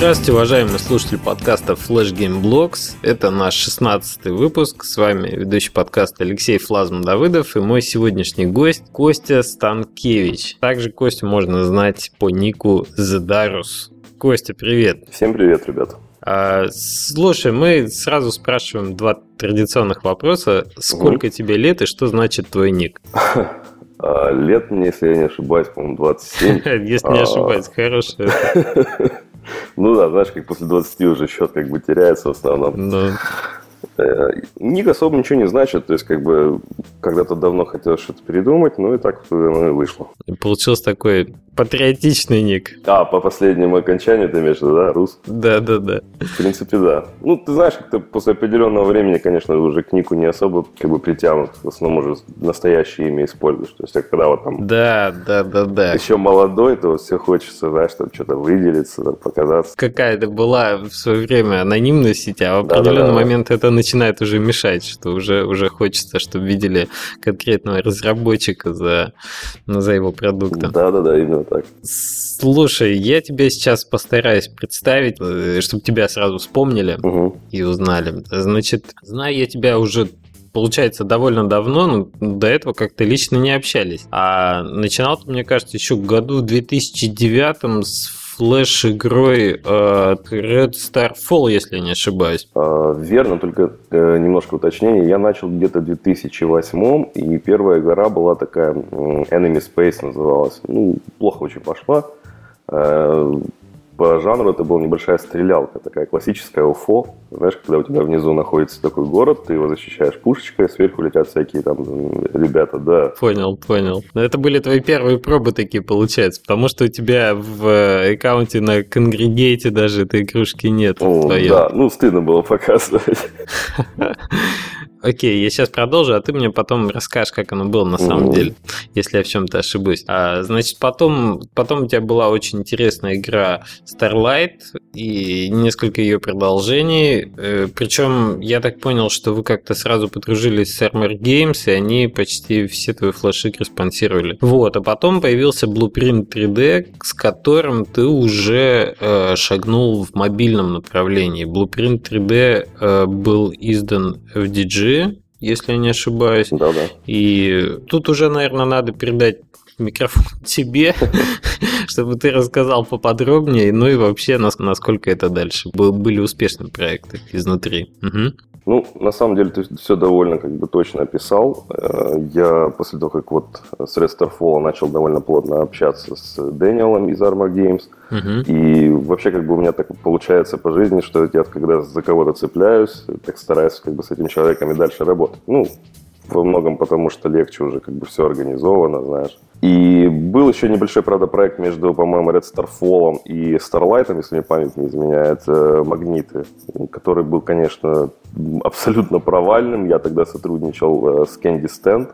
Здравствуйте, уважаемые слушатели подкаста Flash Game Blogs. Это наш 16 выпуск. С вами ведущий подкаста Алексей Флазм Давыдов и мой сегодняшний гость Костя Станкевич. Также Костю можно знать по нику Задарус. Костя, привет. Всем привет, ребят. А, слушай, мы сразу спрашиваем два традиционных вопроса. Сколько угу. тебе лет и что значит твой ник? А, лет мне, если я не ошибаюсь, по-моему, 27. Если не а. ошибаюсь, хорошее. Ну да, знаешь, как после 20 уже счет как бы теряется в основном. Ну. Э, ник особо ничего не значит, то есть как бы когда-то давно хотел что-то передумать, ну и так оно и вышло. Получился такой патриотичный ник. А, по последнему окончанию ты имеешь в виду, да, рус? Да, да, да. В принципе, да. Ну, ты знаешь, как-то после определенного времени, конечно, уже к нику не особо как бы притянут. В основном уже настоящее имя используешь. То есть, когда вот там... Да, да, да, да. Еще молодой, то все хочется, знаешь, там что-то выделиться, там, показаться. Какая-то была в свое время анонимная сеть, а в определенный да, да, да. момент это начинает уже мешать, что уже, уже хочется, чтобы видели конкретного разработчика за, ну, за его продуктом. Да, да, да, именно так. Слушай, я тебя сейчас постараюсь представить, э, чтобы тебя сразу вспомнили угу. и узнали. Значит, знаю я тебя уже получается, довольно давно, но до этого как-то лично не общались. А начинал мне кажется, еще в году 2009 с флеш-игрой э, Red Star Fall, если не ошибаюсь. А, верно, только э, немножко уточнений. Я начал где-то в 2008 и первая игра была такая, Enemy Space называлась. Ну, плохо очень пошла. Э, по жанру это была небольшая стрелялка, такая классическая УФО. Знаешь, когда у тебя внизу находится такой город, ты его защищаешь пушечкой, сверху летят всякие там ребята, да. Понял, понял. Но это были твои первые пробы такие, получается, потому что у тебя в э, аккаунте на Конгрегейте даже этой игрушки нет. О, да, ну стыдно было показывать. Окей, я сейчас продолжу, а ты мне потом расскажешь, как оно было на самом деле, если я в чем-то ошибусь. А, значит, потом, потом у тебя была очень интересная игра Starlight и несколько ее продолжений. Э, Причем я так понял, что вы как-то сразу подружились с Armor Games, и они почти все твои флеши спонсировали. Вот, а потом появился Blueprint 3D, с которым ты уже э, шагнул в мобильном направлении. Blueprint 3D э, был издан в Если я не ошибаюсь. Да, да. И тут уже, наверное, надо передать микрофон тебе, чтобы ты рассказал поподробнее, ну и вообще, насколько это дальше были успешные проекты изнутри. Угу. Ну, на самом деле, ты все довольно как бы точно описал. Э, я после того, как вот с Red Starfall начал довольно плотно общаться с Дэниелом из Armor Games, uh-huh. и вообще как бы у меня так получается по жизни, что я когда за кого-то цепляюсь, так стараюсь как бы с этим человеком и дальше работать. Ну, во многом потому, что легче уже как бы все организовано, знаешь. И был еще небольшой, правда, проект между, по-моему, Red Starfall и Starlight, если мне память не изменяет, э, «Магниты», который был, конечно, абсолютно провальным. Я тогда сотрудничал э, с Candy Stand,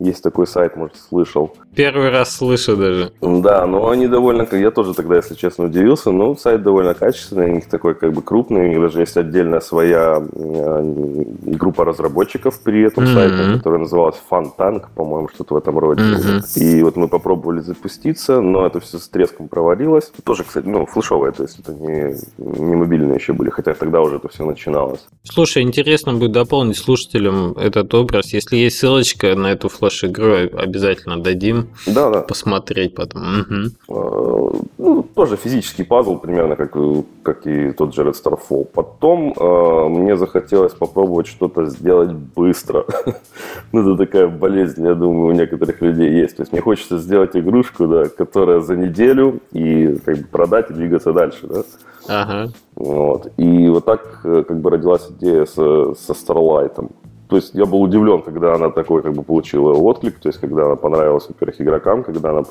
есть такой сайт, может, слышал. Первый раз слышу даже. Да, но они довольно... Я тоже тогда, если честно, удивился, но сайт довольно качественный, у них такой как бы крупный, у них даже есть отдельная своя э, группа разработчиков при этом mm-hmm. сайте, которая называлась Fun по-моему, что-то в этом роде. Mm-hmm. И вот мы попробовали запуститься, но это все с треском провалилось. Тоже, кстати, ну, флешовое, то есть это не, не мобильные еще были, хотя тогда уже это все начиналось. Слушай, интересно будет дополнить слушателям этот образ. Если есть ссылочка на эту флеш хорошую игру обязательно дадим. Да, да. Посмотреть потом. Угу. Ну, тоже физический пазл, примерно как, как и тот же Red Star Fall. Потом э, мне захотелось попробовать что-то сделать быстро. ну, это такая болезнь, я думаю, у некоторых людей есть. То есть мне хочется сделать игрушку, да, которая за неделю и как бы продать и двигаться дальше, да. Ага. Вот. И вот так э, как бы родилась идея со, со Starlight. То есть я был удивлен, когда она такой как бы получила отклик, то есть когда она понравилась, во-первых, игрокам, когда она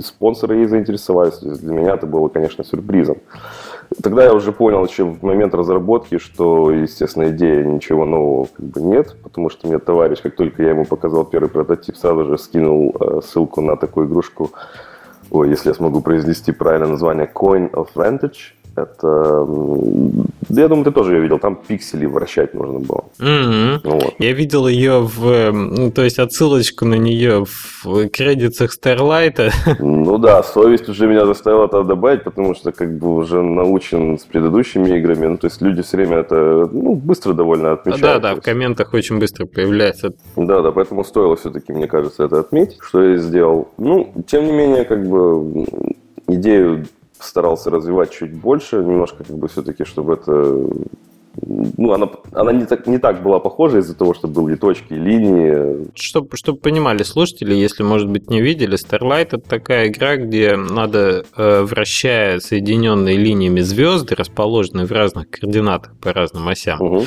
спонсоры ей заинтересовались. Для меня это было, конечно, сюрпризом. Тогда я уже понял еще в момент разработки, что, естественно, идея ничего нового как бы нет, потому что мне товарищ, как только я ему показал первый прототип, сразу же скинул э, ссылку на такую игрушку, ой, если я смогу произнести правильное название, Coin of Vantage, Это, я думаю, ты тоже ее видел. Там пиксели вращать нужно было. Mm-hmm. Вот. Я видел ее в, ну, то есть отсылочку на нее в кредитах Starlight. Ну да, совесть уже меня заставила это добавить, потому что как бы уже научен с предыдущими играми. Ну, то есть люди все время это ну, быстро довольно отмечают. Да, да, в комментах очень быстро появляется. Да, да, поэтому стоило все-таки, мне кажется, это отметить, что я сделал. Ну, тем не менее, как бы идею старался развивать чуть больше, немножко как бы все-таки, чтобы это ну, она, она не, так, не так была похожа из-за того, что были точки, линии. Чтобы, чтобы понимали слушатели, если, может быть, не видели, Starlight – это такая игра, где надо, э, вращая соединенные линиями звезды, расположенные в разных координатах по разным осям, угу.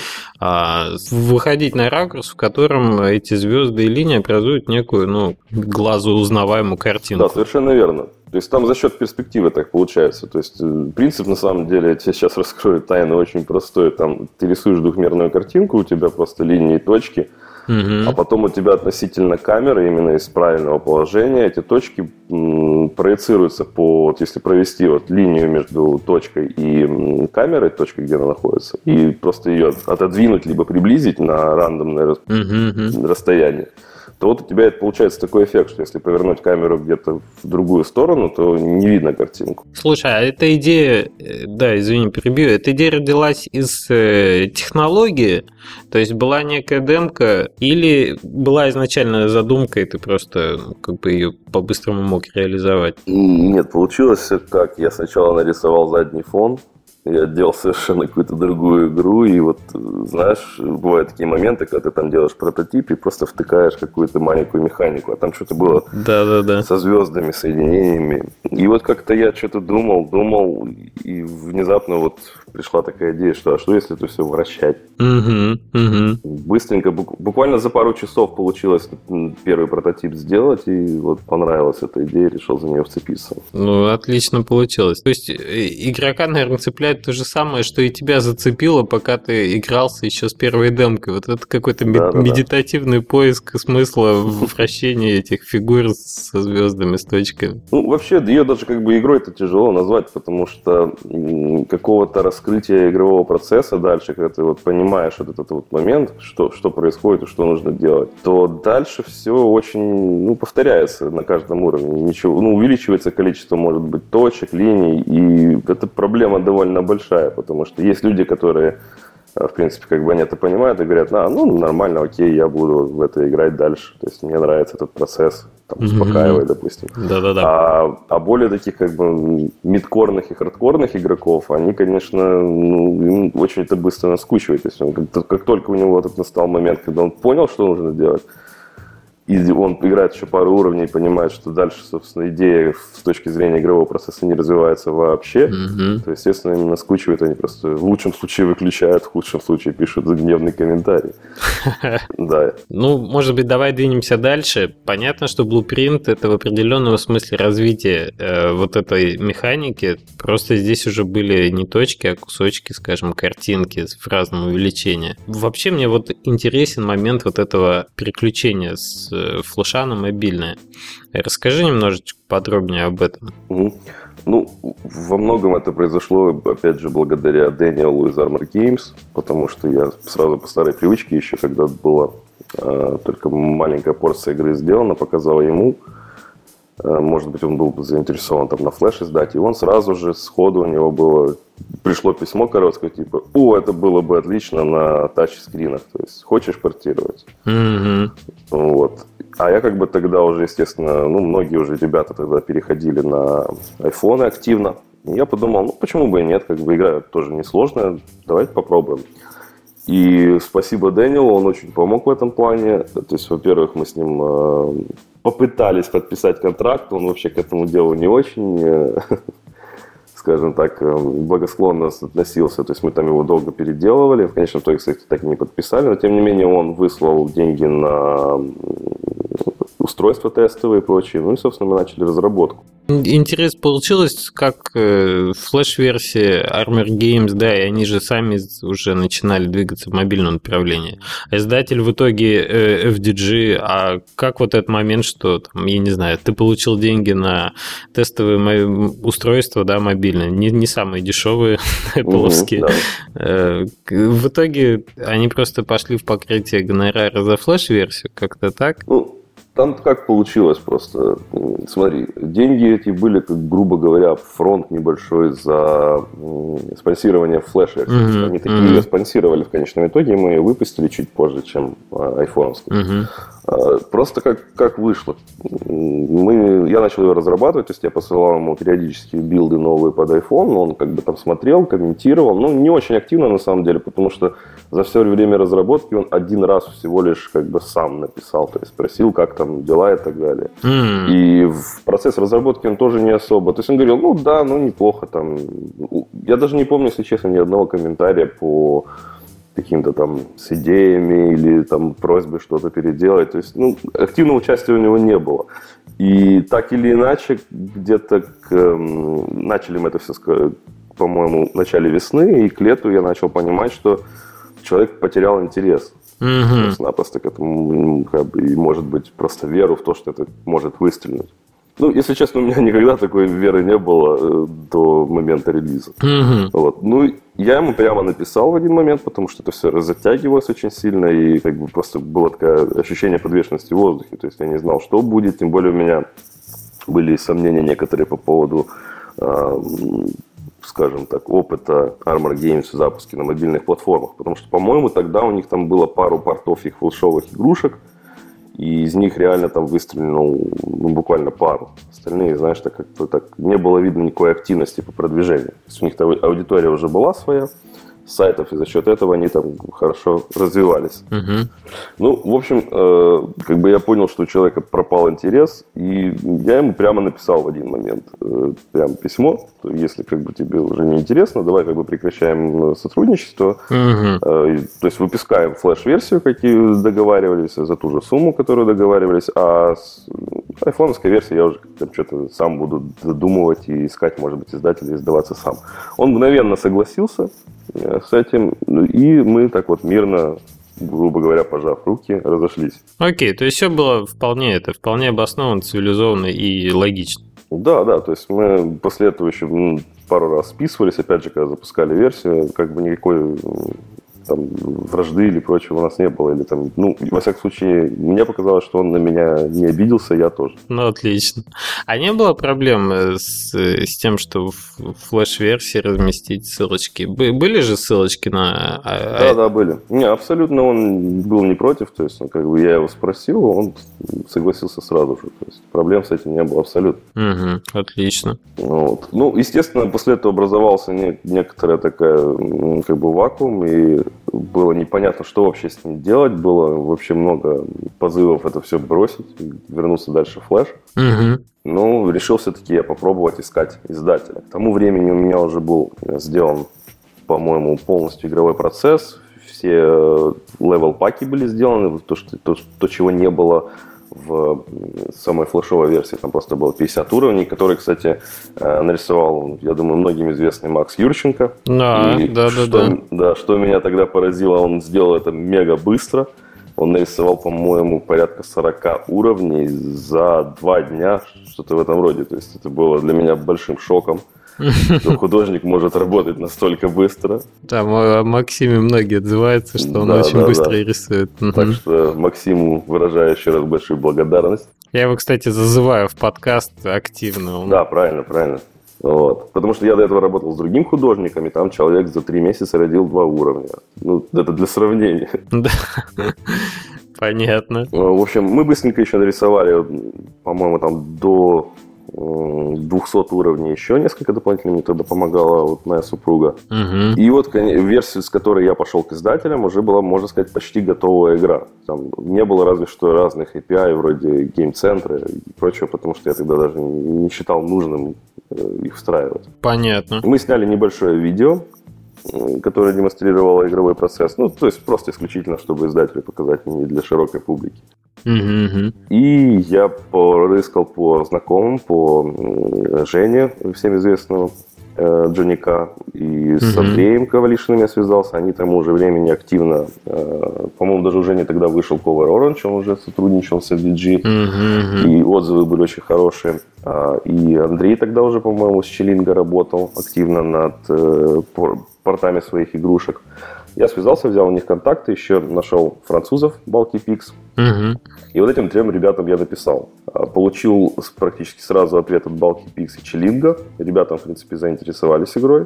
выходить на ракурс, в котором эти звезды и линии образуют некую, ну, глазу узнаваемую картинку. Да, совершенно верно. То есть там за счет перспективы так получается. То есть э, принцип на самом деле, я тебе сейчас раскрою тайну, очень простой. Там ты рисуешь двухмерную картинку, у тебя просто линии и точки, угу. а потом у тебя относительно камеры, именно из правильного положения, эти точки проецируются по, вот если провести вот линию между точкой и камерой, точкой, где она находится, и просто ее отодвинуть либо приблизить на рандомное угу. расстояние то вот у тебя это получается такой эффект, что если повернуть камеру где-то в другую сторону, то не видно картинку. Слушай, а эта идея, э, да, извини, перебью, эта идея родилась из э, технологии, то есть была некая демка, или была изначально задумка, и ты просто ну, как бы ее по-быстрому мог реализовать? Нет, получилось как, я сначала нарисовал задний фон, я делал совершенно какую-то другую игру, и вот, знаешь, бывают такие моменты, когда ты там делаешь прототип и просто втыкаешь какую-то маленькую механику, а там что-то было да, да, да. со звездами, соединениями. И вот как-то я что-то думал, думал, и внезапно вот пришла такая идея, что а что если это все вращать? Угу, угу. Быстренько, буквально за пару часов получилось первый прототип сделать, и вот понравилась эта идея, решил за нее вцепиться. Ну, отлично получилось. То есть э, игрока, наверное, цепляет то же самое, что и тебя зацепило, пока ты игрался еще с первой демкой. Вот это какой-то да, да, медитативный да. поиск смысла в вращении этих фигур со звездами, с точками. Ну, вообще, ее даже как бы игрой это тяжело назвать, потому что какого-то раскрытия раскрытие игрового процесса дальше, когда ты вот понимаешь вот этот вот момент, что, что происходит и что нужно делать, то дальше все очень, ну, повторяется на каждом уровне. Ничего, ну, увеличивается количество, может быть, точек, линий, и эта проблема довольно большая, потому что есть люди, которые в принципе, как бы они это понимают и говорят, а, ну, нормально, окей, я буду в это играть дальше. То есть мне нравится этот процесс, там, успокаивает, mm-hmm. допустим. Да-да-да. А, а более таких, как бы, мидкорных и хардкорных игроков, они, конечно, ну, им очень это быстро наскучивает. То есть он, как, как только у него этот настал момент, когда он понял, что нужно делать, и он играет еще пару уровней и понимает, что дальше, собственно, идея с точки зрения игрового процесса не развивается вообще, mm-hmm. то, естественно, они наскучивают, они просто в лучшем случае выключают, в худшем случае пишут гневный комментарий. Да. Ну, может быть, давай двинемся дальше. Понятно, что Blueprint — это в определенном смысле развитие э, вот этой механики. Просто здесь уже были не точки, а кусочки, скажем, картинки в разном увеличении. Вообще мне вот интересен момент вот этого переключения с флеша на мобильное. Расскажи немножечко подробнее об этом. Угу. Ну, во многом это произошло, опять же, благодаря Дэниелу из Armor Games, потому что я сразу по старой привычке еще, когда была э, только маленькая порция игры сделана, показал ему, э, может быть, он был заинтересован там на флеш издать, и он сразу же сходу у него было пришло письмо короткое, типа, о, это было бы отлично на тачскринах, то есть хочешь портировать? Mm-hmm. Вот. А я как бы тогда уже, естественно, ну, многие уже ребята тогда переходили на айфоны активно. я подумал, ну, почему бы и нет, как бы игра тоже несложная, давайте попробуем. И спасибо Дэниелу, он очень помог в этом плане. То есть, во-первых, мы с ним э, попытались подписать контракт, он вообще к этому делу не очень э, скажем так, э, благосклонно относился. То есть мы там его долго переделывали. В конечном итоге, кстати, так и не подписали. Но, тем не менее, он выслал деньги на устройства тестовые и прочее. Ну и, собственно, мы начали разработку. Интерес получилось, как э, флеш-версия Armor Games, да, и они же сами уже начинали двигаться в мобильном направлении. А издатель в итоге э, FDG, а как вот этот момент, что, там, я не знаю, ты получил деньги на тестовые устройства, да, мобильные, не, не самые дешевые, Apple. Э, в итоге они просто пошли в покрытие гонорара за флеш-версию, как-то так? Ну, там как получилось просто. Смотри, деньги эти были, как грубо говоря, фронт небольшой за спонсирование флеш mm-hmm. Они такие mm-hmm. ее спонсировали в конечном итоге, мы ее выпустили чуть позже, чем айфоновский. Mm-hmm. Просто как, как вышло. Мы, я начал ее разрабатывать, то есть я посылал ему периодически билды новые под iPhone, он как бы там смотрел, комментировал. Ну, не очень активно на самом деле, потому что за все время разработки он один раз всего лишь как бы сам написал, то есть спросил, как там дела и так далее. Mm. И в процесс разработки он тоже не особо. То есть он говорил, ну да, ну неплохо там. Я даже не помню, если честно, ни одного комментария по каким-то там с идеями или там просьбой что-то переделать. То есть, ну, активного участия у него не было. И так или иначе, где-то к, начали мы это все, по-моему, в начале весны, и к лету я начал понимать, что человек потерял интерес. Угу. Просто-напросто к этому, как бы, и может быть, просто веру в то, что это может выстрелить. Ну, если честно, у меня никогда такой веры не было э, до момента релиза. Угу. Вот. Ну, я ему прямо написал в один момент, потому что это все затягивалось очень сильно, и как бы просто было такое ощущение подвешенности в воздухе. То есть я не знал, что будет, тем более у меня были сомнения некоторые по поводу э, скажем так, опыта Armor Games в запуске на мобильных платформах. Потому что, по-моему, тогда у них там было пару портов их флешовых игрушек, и из них реально там выстрелил ну, буквально пару. Остальные, знаешь, так как-то так не было видно никакой активности по продвижению. То есть у них аудитория уже была своя, сайтов, и за счет этого они там хорошо развивались. Угу. Ну, в общем, э, как бы я понял, что у человека пропал интерес, и я ему прямо написал в один момент э, прям письмо, то если как бы тебе уже не интересно, давай как бы прекращаем э, сотрудничество, угу. э, то есть выпускаем флеш-версию, какие договаривались, за ту же сумму, которую договаривались, а с айфоновской версией я уже там что-то сам буду додумывать и искать, может быть, издателя и сдаваться сам. Он мгновенно согласился, Э, с этим. Ну, и мы так вот мирно грубо говоря, пожав руки, разошлись. Окей, то есть все было вполне это, вполне обоснованно, цивилизованно и логично. Да, да, то есть мы после этого еще пару раз списывались, опять же, когда запускали версию, как бы никакой там, вражды или прочего у нас не было. Или, там, ну, во всяком случае, мне показалось, что он на меня не обиделся, я тоже. Ну, отлично. А не было проблем э, с, с тем, что в флеш-версии разместить ссылочки? Были же ссылочки на... А, да, да, были. Не, абсолютно он был не против, то есть, ну, как бы я его спросил, он согласился сразу же. То есть, проблем с этим не было абсолютно. Угу, отлично. Вот. Ну, естественно, после этого образовался не, некоторая такая, как бы, вакуум, и было непонятно, что вообще с ним делать. Было вообще много позывов это все бросить, вернуться дальше в флеш. Угу. Ну, решил все-таки я попробовать искать издателя. К тому времени у меня уже был сделан, по-моему, полностью игровой процесс. Все level-pack и были сделаны, то, что, то, то, чего не было в самой флешовой версии. Там просто было 50 уровней, которые, кстати, э, нарисовал, я думаю, многим известный Макс Юрченко. Да, и да, что, да, да. Да, что меня тогда поразило, он сделал это мега быстро. Он нарисовал, по-моему, порядка 40 уровней за два дня, что-то в этом роде. То есть это было для меня большим шоком что художник может работать настолько быстро. Да, о Максиме многие отзываются, что он да, очень да, быстро да. рисует. Так что Максиму выражаю еще раз большую благодарность. Я его, кстати, зазываю в подкаст активно. Он... Да, правильно, правильно. Вот. Потому что я до этого работал с другим художником, и там человек за три месяца родил два уровня. Ну, это для сравнения. Да. Понятно. В общем, мы быстренько еще нарисовали, по-моему, там до 200 уровней еще несколько дополнительных мне тогда помогала вот моя супруга. Угу. И вот версия, с которой я пошел к издателям, уже была, можно сказать, почти готовая игра. Там не было разве что разных API вроде гейм-центра и прочего, потому что я тогда даже не считал нужным э, их встраивать. Понятно. Мы сняли небольшое видео, которая демонстрировала игровой процесс. Ну, то есть просто исключительно, чтобы издателю показать, не для широкой публики. Mm-hmm. И я порыскал по знакомым, по Жене, всем известному, э, Джоника, и с mm-hmm. Андреем Ковалишиным я связался. Они тому уже времени активно, э, по-моему, даже уже не тогда вышел Cover Orange, он уже сотрудничал с FDG, mm-hmm. и отзывы были очень хорошие. А, и Андрей тогда уже, по-моему, с Челинга работал активно над э, портами своих игрушек. Я связался, взял у них контакты, еще нашел французов, Балки Пикс. Угу. И вот этим трем ребятам я написал. А, получил практически сразу ответ от Балки Пикс и Челинга. Ребята, в принципе, заинтересовались игрой.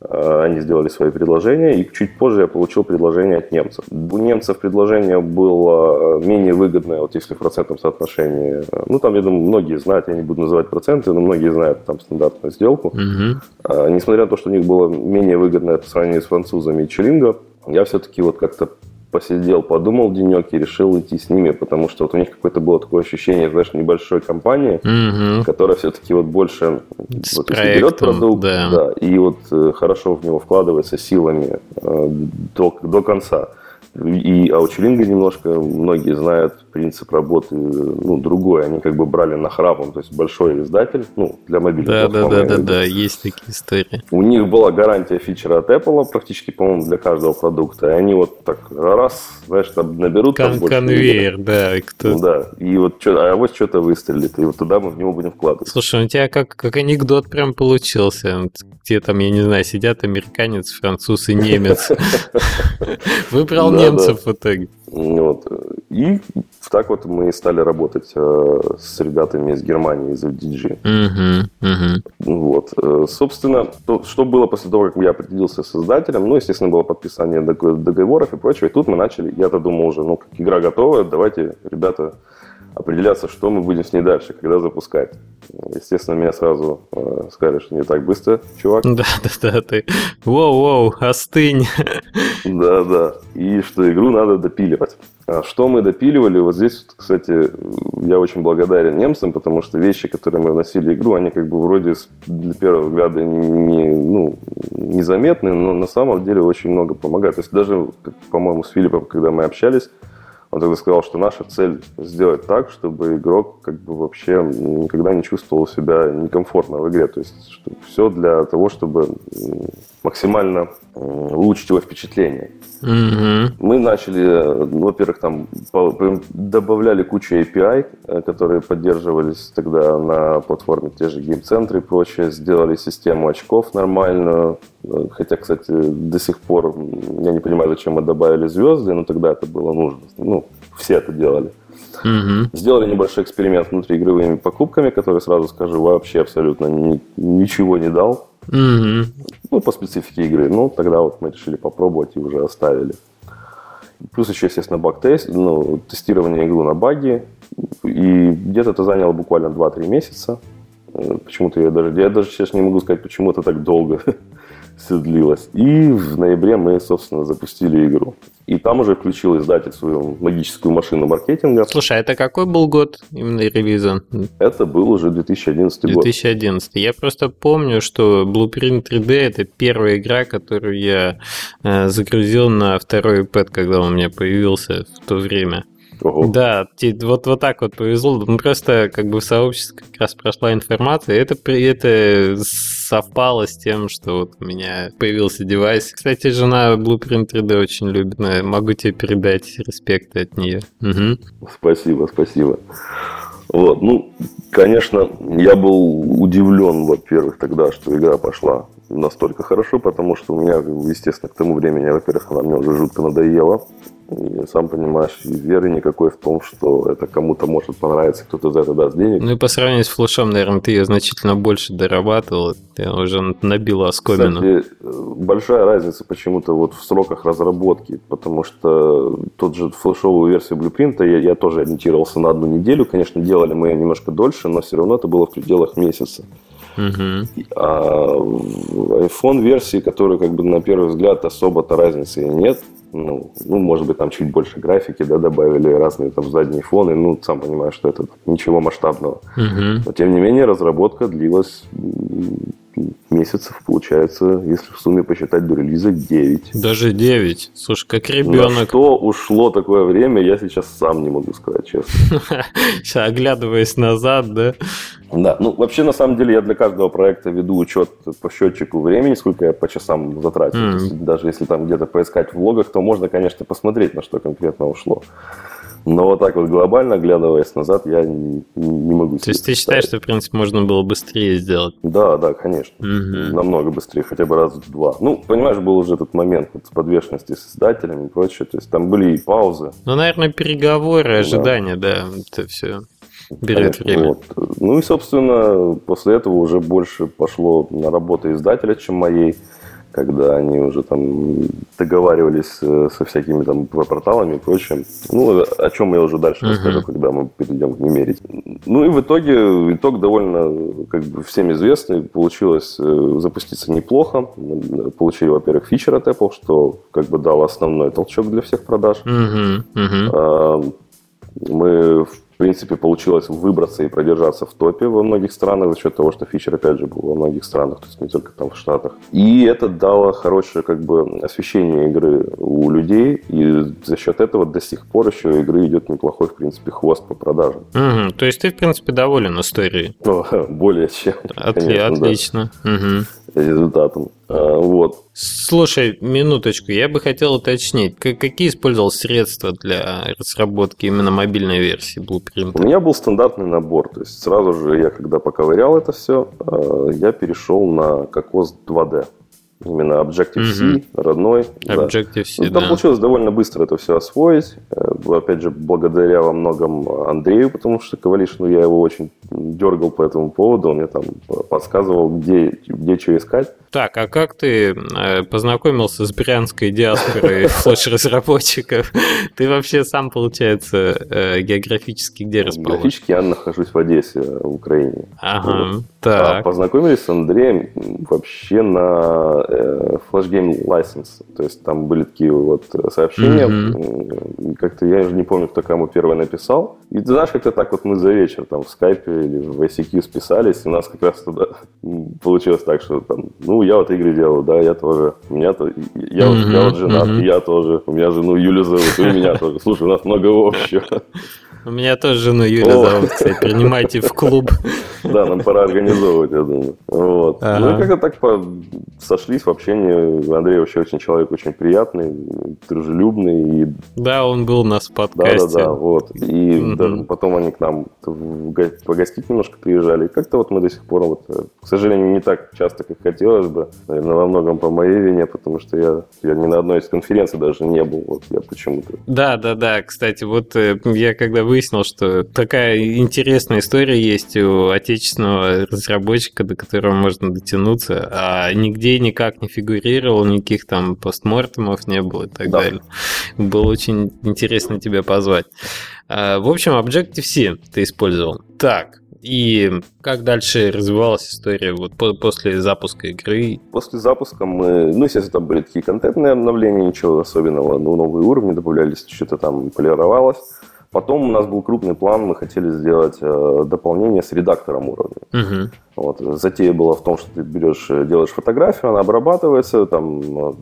Э, они сделали свои предложения, и чуть позже я получил предложение от немцев. У немцев предложение было менее выгодное, вот если в процентном соотношении. Ну, там, я думаю, многие знают, я не буду называть проценты, но многие знают там стандартную сделку. Угу. Несмотря на то, что у них было менее выгодное по сравнению с французами и Челинго, я все-таки вот как-то посидел, подумал денек и решил идти с ними, потому что вот у них какое-то было такое ощущение, знаешь, небольшой компании, mm которая все-таки вот больше с вот, проектом, берет продукт, да. да, и вот э, хорошо в него вкладывается силами э, до, до конца. И Аучелинга немножко, многие знают принцип работы ну, другой. Они как бы брали на храпом, то есть большой издатель, ну, для мобильных Да, да, да, да, да, есть такие истории. У них была гарантия фичера от Apple практически, по-моему, для каждого продукта. И они вот так раз, знаешь, там наберут... Кон- там конвейер, больше, да. И кто... Да, и вот что, а вот что-то выстрелит, и вот туда мы в него будем вкладывать. Слушай, у тебя как, как анекдот прям получился. Где там, я не знаю, сидят американец, француз и немец. Выбрал немцев в итоге. Вот. И так вот мы стали работать э, с ребятами из Германии, из FDG. Uh-huh, uh-huh. Вот. Э, собственно, то, что было после того, как я определился с издателем, ну, естественно, было подписание договоров и прочего. И тут мы начали, я-то думал уже, ну, как игра готова, давайте, ребята, определяться, что мы будем с ней дальше, когда запускать. Естественно, меня сразу э, сказали, что не так быстро, чувак. Да, да, да, ты. Воу-воу, остынь. Да, да. И что игру надо допиливать. А что мы допиливали? Вот здесь, кстати, я очень благодарен немцам, потому что вещи, которые мы вносили в игру, они как бы вроде для первого взгляда не, ну, незаметны, но на самом деле очень много помогают. То есть даже, по-моему, с Филиппом, когда мы общались, он тогда сказал, что наша цель сделать так, чтобы игрок как бы вообще никогда не чувствовал себя некомфортно в игре. То есть что все для того, чтобы максимально улучшить его впечатление. Mm-hmm. Мы начали, ну, во-первых, там добавляли кучу API, э, которые поддерживались тогда на платформе те же гейм-центры и прочее, сделали систему очков нормальную, э, хотя, кстати, до сих пор я не понимаю, зачем мы добавили звезды, но тогда это было нужно. Ну, все это делали. Угу. Сделали небольшой эксперимент внутри игровыми покупками, который, сразу скажу, вообще абсолютно ни, ничего не дал. Угу. Ну, по специфике игры. Ну, тогда вот мы решили попробовать и уже оставили. Плюс еще, естественно, баг-тест, ну, тестирование игры на баги. И где-то это заняло буквально 2-3 месяца. Э, почему-то я даже, я даже сейчас не могу сказать, почему это так долго все длилось. И в ноябре мы, собственно, запустили игру. И там уже включил издатель свою магическую машину маркетинга. Слушай, а это какой был год именно ревиза? Это был уже 2011 год. 2011. Я просто помню, что Blueprint 3D это первая игра, которую я э, загрузил на второй iPad, когда он у меня появился в то время. Ого. Да, вот, вот так вот повезло. Ну, просто как бы в сообществе как раз прошла информация. Это, это совпало с тем, что вот у меня появился девайс. Кстати, жена Blueprint 3D очень любит. Могу тебе передать респект от нее. Угу. Спасибо, спасибо. Вот, ну, конечно, я был удивлен, во-первых, тогда, что игра пошла настолько хорошо, потому что у меня, естественно, к тому времени, во-первых, она мне уже жутко надоела. И сам понимаешь, и веры никакой в том, что это кому-то может понравиться, кто-то за это даст денег. Ну и по сравнению с флешом, наверное, ты ее значительно больше дорабатывал, ты уже набила оскомину. Кстати, большая разница почему-то вот в сроках разработки, потому что тот же флешовую версию Blueprint я, я тоже ориентировался на одну неделю. Конечно, делали мы ее немножко дольше, но все равно это было в пределах месяца. Угу. А в iPhone версии, которую как бы на первый взгляд особо-то разницы нет, ну, ну, может быть, там чуть больше графики, да, добавили разные там задние фоны, ну, сам понимаешь, что это ничего масштабного. Угу. Но, тем не менее, разработка длилась месяцев, получается, если в сумме посчитать до релиза, 9. Даже 9? Слушай, как ребенок. На что ушло такое время, я сейчас сам не могу сказать, честно. Сейчас, оглядываясь назад, да? Да, ну вообще на самом деле я для каждого проекта веду учет по счетчику времени, сколько я по часам затратил. Mm. Даже если там где-то поискать в логах, то можно, конечно, посмотреть, на что конкретно ушло. Но вот так вот глобально, оглядываясь назад, я не, не могу То есть ты считаешь, что, в принципе, можно было быстрее сделать? Да, да, конечно. Угу. Намного быстрее, хотя бы раз в два. Ну, понимаешь, был уже этот момент вот, подвешенности с издателями и прочее. То есть там были и паузы. Ну, наверное, переговоры, ожидания, да, да это все берет Конечно, время. Вот. Ну и, собственно, после этого уже больше пошло на работу издателя, чем моей когда они уже там договаривались э, со всякими там порталами и прочим. Ну, о чем я уже дальше uh-huh. расскажу, когда мы перейдем к Немерить. Ну и в итоге, итог довольно, как бы всем известный. Получилось э, запуститься неплохо. Мы получили, во-первых, фичер от Apple, что как бы дало основной толчок для всех продаж. Uh-huh. Uh-huh. Мы, в принципе, получилось выбраться и продержаться в топе во многих странах за счет того, что фичер, опять же, был во многих странах, то есть не только там в Штатах. И это дало хорошее как бы освещение игры у людей, и за счет этого до сих пор еще игры идет неплохой, в принципе, хвост по продажам. Угу, то есть ты, в принципе, доволен историей? Более чем. Отли- конечно, отлично. Да. Угу результатом. А, вот. Слушай, минуточку, я бы хотел уточнить, какие использовал средства для разработки именно мобильной версии Blueprint? У меня был стандартный набор, то есть сразу же я, когда поковырял это все, а, я перешел на Cocos 2D. Именно Objective-C, угу. родной. Objective-C, да. Там да. получилось довольно быстро это все освоить. Э, опять же, благодаря во многом Андрею, потому что Ковалиш, ну, я его очень дергал по этому поводу. Он мне там подсказывал, где, где что искать. Так, а как ты э, познакомился с брянской диаспорой флеш-разработчиков? Ты вообще сам, получается, э, географически где расположен? Географически я нахожусь в Одессе, в Украине. Ага, так. А познакомились с Андреем вообще на Flash Game License. То есть там были такие вот сообщения. Mm-hmm. Как-то я уже не помню, кто кому первый написал. И ты знаешь, как-то так вот мы за вечер там в скайпе или в ICQ списались, и у нас как раз туда получилось так, что там, ну, я вот игры делаю, да, я тоже. У меня то, я, mm-hmm. я вот женат, mm-hmm. я тоже. У меня жену Юлю зовут, и меня тоже. Слушай, у нас много общего. У меня тоже жену Юля зовут, кстати. Принимайте в клуб. Да, нам пора организовывать, я думаю. Вот. Ага. Ну и как-то так по... сошлись в общении. Андрей вообще очень человек очень приятный, дружелюбный. И... Да, он был у нас в подкасте. Да, да, да. Вот. И даже потом они к нам погостить немножко приезжали. И как-то вот мы до сих пор, вот, э, к сожалению, не так часто, как хотелось бы. Наверное, во многом по моей вине, потому что я, я ни на одной из конференций даже не был. Вот я почему-то. Да, да, да. Кстати, вот э, я когда выяснил, что такая интересная история есть у отечественного разработчика, до которого можно дотянуться, а нигде никак не фигурировал, никаких там постмортемов не было и так да. далее. Было очень интересно тебя позвать. А, в общем, Objective-C ты использовал. Так, и как дальше развивалась история вот после запуска игры? После запуска мы, ну, естественно, там были такие контентные обновления, ничего особенного, ну, новые уровни добавлялись, что-то там полировалось. Потом у нас был крупный план, мы хотели сделать э, дополнение с редактором уровня. Угу. Вот. Затея была в том, что ты берешь, э, делаешь фотографию, она обрабатывается, там, э,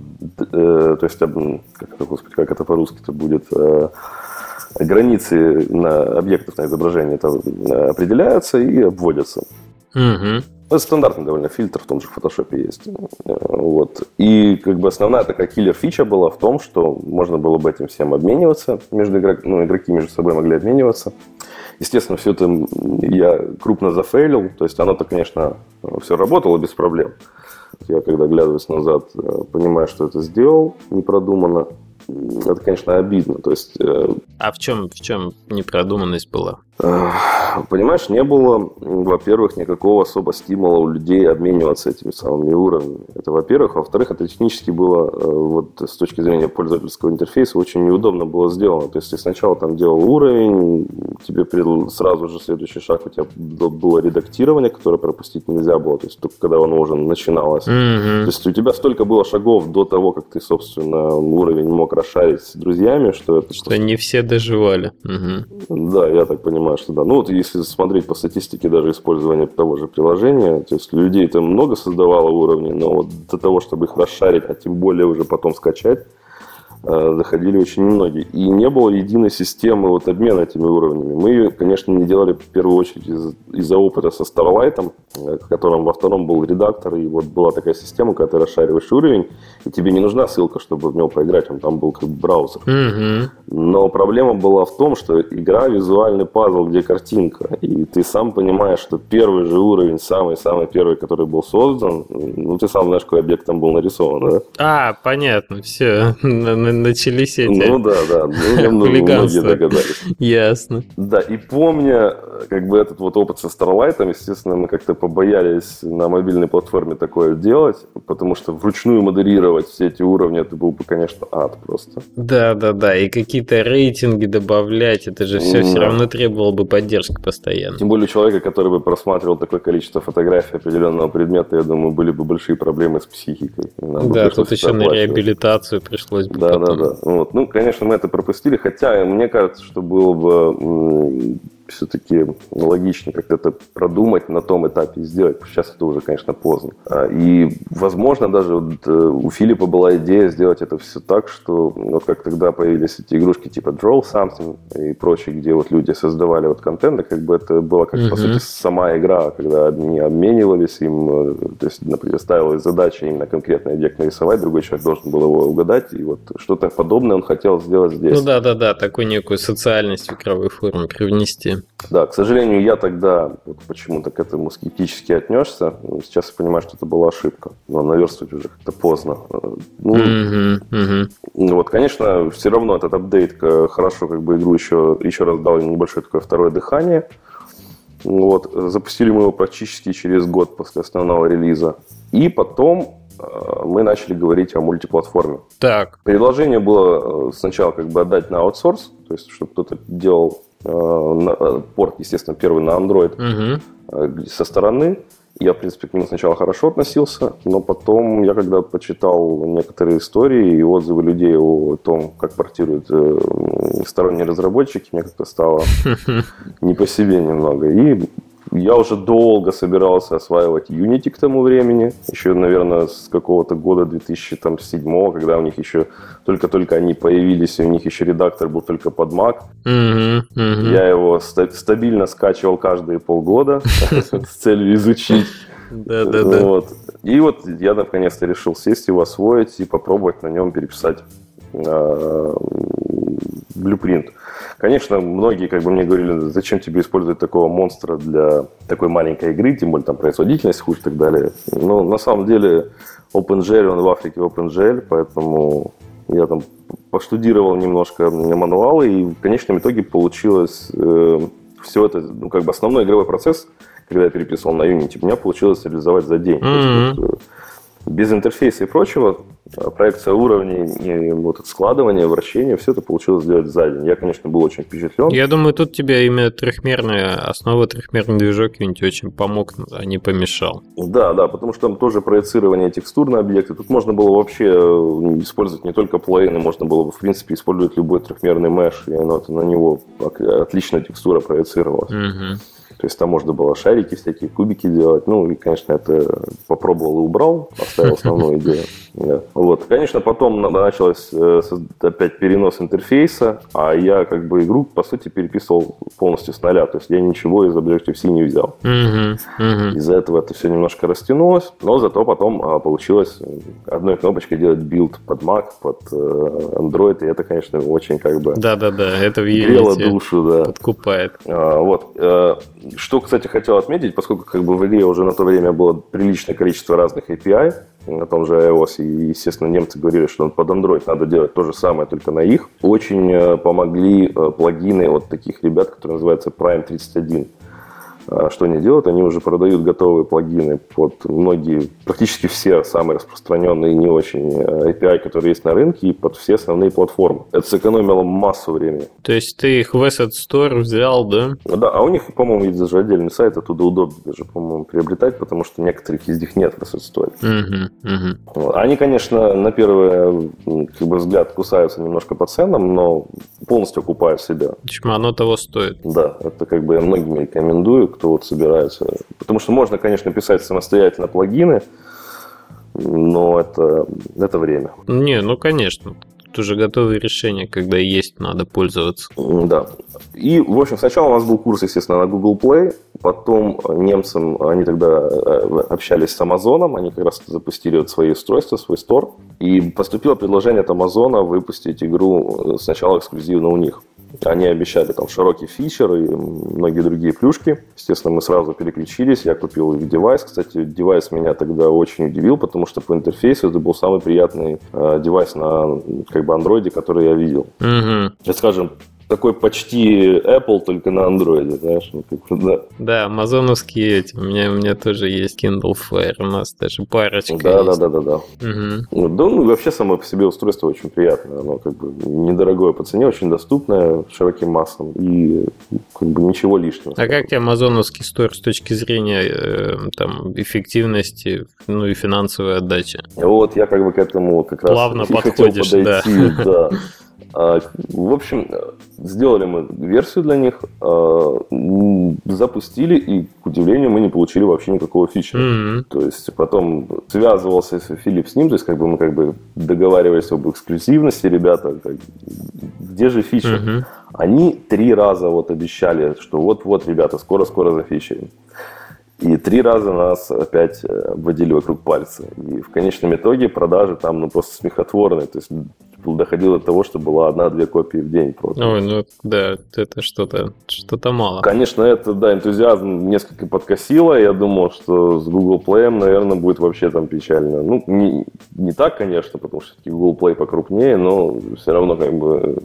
э, то есть, как это, господи, как это по-русски-то будет, э, границы на объектов на изображении это определяются и обводятся. Угу. Это стандартный довольно фильтр, в том же фотошопе есть. Вот. И как бы основная такая киллер-фича была в том, что можно было бы этим всем обмениваться, между игрок... ну, игроки между собой могли обмениваться. Естественно, все это я крупно зафейлил, то есть оно-то, конечно, все работало без проблем. Я, когда оглядываюсь назад, понимаю, что это сделал непродуманно. Это, конечно, обидно. То есть, э, а в чем, в чем непродуманность была? Понимаешь, не было, во-первых, никакого особо стимула у людей обмениваться этими самыми уровнями. Это во-первых. Во-вторых, это технически было, э, вот с точки зрения пользовательского интерфейса, очень неудобно было сделано. То есть ты сначала там делал уровень, тебе сразу же следующий шаг у тебя было редактирование, которое пропустить нельзя было, то есть только когда оно уже начиналось. Mm-hmm. То есть у тебя столько было шагов до того, как ты, собственно, уровень мог расшарить с друзьями, что это... Что не все доживали. Угу. Да, я так понимаю понимаю, что да. Ну вот если смотреть по статистике даже использования того же приложения, то есть людей там много создавало уровней, но вот для того, чтобы их расшарить, а тем более уже потом скачать, заходили очень многие. И не было единой системы вот обмена этими уровнями. Мы ее, конечно, не делали в первую очередь из- из-за опыта со Starlight, э, в котором во втором был редактор, и вот была такая система, когда ты расшариваешь уровень, и тебе не нужна ссылка, чтобы в него поиграть, он там был как браузер. Угу. Но проблема была в том, что игра визуальный пазл, где картинка, и ты сам понимаешь, что первый же уровень, самый-самый первый, который был создан, ну ты сам знаешь, какой объект там был нарисован, да? А, понятно, все. Начались эти Ну да, да. Ну, многие догадались. Ясно. Да, и помня как бы этот вот опыт со Starlight, естественно, мы как-то побоялись на мобильной платформе такое делать, потому что вручную модерировать все эти уровни, это был бы, конечно, ад просто. Да, да, да. И какие-то рейтинги добавлять, это же все все Да. равно требовало бы поддержки постоянно. Тем более человека, который бы просматривал такое количество фотографий определенного предмета, я думаю, были бы большие проблемы с психикой. Нам Да, тут еще на реабилитацию пришлось бы Да, да, да. Вот. Ну, конечно, мы это пропустили, хотя мне кажется, что было бы все-таки логичнее как-то это продумать на том этапе и сделать. Сейчас это уже, конечно, поздно. А, И, возможно, даже вот, э, у Филиппа была идея сделать это все так, что вот как тогда появились эти игрушки типа Draw Something и прочие, где вот люди создавали вот контент, и как бы это была, как по Мгм. сути, сама игра, когда одни обменивались им, э, то есть, например, ставилась задача именно конкретный объект нарисовать, другой человек должен был его угадать, и вот что-то подобное он хотел сделать здесь. Ну да, да, да, такую некую социальность в игровой форме привнести. Да, к сожалению, я тогда вот почему-то к этому скептически отнесся. Сейчас я понимаю, что это была ошибка. Но наверстывать уже как-то поздно. Ну, мгм. ну вот, конечно, все равно этот апдейт хорошо как бы игру еще, еще раз дал небольшое такое второе дыхание. Вот, э, запустили мы его практически через год после основного релиза. И потом э, мы начали говорить о мультиплатформе. Так, Предложение было э, сначала как бы отдать на аутсорс, то есть чтобы кто-то делал порт, естественно, первый на Android э, со стороны. Я, в принципе, к нему сначала хорошо относился, но потом я, когда почитал некоторые истории и отзывы людей о том, как портируют э, сторонние разработчики, мне как-то стало не по себе немного. И я уже долго собирался осваивать Unity к тому времени, еще, наверное, с какого-то года 2007, когда у них еще только-только они появились, и у них еще редактор был только под Mac. Мгм, мгм. Я его ста- стабильно скачивал каждые полгода с целью изучить. Да, да, да. Вот. И вот я наконец-то решил сесть его освоить и попробовать на нем переписать э, блюпринт. Конечно, многие как бы мне говорили, зачем тебе использовать такого монстра для такой маленькой игры, тем более там производительность хуже и так далее. Но на самом деле OpenGL, он в Африке OpenGL, поэтому я там поштудировал немножко мануалы, и в конечном итоге получилось все это, ну, как бы основной игровой процесс, когда я переписывал на Unity, у меня получилось реализовать за день. То есть, вот, э, без интерфейса и прочего, э, проекция уровней, и вот это складывание, вращение, все это получилось сделать за день. Я, конечно, был очень впечатлен. Я думаю, тут тебе именно трехмерная основа, трехмерный движок Unity очень помог, а не помешал. Да, да, потому что там тоже проецирование текстур на объекты. Тут можно было вообще э, использовать не только плейны, можно было бы, в принципе, использовать любой трехмерный меш, и оно, на него отлично текстура проецировалась. Мгм. То есть там можно было шарики, всякие кубики делать. Ну, и, конечно, это попробовал и убрал, оставил основную идею. Вот. Конечно, потом на- началось э, опять перенос интерфейса, а я как бы игру, по сути, переписывал полностью с нуля. То есть я ничего из Objective-C не взял. Мгм. Мгм. Из-за этого это все немножко растянулось, но зато потом а, получилось одной кнопочкой делать билд под Mac, под э, Android, и это, конечно, очень как бы Да-да-да, это в грело душу, да. подкупает. А, Вот. Э, Что, кстати, хотел отметить, поскольку как бы в игре уже на то время было приличное количество разных API, на том же iOS, и, естественно, немцы говорили, что под Android надо делать то же самое, только на их. Очень э, помогли э, плагины вот таких ребят, которые называются Prime 31. А что они делают? Они уже продают готовые плагины под многие, практически все самые распространенные не очень э, API, которые есть на рынке, и под все основные платформы. Это сэкономило массу времени. То есть ты их в Asset Store взял, да? Да, а у них, по-моему, есть даже отдельный сайт, оттуда удобно даже, по-моему, приобретать, потому что некоторых из них нет в Asset Store. Угу, угу. Они, конечно, на первый как бы, взгляд кусаются немножко по ценам, но полностью окупают себя. Почему оно того стоит? Да, это как бы я многим рекомендую, кто вот собирается. Потому что можно, конечно, писать самостоятельно плагины, но это, это время. Не, ну конечно. Тут уже готовые решения, когда есть, надо пользоваться. Да. И, в общем, сначала у нас был курс, естественно, на Google Play, потом немцам, они тогда э, общались с Амазоном, они как раз запустили вот свои устройства, свой стор, и поступило предложение от Амазона выпустить игру э, сначала эксклюзивно у них. Они обещали там широкий фичер и многие другие плюшки. Естественно, мы сразу переключились. Я купил их девайс. Кстати, девайс меня тогда очень удивил, потому что по интерфейсу это был самый приятный э, девайс на как бы андроиде, который я видел. Угу. Скажем, такой почти Apple, только на Android, знаешь, ну, как, да. Да, амазоновские эти, у меня, у меня тоже есть Kindle Fire, у нас даже парочка Да, есть. да, да, да, да. Угу. Да, ну, вообще само по себе устройство очень приятное, оно как бы недорогое по цене, очень доступное широким массам и как бы ничего лишнего. А как тебе амазоновский стор с точки зрения э, там эффективности, ну и финансовой отдачи? Вот я как бы к этому как раз Плавно подходишь, подойти, да. да. А, в общем, сделали мы версию для них, а, запустили, и, к удивлению, мы не получили вообще никакого фичера. Mm-hmm. То есть потом связывался Филипп с ним, то есть как бы мы как бы договаривались об эксклюзивности, ребята, как, где же фичер? Mm-hmm. Они три раза вот обещали, что вот-вот, ребята, скоро-скоро зафичерим. И три раза нас опять э, обводили вокруг пальца. И в конечном итоге продажи там ну, просто смехотворные. То есть доходило до того, что была одна-две копии в день просто. Ой, ну да, это что-то что мало. Конечно, это, да, энтузиазм несколько подкосило. Я думал, что с Google Play, наверное, будет вообще там печально. Ну, не, не так, конечно, потому что Google Play покрупнее, но все равно как бы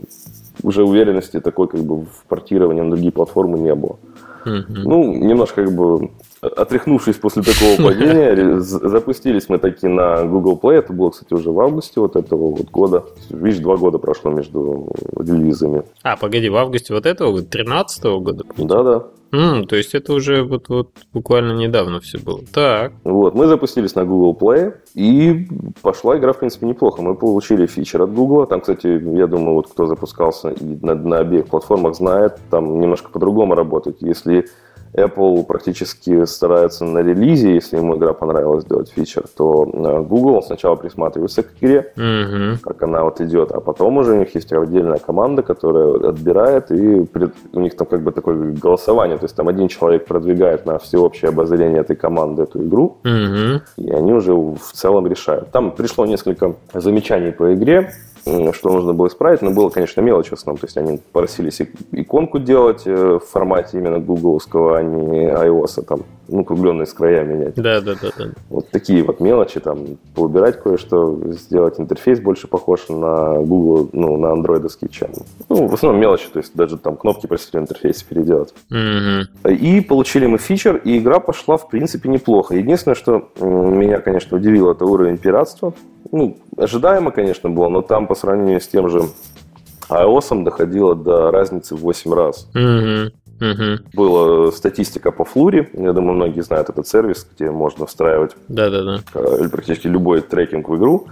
уже уверенности такой как бы в портировании на другие платформы не было. Mm-hmm. Ну, немножко как бы отряхнувшись после такого падения, запустились мы таки на Google Play. Это было, кстати, уже в августе вот этого вот года. Видишь, два года прошло между релизами. А, погоди, в августе вот этого года, 13 года? Да-да. Mm, то есть это уже вот, вот буквально недавно все было. Так. Вот, мы запустились на Google Play, и пошла игра, в принципе, неплохо. Мы получили фичер от Google. Там, кстати, я думаю, вот кто запускался и на, на обеих платформах знает, там немножко по-другому работает. Если Apple практически старается на релизе, если ему игра понравилась, сделать фичер, то э, Google сначала присматривается к игре, mm-hmm. как она вот идет, а потом уже у них есть отдельная команда, которая отбирает, и у них там как бы такое голосование, то есть там один человек продвигает на всеобщее обозрение этой команды эту игру, mm-hmm. и они уже в целом решают. Там пришло несколько замечаний по игре, что нужно было исправить, но было, конечно, мелочь в основном. То есть они просились иконку делать э, в формате именно гугловского, а не iOS, а там, ну, кругленные с края менять. Да, да, да, да. Вот такие вот мелочи, там, поубирать кое-что, сделать интерфейс больше похож на Google, ну, на андроидовский, чем... Ну, в основном мелочи, то есть даже там кнопки просили в интерфейсе переделать. Mm-hmm. И получили мы фичер, и игра пошла, в принципе, неплохо. Единственное, что меня, конечно, удивило, это уровень пиратства ну, ожидаемо, конечно, было, но там по сравнению с тем же iOS доходило до разницы в 8 раз. Mm-hmm. Была статистика по Флуре. Я думаю, многие знают этот сервис, где можно встраивать Да-да-да. Э, практически любой трекинг в игру.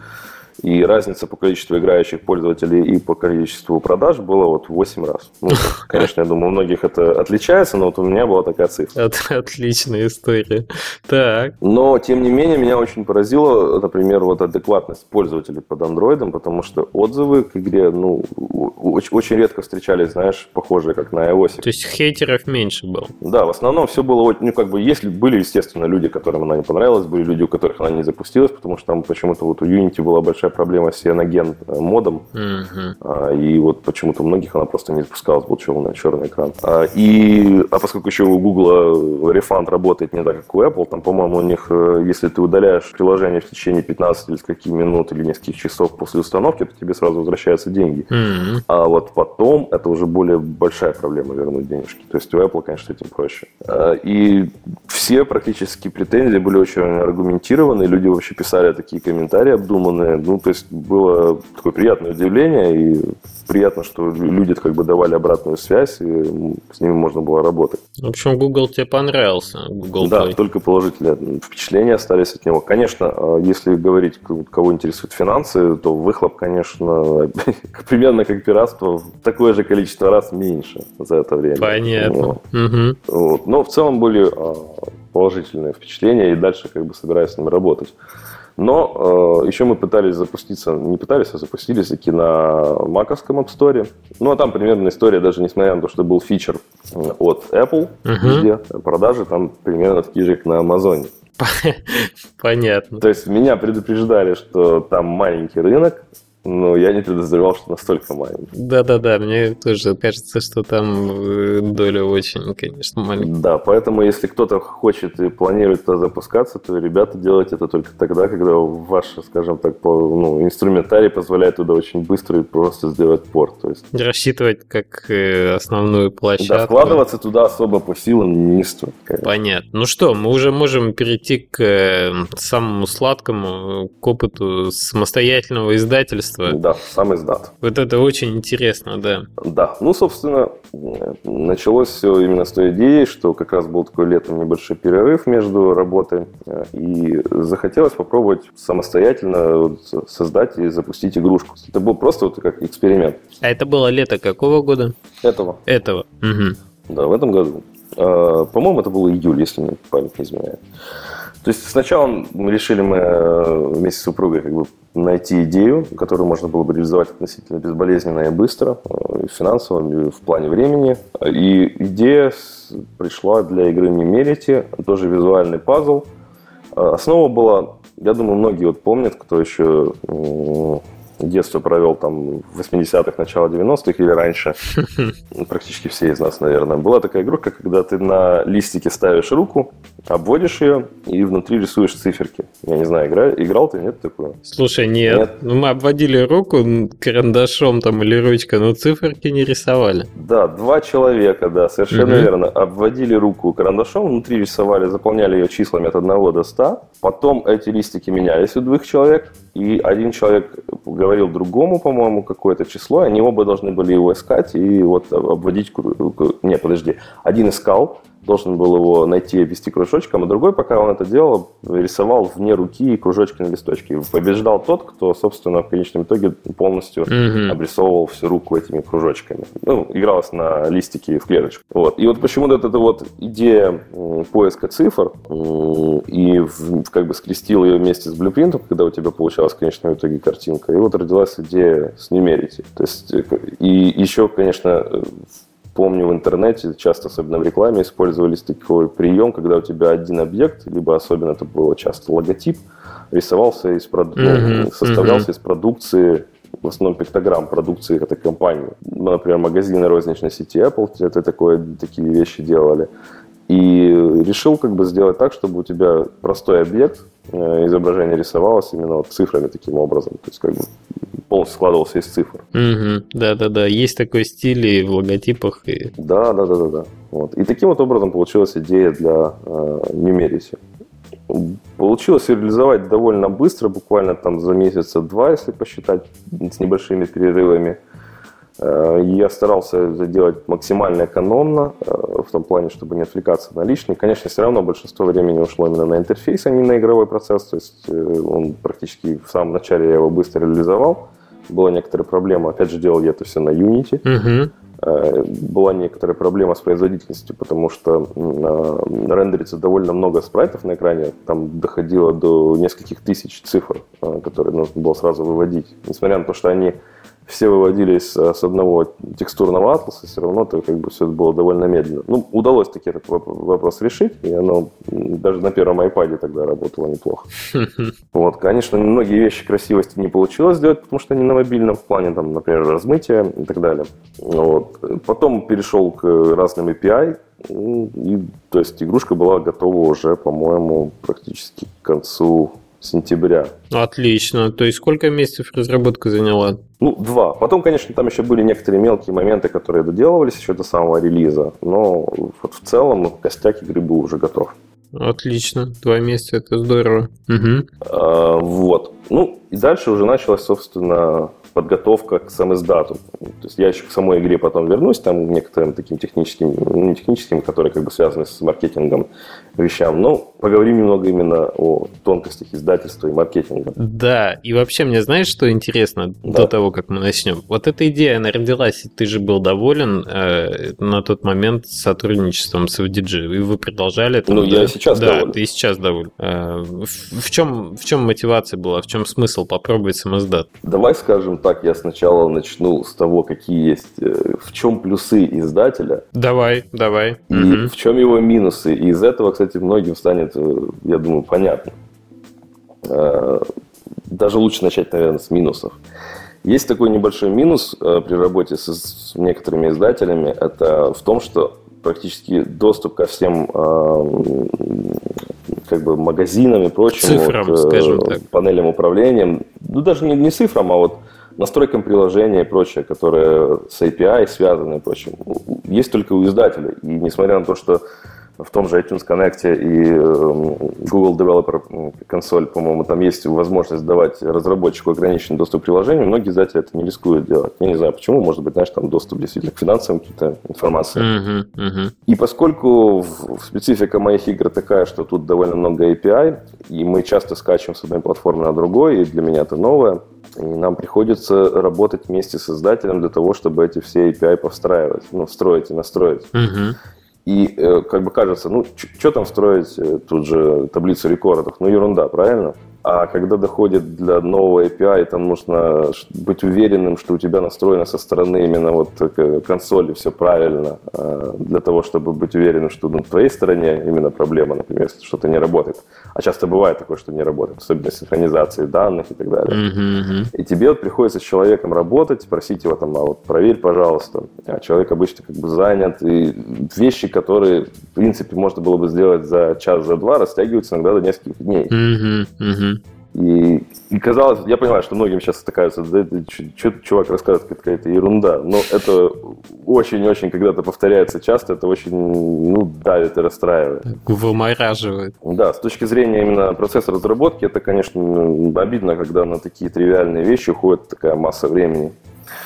И разница по количеству играющих пользователей и по количеству продаж была вот в 8 раз. Ну, конечно, я думаю, у многих это отличается, но вот у меня была такая цифра. Это отличная история. Так. Но, тем не менее, меня очень поразило, например, вот адекватность пользователей под андроидом, потому что отзывы к игре, ну, очень, очень редко встречались, знаешь, похожие, как на iOS. То есть хейтеров меньше было? Да, в основном все было, ну, как бы, если были, естественно, люди, которым она не понравилась, были люди, у которых она не запустилась, потому что там почему-то вот у Unity была большая большая проблема с Cyanogen модом. Uh-huh. И вот почему-то у многих она просто не запускалась, был черный, черный экран. И, а поскольку еще у Google рефанд работает не так, как у Apple, там, по-моему, у них, если ты удаляешь приложение в течение 15 или скольких минут или нескольких часов после установки, то тебе сразу возвращаются деньги. Uh-huh. А вот потом это уже более большая проблема вернуть денежки. То есть у Apple, конечно, этим проще. И все практически претензии были очень аргументированы, люди вообще писали такие комментарии обдуманные. Ну, то есть было такое приятное удивление, и приятно, что люди как бы давали обратную связь, и с ними можно было работать. В общем, Google тебе понравился. Google да, Play. только положительные впечатления остались от него. Конечно, а если говорить, кого интересуют финансы, то выхлоп, конечно, примерно как пиратство, такое же количество раз меньше за это время. Понятно. Вот. Угу. Вот. Но в целом были а, положительные впечатления, и дальше как бы собираюсь с ними работать. Но э, еще мы пытались запуститься, не пытались, а запустились таки на маковском App Store. Ну, а там примерно история, даже несмотря на то, что был фичер от Apple uh-huh. везде, продажи там примерно такие же, как на Амазоне. Понятно. То есть меня предупреждали, что там маленький рынок, ну, я не подозревал, что настолько маленький. Да-да-да, мне тоже кажется, что там э, доля очень, конечно, маленькая. Да, поэтому если кто-то хочет и планирует туда запускаться, то, ребята, делайте это только тогда, когда ваш, скажем так, ну, инструментарий позволяет туда очень быстро и просто сделать порт. То есть... Рассчитывать как э, основную площадку. Да, вкладываться туда особо по силам не стоит. Конечно. Понятно. Ну что, мы уже можем перейти к э, самому сладкому, к опыту самостоятельного издательства издательства. Да, сам издат. Вот это очень интересно, да. Да, ну, собственно, началось все именно с той идеи, что как раз был такой летом небольшой перерыв между работой, э, и захотелось попробовать самостоятельно создать и запустить игрушку. Это был просто вот как эксперимент. А это было лето какого года? Этого. Этого. Угу. Да, в этом году. А, по-моему, это был июль, если мне память не изменяет. То есть сначала мы решили мы э, вместе с супругой как бы найти идею, которую можно было бы реализовать относительно безболезненно и быстро, э, и финансово, и в плане времени. И идея пришла для игры Мимерити, тоже визуальный пазл. Э, основа была, я думаю, многие вот помнят, кто еще детство провел там в 80-х, начало 90-х или раньше, практически все из нас, наверное, была такая игрушка, когда ты на листике ставишь руку, обводишь ее и внутри рисуешь циферки. Я не знаю, игра, играл ты, нет такого? Слушай, нет. нет. Ну, мы обводили руку карандашом там или ручкой, но циферки не рисовали. Да, два человека, да, совершенно угу. верно. Обводили руку карандашом, внутри рисовали, заполняли ее числами от 1 до 100. Потом эти листики менялись у двух человек, и один человек говорил другому, по-моему, какое-то число, они оба должны были его искать и вот обводить... Не, подожди. Один искал, должен был его найти и обвести кружочком, а другой, пока он это делал, рисовал вне руки кружочки на листочке. Побеждал тот, кто, собственно, в конечном итоге полностью mm-hmm. обрисовывал всю руку этими кружочками. Ну, игралось на листике в клеточку. Вот. И вот почему-то эта вот идея поиска цифр и как бы скрестил ее вместе с блюпринтом, когда у тебя получалась в конечном итоге картинка. И вот родилась идея с Numerity. То есть, э, и еще, конечно, помню в интернете, часто, особенно в рекламе, использовались такой прием, когда у тебя один объект, либо особенно это было часто логотип, рисовался из проду... mm-hmm. ну, составлялся mm-hmm. из продукции в основном пиктограмм продукции этой компании. Ну, например, магазины розничной сети Apple это такое, такие вещи делали. И решил как бы сделать так, чтобы у тебя простой объект, изображение рисовалось именно вот цифрами таким образом. То есть как бы полностью складывался из цифр. Угу, да-да-да, есть такой стиль и в логотипах. И... Да, да, да, да, да. Вот. И таким вот образом получилась идея для э, Numericy. Получилось реализовать довольно быстро, буквально там за месяца два, если посчитать, с небольшими перерывами. Э, я старался сделать максимально экономно, э, в том плане, чтобы не отвлекаться на лишний. Конечно, все равно большинство времени ушло именно на интерфейс, а не на игровой процесс. То есть э, он практически в самом начале я его быстро реализовал была некоторая проблема. Опять же, делал я это все на Unity. Угу. Была некоторая проблема с производительностью, потому что рендерится довольно много спрайтов на экране. Там доходило до нескольких тысяч цифр, которые нужно было сразу выводить. Несмотря на то, что они все выводились с одного текстурного атласа, все равно то как бы все это было довольно медленно. Ну, удалось таки этот вопрос решить, и оно даже на первом iPad тогда работало неплохо. Вот, конечно, многие вещи красивости не получилось сделать, потому что они на мобильном в плане, там, например, размытия и так далее. Вот. Потом перешел к разным API, и, то есть игрушка была готова уже, по-моему, практически к концу сентября. Отлично. То есть сколько месяцев разработка заняла? Ну, два. Потом, конечно, там еще были некоторые мелкие моменты, которые доделывались еще до самого релиза. Но вот в целом костяк игры был уже готов. Отлично. Два месяца это здорово. Угу. А, вот. Ну, и дальше уже началась, собственно, подготовка к сам издату. То есть я еще к самой игре потом вернусь, там некоторым таким техническим, ну, не техническим, которые как бы связаны с маркетингом вещам. Но поговорим немного именно о тонкостях издательства и маркетинга. Да, и вообще мне знаешь, что интересно да. до того, как мы начнем? Вот эта идея, она родилась, и ты же был доволен э, на тот момент сотрудничеством с FDG, и вы продолжали это. Ну, да? я сейчас да, доволен. ты сейчас доволен. Э, в, в, чем, в чем мотивация была, в чем смысл попробовать самоздат? Давай скажем так, я сначала начну с того, какие есть, э, в чем плюсы издателя. Давай, давай. И угу. в чем его минусы. И из этого, кстати, многим станет, э, я думаю, понятно. Э, даже лучше начать, наверное, с минусов. Есть такой небольшой минус при работе с, с некоторыми издателями. Это в том, что практически доступ ко всем как бы магазинам и прочим, цифрам, вот, скажем так. панелям управления, ну даже не, не цифрам, а вот настройкам приложения и прочее, которые с API связаны и прочим, есть только у издателя. И несмотря на то, что в том же iTunes Connect и эм, Google Developer консоль, по-моему, там есть возможность давать разработчику ограниченный доступ к приложению. Многие издатели это не рискуют делать. Я не знаю почему, может быть, знаешь, там доступ действительно к финансовым каким-то информации. Uh-huh, uh-huh. И поскольку специфика моих игр такая, что тут довольно много API, и мы часто скачем с одной платформы на другой, и для меня это новое, и нам приходится работать вместе с издателем для того, чтобы эти все API повстраивать, ну, встроить и настроить. Uh-huh. И э, как бы кажется, ну, что там строить э, тут же таблицу рекордов? Ну, ерунда, правильно? А когда доходит для нового API, там нужно быть уверенным, что у тебя настроено со стороны именно вот консоли все правильно, а, для того, чтобы быть уверенным, что на твоей стороне именно проблема, например, если что-то не работает. А часто бывает такое, что не работает, особенно синхронизации данных и так далее. Mm-hmm. И тебе вот приходится с человеком работать, просить его там, а вот проверь, пожалуйста. А человек обычно как бы занят, и вещи, которые, в принципе, можно было бы сделать за час, за два, растягиваются иногда до нескольких дней. Mm-hmm. Mm-hmm. И, и казалось, я понимаю, что многим сейчас стыкаются, да, что чувак рассказывает какая-то ерунда, но это очень-очень когда-то повторяется часто, это очень, ну, давит и расстраивает. Вымораживает. Да, с точки зрения именно процесса разработки, это, конечно, обидно, когда на такие тривиальные вещи уходит такая масса времени.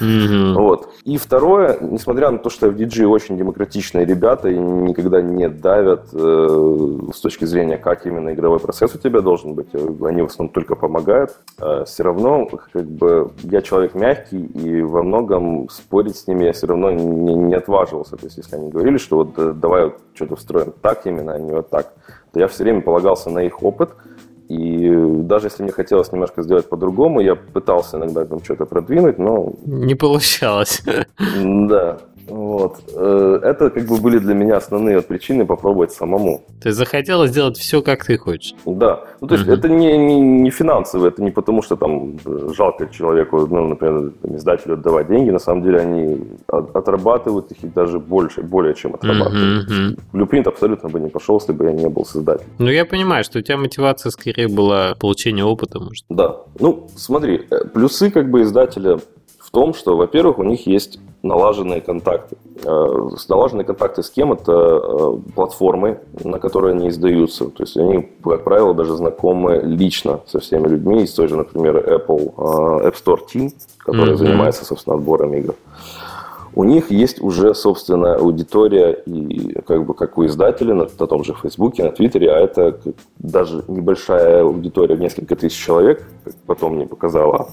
Mm-hmm. Вот. И второе, несмотря на то, что FDG очень демократичные ребята и никогда не давят э, с точки зрения, как именно игровой процесс у тебя должен быть, они в основном только помогают, э, все равно как бы я человек мягкий и во многом спорить с ними я все равно не, не отваживался. То есть если они говорили, что вот э, давай вот что-то встроим так именно, а не вот так, то я все время полагался на их опыт – и даже если мне хотелось немножко сделать по-другому, я пытался иногда там что-то продвинуть, но... Не получалось. Да. Вот. Э, это как бы были для меня основные причины попробовать самому. Ты захотел сделать все, как ты хочешь. Да. Ну, то есть это не, не, не финансово, это не потому, что там жалко человеку, ну, например, издателю отдавать деньги. На самом деле они отрабатывают их и даже больше, более чем отрабатывают. Blueprint абсолютно бы не пошел, если бы я не был создателем. Ну, я понимаю, что у тебя мотивация скорее была получение опыта, может. Да. Ну, смотри, э, плюсы как бы издателя том, что, во-первых, у них есть налаженные контакты. Э, налаженные контакты с кем? Это э, платформы, на которые они издаются. То есть они, как правило, даже знакомы лично со всеми людьми из той же, например, Apple э, App Store Team, который mm-hmm. занимается, собственно, отбором игр у них есть уже собственная аудитория, и как бы как у издателя на, на том же Фейсбуке, на Твиттере, а это даже небольшая аудитория в несколько тысяч человек, как потом мне показала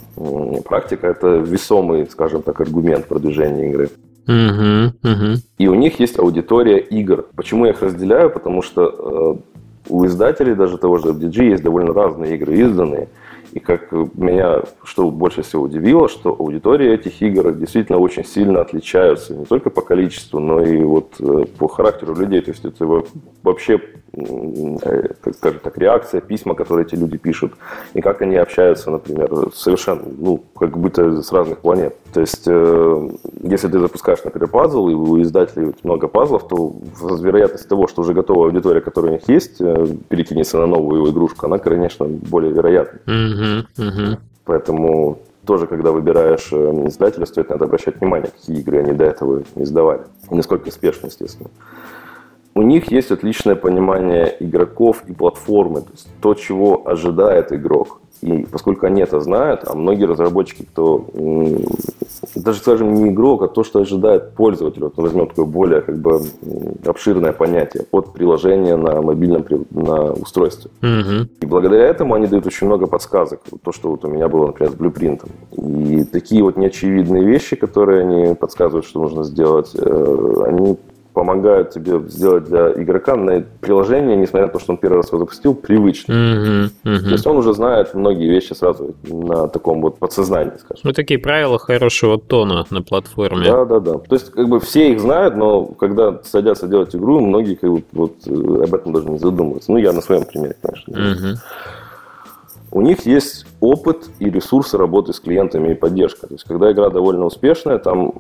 практика, это весомый, скажем так, аргумент продвижения игры. Uh-huh, uh-huh. И у них есть аудитория игр. Почему я их разделяю? Потому что э, у издателей даже того же FDG есть довольно разные игры изданные. И как меня, что больше всего удивило, что аудитория этих игр действительно очень сильно отличаются не только по количеству, но и вот э, по характеру людей. То есть это вообще как скажем так, реакция, письма, которые эти люди пишут, и как они общаются, например, совершенно, ну, как будто с разных планет. То есть, э, если ты запускаешь, например, пазл, и у издателей много пазлов, то вероятность того, что уже готовая аудитория, которая у них есть, э, перекинется на новую игрушку, она, конечно, более вероятна. Mm-hmm. Mm-hmm. Поэтому тоже, когда выбираешь издателя, стоит надо обращать внимание, какие игры они до этого издавали. И насколько успешно, естественно у них есть отличное понимание игроков и платформы, то есть то, чего ожидает игрок. И поскольку они это знают, а многие разработчики, кто даже, скажем, не игрок, а то, что ожидает пользователь, вот возьмем такое более как бы обширное понятие от приложения на мобильном на устройстве. Mm-hmm. И благодаря этому они дают очень много подсказок. Вот то, что вот у меня было, например, с блюпринтом. И такие вот неочевидные вещи, которые они подсказывают, что нужно сделать, э, они помогают тебе сделать для игрока на приложение, несмотря на то, что он первый раз его запустил, привычно. Mm-hmm, mm-hmm. То есть он уже знает многие вещи сразу на таком вот подсознании, скажем. Ну, такие правила хорошего тона на платформе. Да, да, да. То есть, как бы все их знают, но когда садятся делать игру, многие как бы, вот, э, об этом даже не задумываются. Ну, я на своем примере, конечно. Mm-hmm. У них есть опыт и ресурсы работы с клиентами и поддержка. То есть, когда игра довольно успешная, там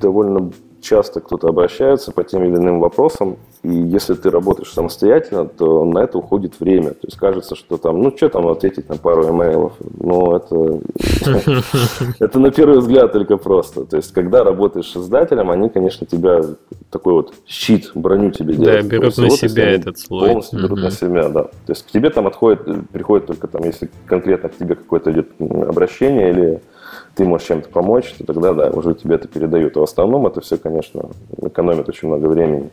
довольно часто кто-то обращается по тем или иным вопросам, и если ты работаешь самостоятельно, то на это уходит время. То есть кажется, что там, ну что там ответить на пару имейлов, но это, это на первый взгляд только просто. То есть когда работаешь с издателем, они, конечно, тебя такой вот щит, броню тебе делают. Да, берут на себя этот слой. Полностью берут на себя, да. То есть к тебе там отходит, приходит только там, если конкретно к тебе какое-то идет обращение или ты можешь чем-то помочь, то тогда, да, уже тебе это передают. А в основном это все, конечно, экономит очень много времени.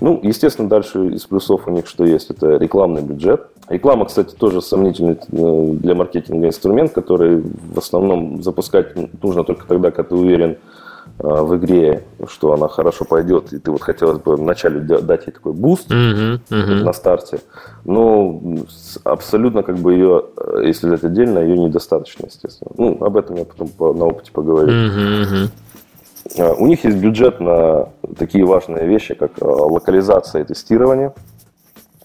Ну, естественно, дальше из плюсов у них что есть, это рекламный бюджет. Реклама, кстати, тоже сомнительный э, для маркетинга инструмент, который в основном запускать нужно только тогда, когда ты уверен, в игре, что она хорошо пойдет, и ты вот хотелось бы вначале дать ей такой буст uh-huh, uh-huh. на старте, но абсолютно как бы ее, э, если взять отдельно, ее недостаточно, естественно. Ну, об этом я потом на опыте поговорю. Uh-huh, uh-huh. У них есть бюджет на такие важные вещи, как локализация и тестирование.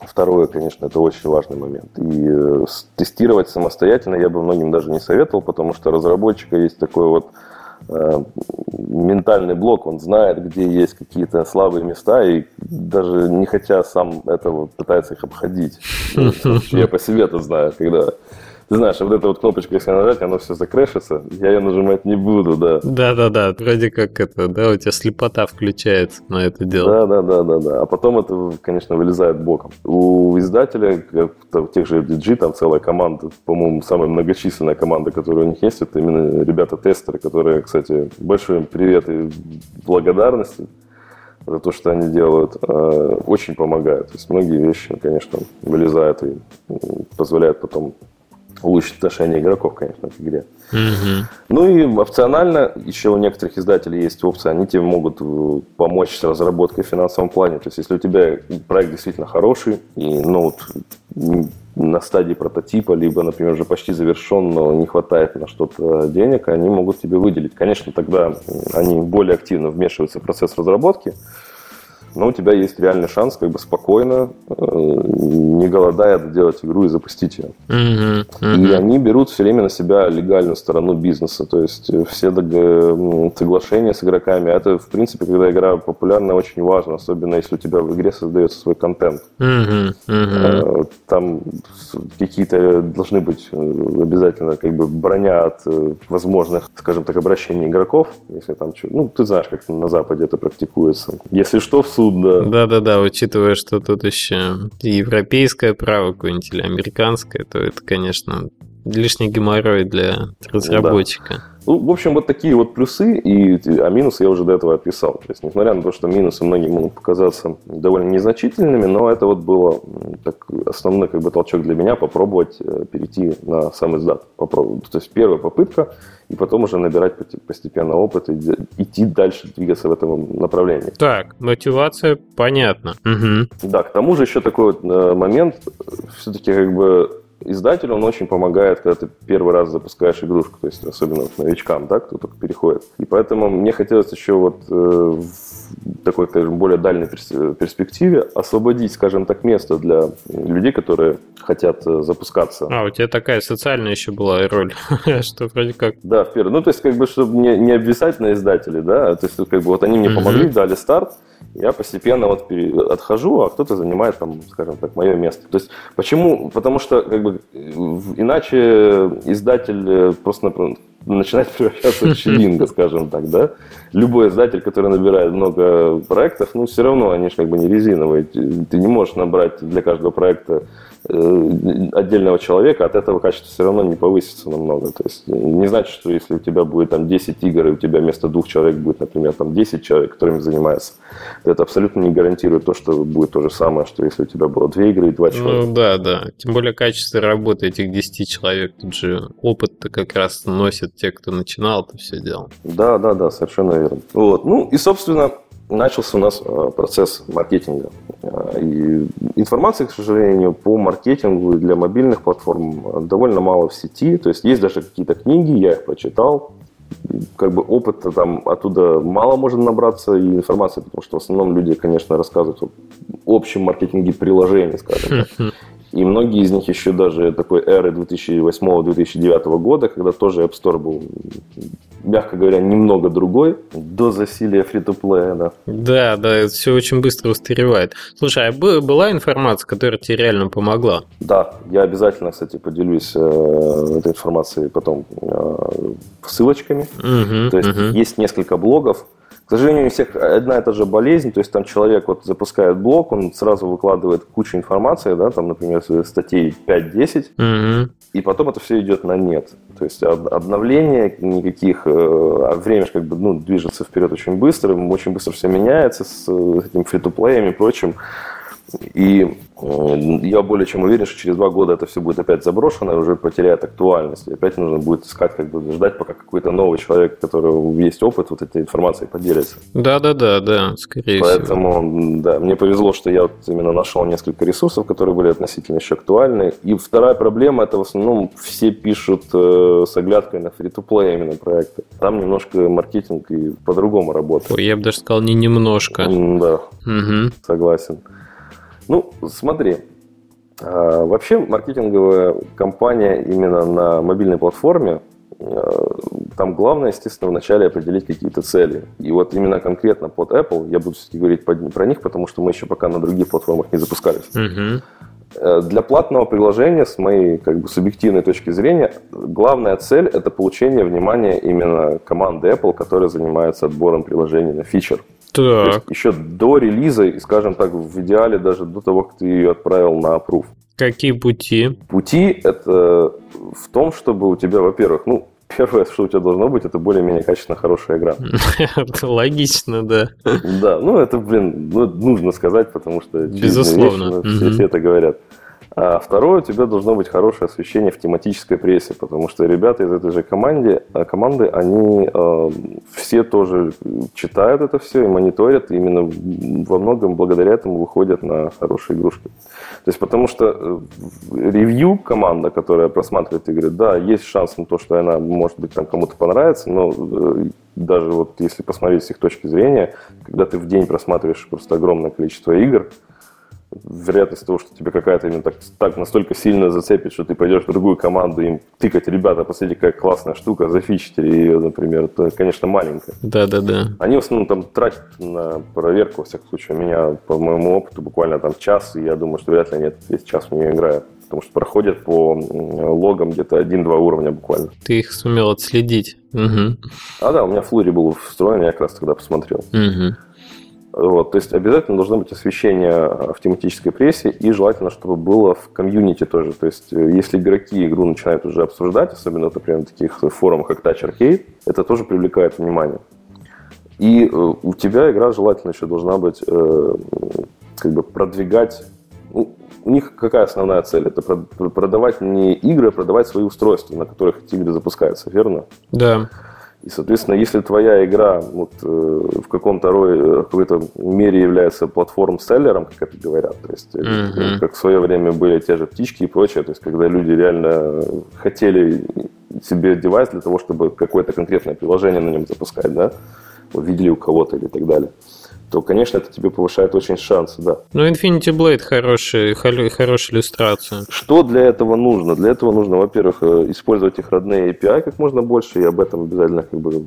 Второе, конечно, это очень важный момент. И тестировать самостоятельно я бы многим даже не советовал, потому что разработчика есть такой вот Э, ментальный блок, он знает, где есть какие-то слабые места, и даже не хотя сам этого пытается их обходить. Я по себе это знаю, когда ты знаешь, вот эта вот кнопочка, если нажать, она все закрэшится, я ее нажимать не буду, да. Да-да-да, вроде как это, да, у тебя слепота включается на это дело. Да-да-да-да-да, а потом это, конечно, вылезает боком. У издателя, в тех же FDG, там целая команда, по-моему, самая многочисленная команда, которая у них есть, это именно ребята-тестеры, которые, кстати, большой им привет и благодарность за то, что они делают, э, очень помогают. То есть многие вещи, конечно, вылезают и позволяют потом улучшить отношение игроков, конечно, к игре. Mm-hmm. Ну и опционально еще у некоторых издателей есть опция, они тебе могут э, помочь с разработкой в финансовом плане. То есть, если у тебя проект действительно хороший, и ноут на стадии прототипа, либо, например, уже почти завершен, но не хватает на что-то денег, они могут тебе выделить. Конечно, тогда они более активно вмешиваются в процесс разработки, но у тебя есть реальный шанс как бы спокойно, э, не голодая, делать игру и запустить ее. Mm-hmm. Mm-hmm. И они берут все время на себя легальную сторону бизнеса, то есть э, все соглашения с игроками. Это, в принципе, когда игра популярна, очень важно, особенно если у тебя в игре создается свой контент. Mm-hmm. Mm-hmm. Там какие-то должны быть обязательно как бы броня от возможных, скажем так, обращений игроков, если там, ну, ты знаешь, как на Западе это практикуется. Если что, в суд суд, да. Да-да-да, учитывая, что тут еще европейское право какое-нибудь или американское, то это, конечно, лишний геморрой для разработчика. Да. Ну, в общем, вот такие вот плюсы, и, а минусы я уже до этого описал. То есть, несмотря на то, что минусы многим могут показаться довольно незначительными, но это вот было так, основной как бы, толчок для меня попробовать э, перейти на сам издат. Попробовать. То есть, первая попытка, и потом уже набирать постепенно опыт и идти дальше, двигаться в этом направлении. Так, мотивация понятна. Угу. Да, к тому же еще такой вот э, момент, все-таки как бы издатель, он очень помогает, когда ты первый раз запускаешь игрушку, то есть особенно вот новичкам, да, кто только переходит. И поэтому мне хотелось еще вот э, в такой, скажем, более дальней перспективе освободить, скажем так, место для людей, которые хотят э, запускаться. А, у тебя такая социальная еще была роль, что вроде как... Да, в первый. Ну, то есть, как бы, чтобы не, не обвисать на издателе, да, то есть, как бы, вот они мне помогли, дали старт, я постепенно вот отхожу, а кто-то занимает там, скажем так, мое место. То есть почему? Потому что как бы иначе издатель э, просто начинает превращаться в шиллинга, скажем так, да. Любой издатель, который набирает много проектов, ну все равно они же как бы не резиновые. Ты не можешь набрать для каждого проекта отдельного человека, от этого качество все равно не повысится намного. То есть не значит, что если у тебя будет там 10 игр, и у тебя вместо двух человек будет, например, там 10 человек, которыми занимаются, то это абсолютно не гарантирует то, что будет то же самое, что если у тебя было две игры и два человека. Ну да, да. Тем более качество работы этих 10 человек, тут же опыт-то как раз носят те, кто начинал это все дело. Да, да, да, совершенно верно. Вот. Ну и, собственно, начался у нас э, процесс маркетинга. Э, и информации, к сожалению, по маркетингу для мобильных платформ э, довольно мало в сети. То есть есть даже какие-то книги, я их прочитал. Как бы опыта там оттуда мало можно набраться и информации, потому что в основном люди, конечно, рассказывают о общем маркетинге приложений, скажем так. И многие из них еще даже такой эры 2008-2009 года, когда тоже App Store был, мягко говоря, немного другой, до засилия фри-то-плея, да. Да, да, это все очень быстро устаревает. Слушай, а была информация, которая тебе реально помогла? Да, я обязательно, кстати, поделюсь э, этой информацией потом э, ссылочками. Угу, То есть угу. есть несколько блогов, к сожалению, у всех одна и та же болезнь, то есть там человек вот запускает блог, он сразу выкладывает кучу информации, да, там, например, статей 5-10, mm-hmm. и потом это все идет на нет. То есть обновления никаких, э, а время как бы ну, движется вперед очень быстро, очень быстро все меняется с, с этим фри-то-плеем и прочим. И э, я более чем уверен, что через два года это все будет опять заброшено, и уже потеряет актуальность. И опять нужно будет искать, как бы ждать, пока какой-то новый человек, у которого есть опыт, вот этой информацией поделится. Да, да, да, да, скорее Поэтому, всего. Поэтому, да, мне повезло, что я вот именно нашел несколько ресурсов, которые были относительно еще актуальны. И вторая проблема это в основном все пишут э, с оглядкой на фри-то-плей именно проекты. Там немножко маркетинг и по-другому работает. Ой, я бы даже сказал, не немножко. Да, угу. согласен. Ну, смотри, а, вообще маркетинговая компания именно на мобильной платформе, а, там главное, естественно, вначале определить какие-то цели. И вот именно конкретно под Apple, я буду все-таки говорить про них, потому что мы еще пока на других платформах не запускались. Угу. Для платного приложения, с моей как бы, субъективной точки зрения, главная цель – это получение внимания именно команды Apple, которая занимается отбором приложений на фичер. Так. еще до релиза, и, скажем так, в идеале даже до того, как ты ее отправил на approve. Какие пути? Пути это в том, чтобы у тебя, во-первых, ну, первое, что у тебя должно быть, это более-менее качественно хорошая игра. Логично, да. Да, ну это, блин, ну, нужно сказать, потому что Безусловно. Все, все это говорят. А второе, у тебя должно быть хорошее освещение в тематической прессе, потому что ребята из этой же команды, а, команды они э, все тоже читают это все и мониторят, и именно во многом благодаря этому выходят на хорошие игрушки. То есть потому что э, ревью команда, которая просматривает игры, да, есть шанс на то, что она, может быть, там кому-то понравится, но э, даже вот если посмотреть с их точки зрения, когда ты в день просматриваешь просто огромное количество игр, вероятность того, что тебе какая-то именно так, так настолько сильно зацепит, что ты пойдешь в другую команду им тыкать, ребята, посмотрите, какая классная штука, зафичите ее, например, то, конечно, маленькая. Да-да-да. Они в основном там тратят на проверку, во всяком случае, у меня, по моему опыту, буквально там час, и я думаю, что вряд ли они весь час в нее играют потому что проходят по логам где-то один-два уровня буквально. Ты их сумел отследить. Угу. А да, у меня флури был встроен, я как раз тогда посмотрел. Угу. Вот, то есть обязательно должно быть освещение в тематической прессе и желательно, чтобы было в комьюнити тоже. То есть э, если игроки игру начинают уже обсуждать, особенно, например, на таких форумах, как Touch Arcade, это тоже привлекает внимание. И э, у тебя игра желательно еще должна быть э, как бы продвигать ну, у них какая основная цель? Это продавать не игры, а продавать свои устройства, на которых эти игры запускаются, верно? Да. И, соответственно, если твоя игра вот, э, в каком-то роли, какой-то мере является платформ-селлером, как это говорят, то есть mm-hmm. как в свое время были те же птички и прочее, то есть когда люди реально хотели себе девайс для того, чтобы какое-то конкретное приложение на нем запускать, да, вот видели у кого-то или так далее то, конечно, это тебе повышает очень шансы, да. Ну, Infinity Blade хороший, хорошая иллюстрация. Что для этого нужно? Для этого нужно, во-первых, э, использовать их родные API как можно больше, и об этом обязательно как бы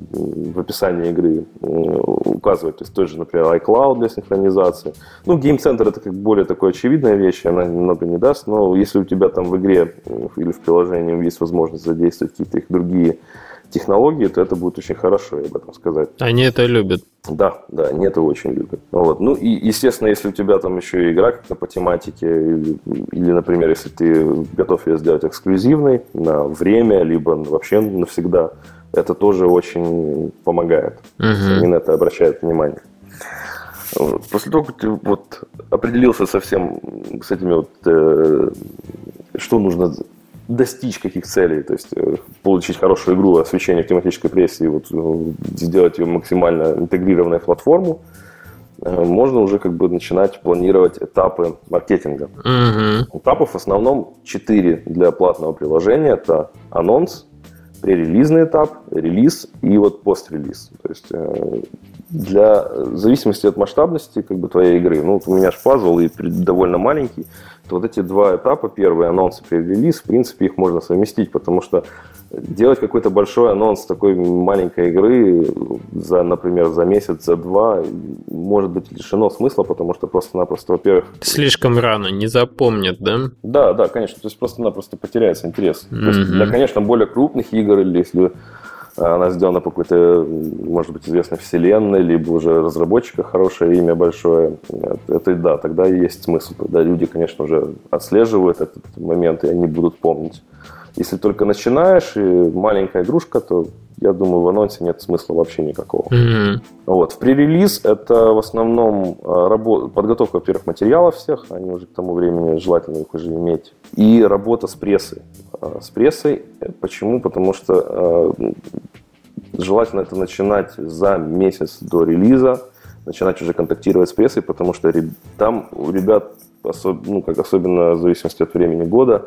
в описании игры указывать. То есть тоже, например, iCloud для синхронизации. Ну, Game Center это как более такая очевидная вещь, она немного не даст, но если у тебя там в игре или в приложении есть возможность задействовать какие-то их другие технологии, то это будет очень хорошо, я об этом сказать. Они это любят. Да, да, они это очень любят. Вот. Ну и, естественно, если у тебя там еще и игра как-то по тематике, или, или, например, если ты готов ее сделать эксклюзивной на время, либо вообще навсегда, это тоже очень помогает. Угу. Они на это обращают внимание. После того, как ты вот определился совсем с этими вот, э, что нужно достичь каких целей, то есть э, получить хорошую игру, освещение в тематической прессе и вот э, сделать ее максимально интегрированной в платформу, э, можно уже как бы начинать планировать этапы маркетинга. Угу. Этапов в основном четыре для платного приложения. Это анонс, пререлизный этап, релиз и вот пострелиз. То есть для в зависимости от масштабности как бы твоей игры, ну вот у меня же пазл и довольно маленький, то вот эти два этапа, первый анонс и пререлиз, в принципе, их можно совместить, потому что делать какой-то большой анонс такой маленькой игры, за, например, за месяц, за два, может быть лишено смысла, потому что просто-напросто, во-первых... Слишком рано, не запомнят, да? Да, да, конечно, то есть просто-напросто потеряется интерес. Mm-hmm. То есть для, конечно, более крупных игр, или если она сделана по какой-то, может быть, известной вселенной, либо уже разработчика хорошее имя большое. Это да, тогда есть смысл. Тогда люди, конечно, уже отслеживают этот момент, и они будут помнить. Если только начинаешь, и маленькая игрушка, то я думаю, в анонсе нет смысла вообще никакого. Mm-hmm. Вот. В пререлиз это в основном а, работа, подготовка, во-первых, материалов всех, они уже к тому времени желательно их уже иметь, и работа с прессой. А, с прессой. Почему? Потому что а, желательно это начинать за месяц до релиза, начинать уже контактировать с прессой, потому что там у ребят, особ, ну, как особенно в зависимости от времени года,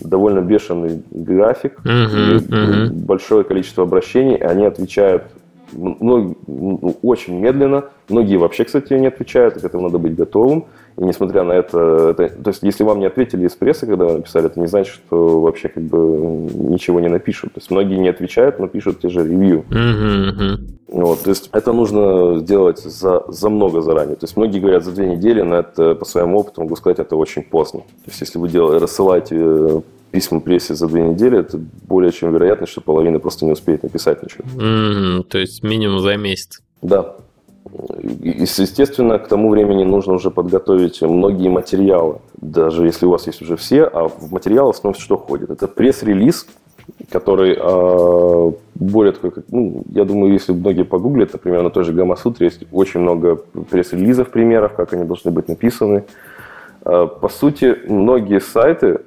довольно бешеный график, uh-huh, uh-huh. большое количество обращений, и они отвечают многие, ну, очень медленно. Многие вообще, кстати, не отвечают, к этому надо быть готовым. И несмотря на это, это, то есть если вам не ответили из прессы, когда вы написали, это не значит, что вообще как бы ничего не напишут. То есть многие не отвечают, но пишут те же ревью. Uh-huh, Вот, то есть это нужно сделать за, за много заранее. То есть многие говорят за две недели, но это по своему опыту могу сказать, это очень поздно. То есть если вы делаете, рассылаете э, письма прессе за две недели, это более чем вероятно, что половина просто не успеет написать ничего. Mm-hmm, то есть минимум за месяц. Да. И, естественно, к тому времени нужно уже подготовить многие материалы, даже если у вас есть уже все, а в материалы в основном что входит? Это пресс-релиз, который э, более такой, как, ну, я думаю, если многие погуглят, например, на той же Гамасутре есть очень много пресс-релизов, примеров, как они должны быть написаны. Э, по сути, многие сайты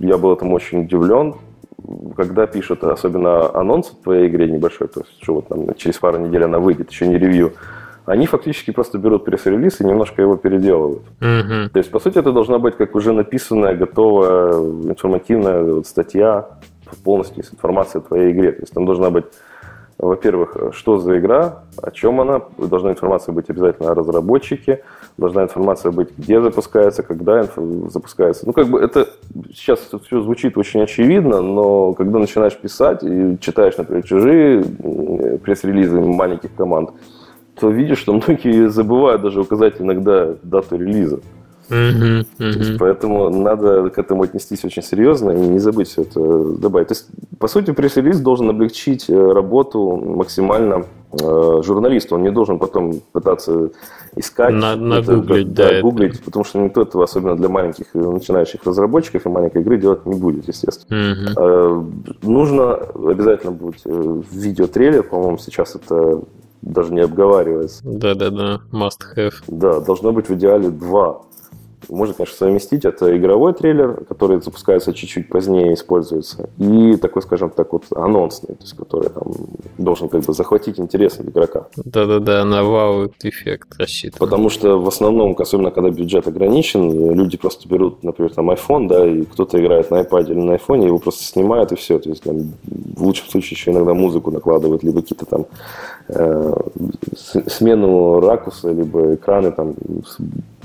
я был этому очень удивлен, когда пишут, особенно анонс в твоей игре небольшой, то есть, что вот там через пару недель она выйдет, еще не ревью, они фактически просто берут пресс-релиз и немножко его переделывают. Mm-hmm. То есть, по сути, это должна быть как уже написанная, готовая, информативная вот, статья полностью с информацией о твоей игре. То есть, там должна быть во-первых, что за игра, о чем она, должна информация быть обязательно о разработчике, должна информация быть, где запускается, когда запускается. Ну, как бы это сейчас все звучит очень очевидно, но когда начинаешь писать и читаешь, например, чужие пресс-релизы маленьких команд, то видишь, что многие забывают даже указать иногда дату релиза. Uh-huh, uh-huh. Поэтому надо к этому отнестись очень серьезно и не забыть все это добавить. То есть, по сути, пресс-релиз должен облегчить э, работу максимально э, журналисту. Он не должен потом пытаться искать, на, нагуглить, да, да, гуглить, это. потому что никто этого, особенно для маленьких начинающих разработчиков и маленькой игры, делать не будет, естественно. Uh-huh. Э, нужно обязательно будет э, видеотрейлер, по-моему, сейчас это даже не обговаривается. Да-да-да, must have. Да, должно быть в идеале два можно, конечно, совместить. Это игровой трейлер, который запускается чуть-чуть позднее, используется, и такой, скажем так, вот анонсный, то есть который там, должен как бы захватить интерес игрока. Да-да-да, на вау-эффект рассчитан. Потому что в основном, особенно когда бюджет ограничен, люди просто берут, например, там iPhone, да, и кто-то играет на iPad или на iPhone, его просто снимают и все. То есть там, в лучшем случае еще иногда музыку накладывают, либо какие-то там э, смену ракурса, либо экраны там с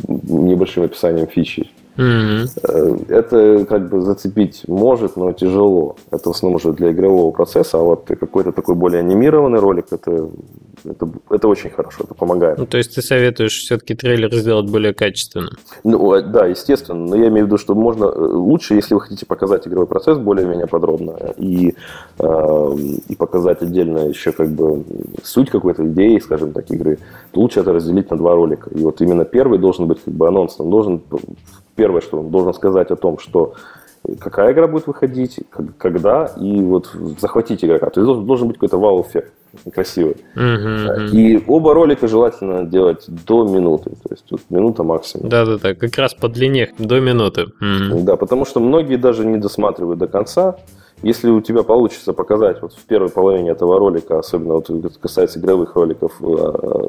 небольшим описанием фичи. Mm-hmm. Это как бы зацепить может, но тяжело. Это в основном уже для игрового процесса, а вот какой-то такой более анимированный ролик, это, это, это очень хорошо, это помогает. Ну, то есть ты советуешь все-таки трейлер сделать более качественным? Ну, да, естественно, но я имею в виду, что можно э, лучше, если вы хотите показать игровой процесс более-менее подробно и, э, и показать отдельно еще как бы суть какой-то идеи, скажем так, игры, то лучше это разделить на два ролика. И вот именно первый должен быть как бы анонсом, должен первое, что он должен сказать о том, что какая игра будет выходить, когда, и вот захватить игрока. То есть должен, должен быть какой-то вау-эффект красивый. Uh-huh, И оба ролика желательно делать до минуты, то есть тут минута максимум. Да-да-да, как раз по длине до минуты. Uh-huh. Да, потому что многие даже не досматривают до конца. Если у тебя получится показать вот в первой половине этого ролика, особенно вот касается игровых роликов, э,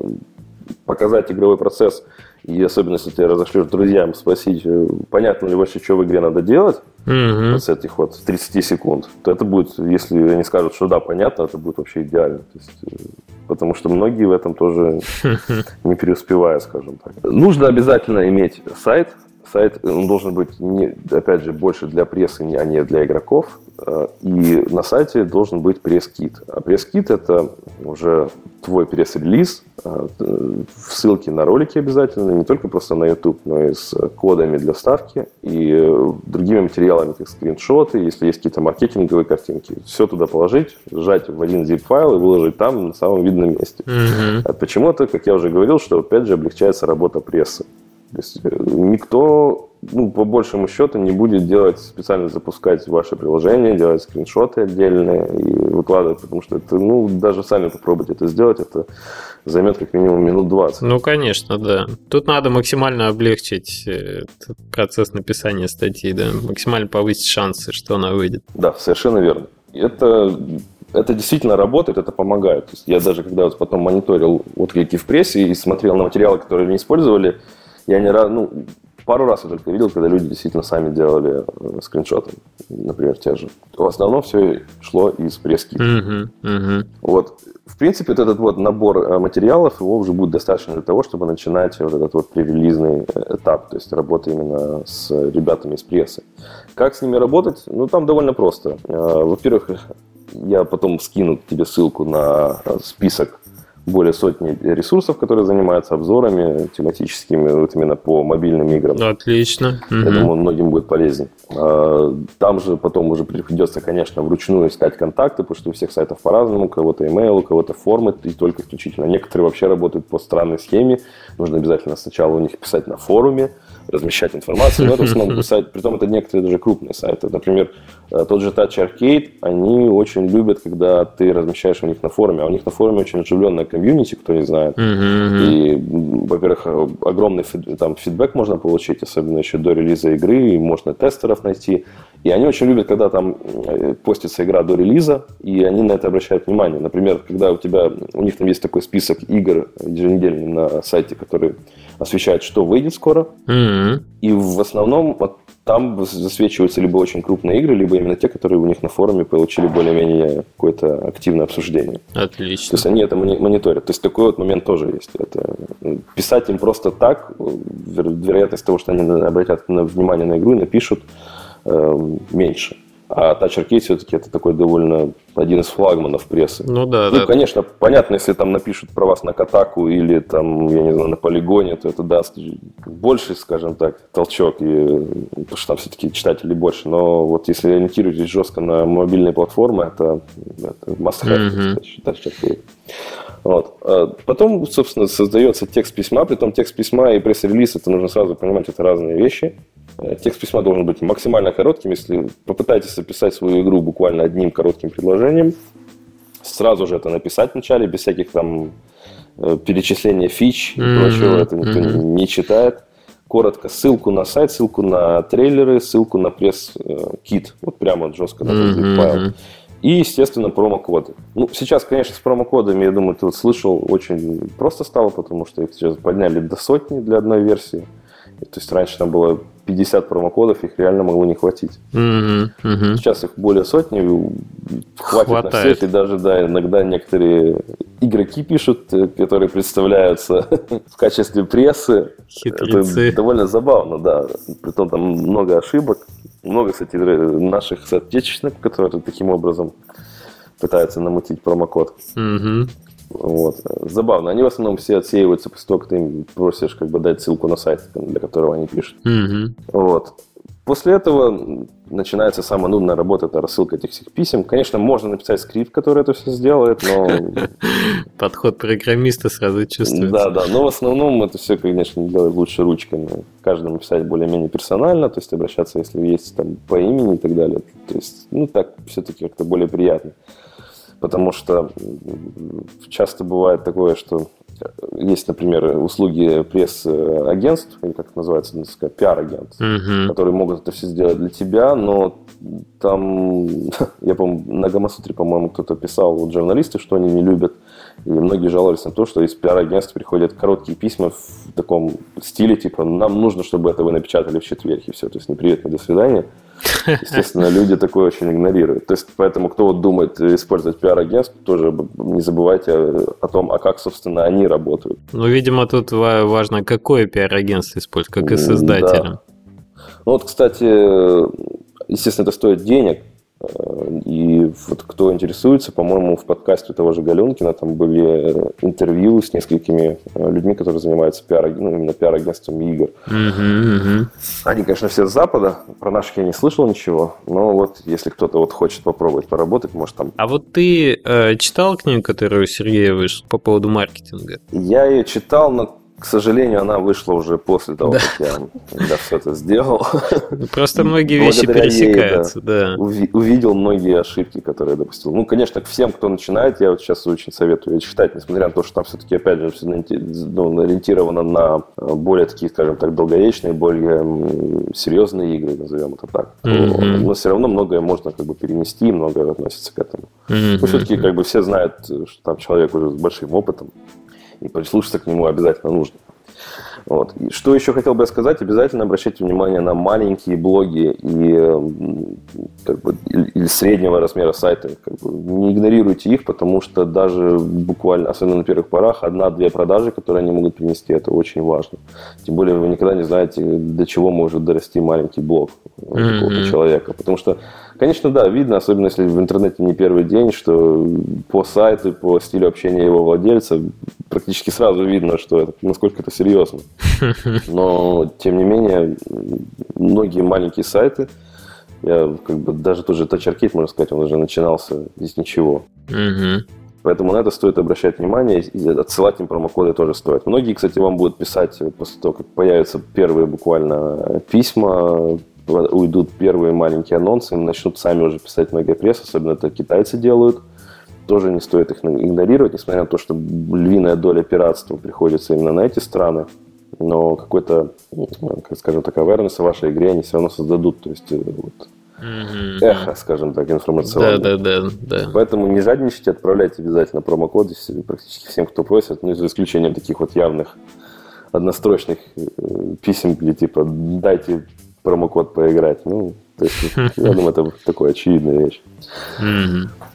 показать игровой процесс и особенно, если ты разошлешь друзьям, спросить, э, понятно ли вообще, что в игре надо делать mm-hmm. вот с этих вот 30 секунд, то это будет, если они скажут, что да, понятно, это будет вообще идеально. То есть, э, потому что многие в этом тоже не преуспевают, скажем так. Нужно обязательно иметь сайт, сайт он должен быть, не, опять же, больше для прессы, а не для игроков. Э, и на сайте должен быть пресс-кит. А пресс-кит – это уже твой пресс-релиз, э, ссылки на ролики обязательно, не только просто на YouTube, но и с кодами для ставки и другими материалами, как скриншоты, если есть какие-то маркетинговые картинки. Все туда положить, сжать в один zip-файл и выложить там на самом видном месте. Mm-hmm. Почему-то, как я уже говорил, что опять же облегчается работа прессы. То есть э, никто, ну, по большему счету, не будет делать, специально запускать ваше приложение, делать скриншоты отдельные и выкладывать, потому что это, ну, даже сами попробуйте это сделать, это займет как минимум минут 20. Ну, конечно, да. Тут надо максимально облегчить э, процесс написания статьи, да, максимально повысить шансы, что она выйдет. Да, совершенно верно. Это это действительно работает, это помогает. То есть я даже когда вот потом мониторил отклики в прессе и смотрел на материалы, которые они использовали, я не раз, ну, пару раз я только видел, когда люди действительно сами делали э, скриншоты, например, те же. В основном все шло из прески. Uh-huh, uh-huh. Вот. В принципе, вот этот вот набор э, материалов, его уже будет достаточно для того, чтобы начинать вот этот вот пререлизный э, этап, то есть работа именно с ребятами из прессы. Как с ними работать? Ну, там довольно просто. Во-первых, я потом скину тебе ссылку на список более сотни ресурсов, которые занимаются обзорами тематическими, вот именно по мобильным играм. Отлично. Я угу. думаю, многим будет полезен. А, там же потом уже придется, конечно, вручную искать контакты, потому что у всех сайтов по-разному, у кого-то email, у кого-то формы, и только исключительно. Некоторые вообще работают по странной схеме. Нужно обязательно сначала у них писать на форуме, размещать информацию, но это в основном сайт, притом это некоторые даже крупные сайты. Например, э, тот же Touch Arcade, они очень любят, когда ты размещаешь у них на форуме, а у них на форуме очень оживленная комьюнити, кто не знает. И, во-первых, огромный там фидбэк можно получить, особенно еще до релиза игры, и можно тестеров найти. И они очень любят, когда там э, постится игра до релиза, и они на это обращают внимание. Например, когда у тебя, у них там есть такой список игр еженедельный на сайте, который освещает, что выйдет скоро. Mm-hmm. И в основном вот там засвечиваются либо очень крупные игры, либо именно те, которые у них на форуме получили более-менее какое-то активное обсуждение. Отлично. То есть они это мониторят. То есть такой вот момент тоже есть. Это писать им просто так, вероятность того, что они обратят внимание на игру и напишут, меньше. А Touch Arcade все-таки это такой довольно один из флагманов прессы. Ну да, ну, да. конечно, понятно, если там напишут про вас на Катаку или там, я не знаю, на полигоне, то это даст больше, скажем так, толчок, и, потому что там все-таки читателей больше. Но вот если ориентируетесь жестко на мобильные платформы, это, это must have, mm-hmm. считать, Arcade. Вот. А потом, собственно, создается текст письма, при том текст письма и пресс-релиз, это нужно сразу понимать, это разные вещи. Э, текст письма должен быть максимально коротким. Если попытаетесь описать свою игру буквально одним коротким предложением, сразу же это написать вначале, без всяких там э, перечисления фич и mm-hmm. прочего, это никто mm-hmm. не читает коротко ссылку на сайт, ссылку на трейлеры, ссылку на пресс-кит. Вот прямо жестко на mm-hmm. файл. И, естественно, промокоды. Ну, сейчас, конечно, с промокодами, я думаю, ты вот слышал, очень просто стало, потому что их сейчас подняли до сотни для одной версии. То есть раньше там было 50 промокодов, их реально могло не хватить. Mm-hmm, mm-hmm. Сейчас их более сотни, хватит Хватает. на всех, и даже, да, иногда некоторые игроки пишут, э, которые представляются в качестве прессы. Хитрецы. Это довольно забавно, да. Притом там много ошибок, много, кстати, наших соотечественников, которые таким образом пытаются намутить промокод. Mm-hmm. Вот. Забавно. Они в основном все отсеиваются после того, как ты им просишь как бы дать ссылку на сайт, для которого они пишут. Mm-hmm. Вот. После этого начинается самая нудная работа, это рассылка этих всех писем. Конечно, можно написать скрипт, который это все сделает, но... Подход программиста сразу чувствуется. Да, да, но в основном это все, конечно, делать лучше ручками. Каждому писать более-менее персонально, то есть обращаться, если есть там по имени и так далее. То есть, ну так, все-таки как-то более приятно потому что часто бывает такое, что есть, например, услуги пресс-агентств, или как это называется, пиар-агент, uh-huh. которые могут это все сделать для тебя, но там, я помню, на Гамасутре, по-моему, кто-то писал, вот журналисты, что они не любят, и многие жаловались на то, что из пиар-агентств приходят короткие письма в таком стиле, типа, нам нужно, чтобы это вы напечатали в четверг, и все, то есть не привет, не до свидания. Естественно, люди такое очень игнорируют. То есть, поэтому, кто вот думает использовать пиар-агентство, тоже не забывайте о том, а как, собственно, они работают. Ну, видимо, тут важно, какое пиар-агентство использовать, как и создателя. Да. Ну, вот, кстати, естественно, это стоит денег, Э, и вот кто интересуется, по-моему, в подкасте того же Галенкина там были интервью с несколькими э, людьми, которые занимаются пиар, ну, именно пиар-агентством игр. Они, конечно, все с Запада, про наших я не слышал ничего, но вот если кто-то вот хочет попробовать поработать, может там... А вот ты э, читал книгу, которую Сергей вышел по поводу маркетинга? Я ее читал, но к сожалению, она вышла уже после того, да. как я когда все это сделал. Просто многие вещи пересекаются, ей, да. да. Увидел многие ошибки, которые я допустил. Ну, конечно, всем, кто начинает, я вот сейчас очень советую читать, несмотря на то, что там все-таки, опять же, все ну, ориентировано на э, более такие, скажем так, долговечные, более серьезные игры, назовем это так. Mm-hmm. Но все равно многое можно как бы перенести, многое относится к этому. Mm-hmm. Но все-таки как бы все знают, что там человек уже с большим опытом, и прислушаться к нему обязательно нужно. Вот. И что еще хотел бы сказать, обязательно обращайте внимание на маленькие блоги и как бы, или среднего размера сайта. Как бы, не игнорируйте их, потому что даже буквально, особенно на первых порах, одна-две продажи, которые они могут принести, это очень важно. Тем более вы никогда не знаете, до чего может дорасти маленький блог mm-hmm. человека. Потому что Конечно, да, видно, особенно если в интернете не первый день, что по сайту, по стилю общения его владельца практически сразу видно, что это, насколько это серьезно. Но, тем не менее, многие маленькие сайты, я как бы даже тоже Touch Arcade, можно сказать, он уже начинался из ничего. Поэтому на это стоит обращать внимание, и отсылать им промокоды тоже стоит. Многие, кстати, вам будут писать после того, как появятся первые буквально письма, уйдут первые маленькие анонсы, начнут сами уже писать многие пресс, особенно это китайцы делают. Тоже не стоит их игнорировать, несмотря на то, что львиная доля пиратства приходится именно на эти страны. Но какой-то, как скажем так, awareness в вашей игре они все равно создадут. То есть э, вот, mm-hmm. эхо, скажем так, информационное. Да, да, да, да. Поэтому не жадничайте, отправляйте обязательно промокоды практически всем, кто просит, ну, за исключением таких вот явных однострочных э, писем, где типа дайте промокод поиграть. Ну, то есть, я думаю, это такая очевидная вещь.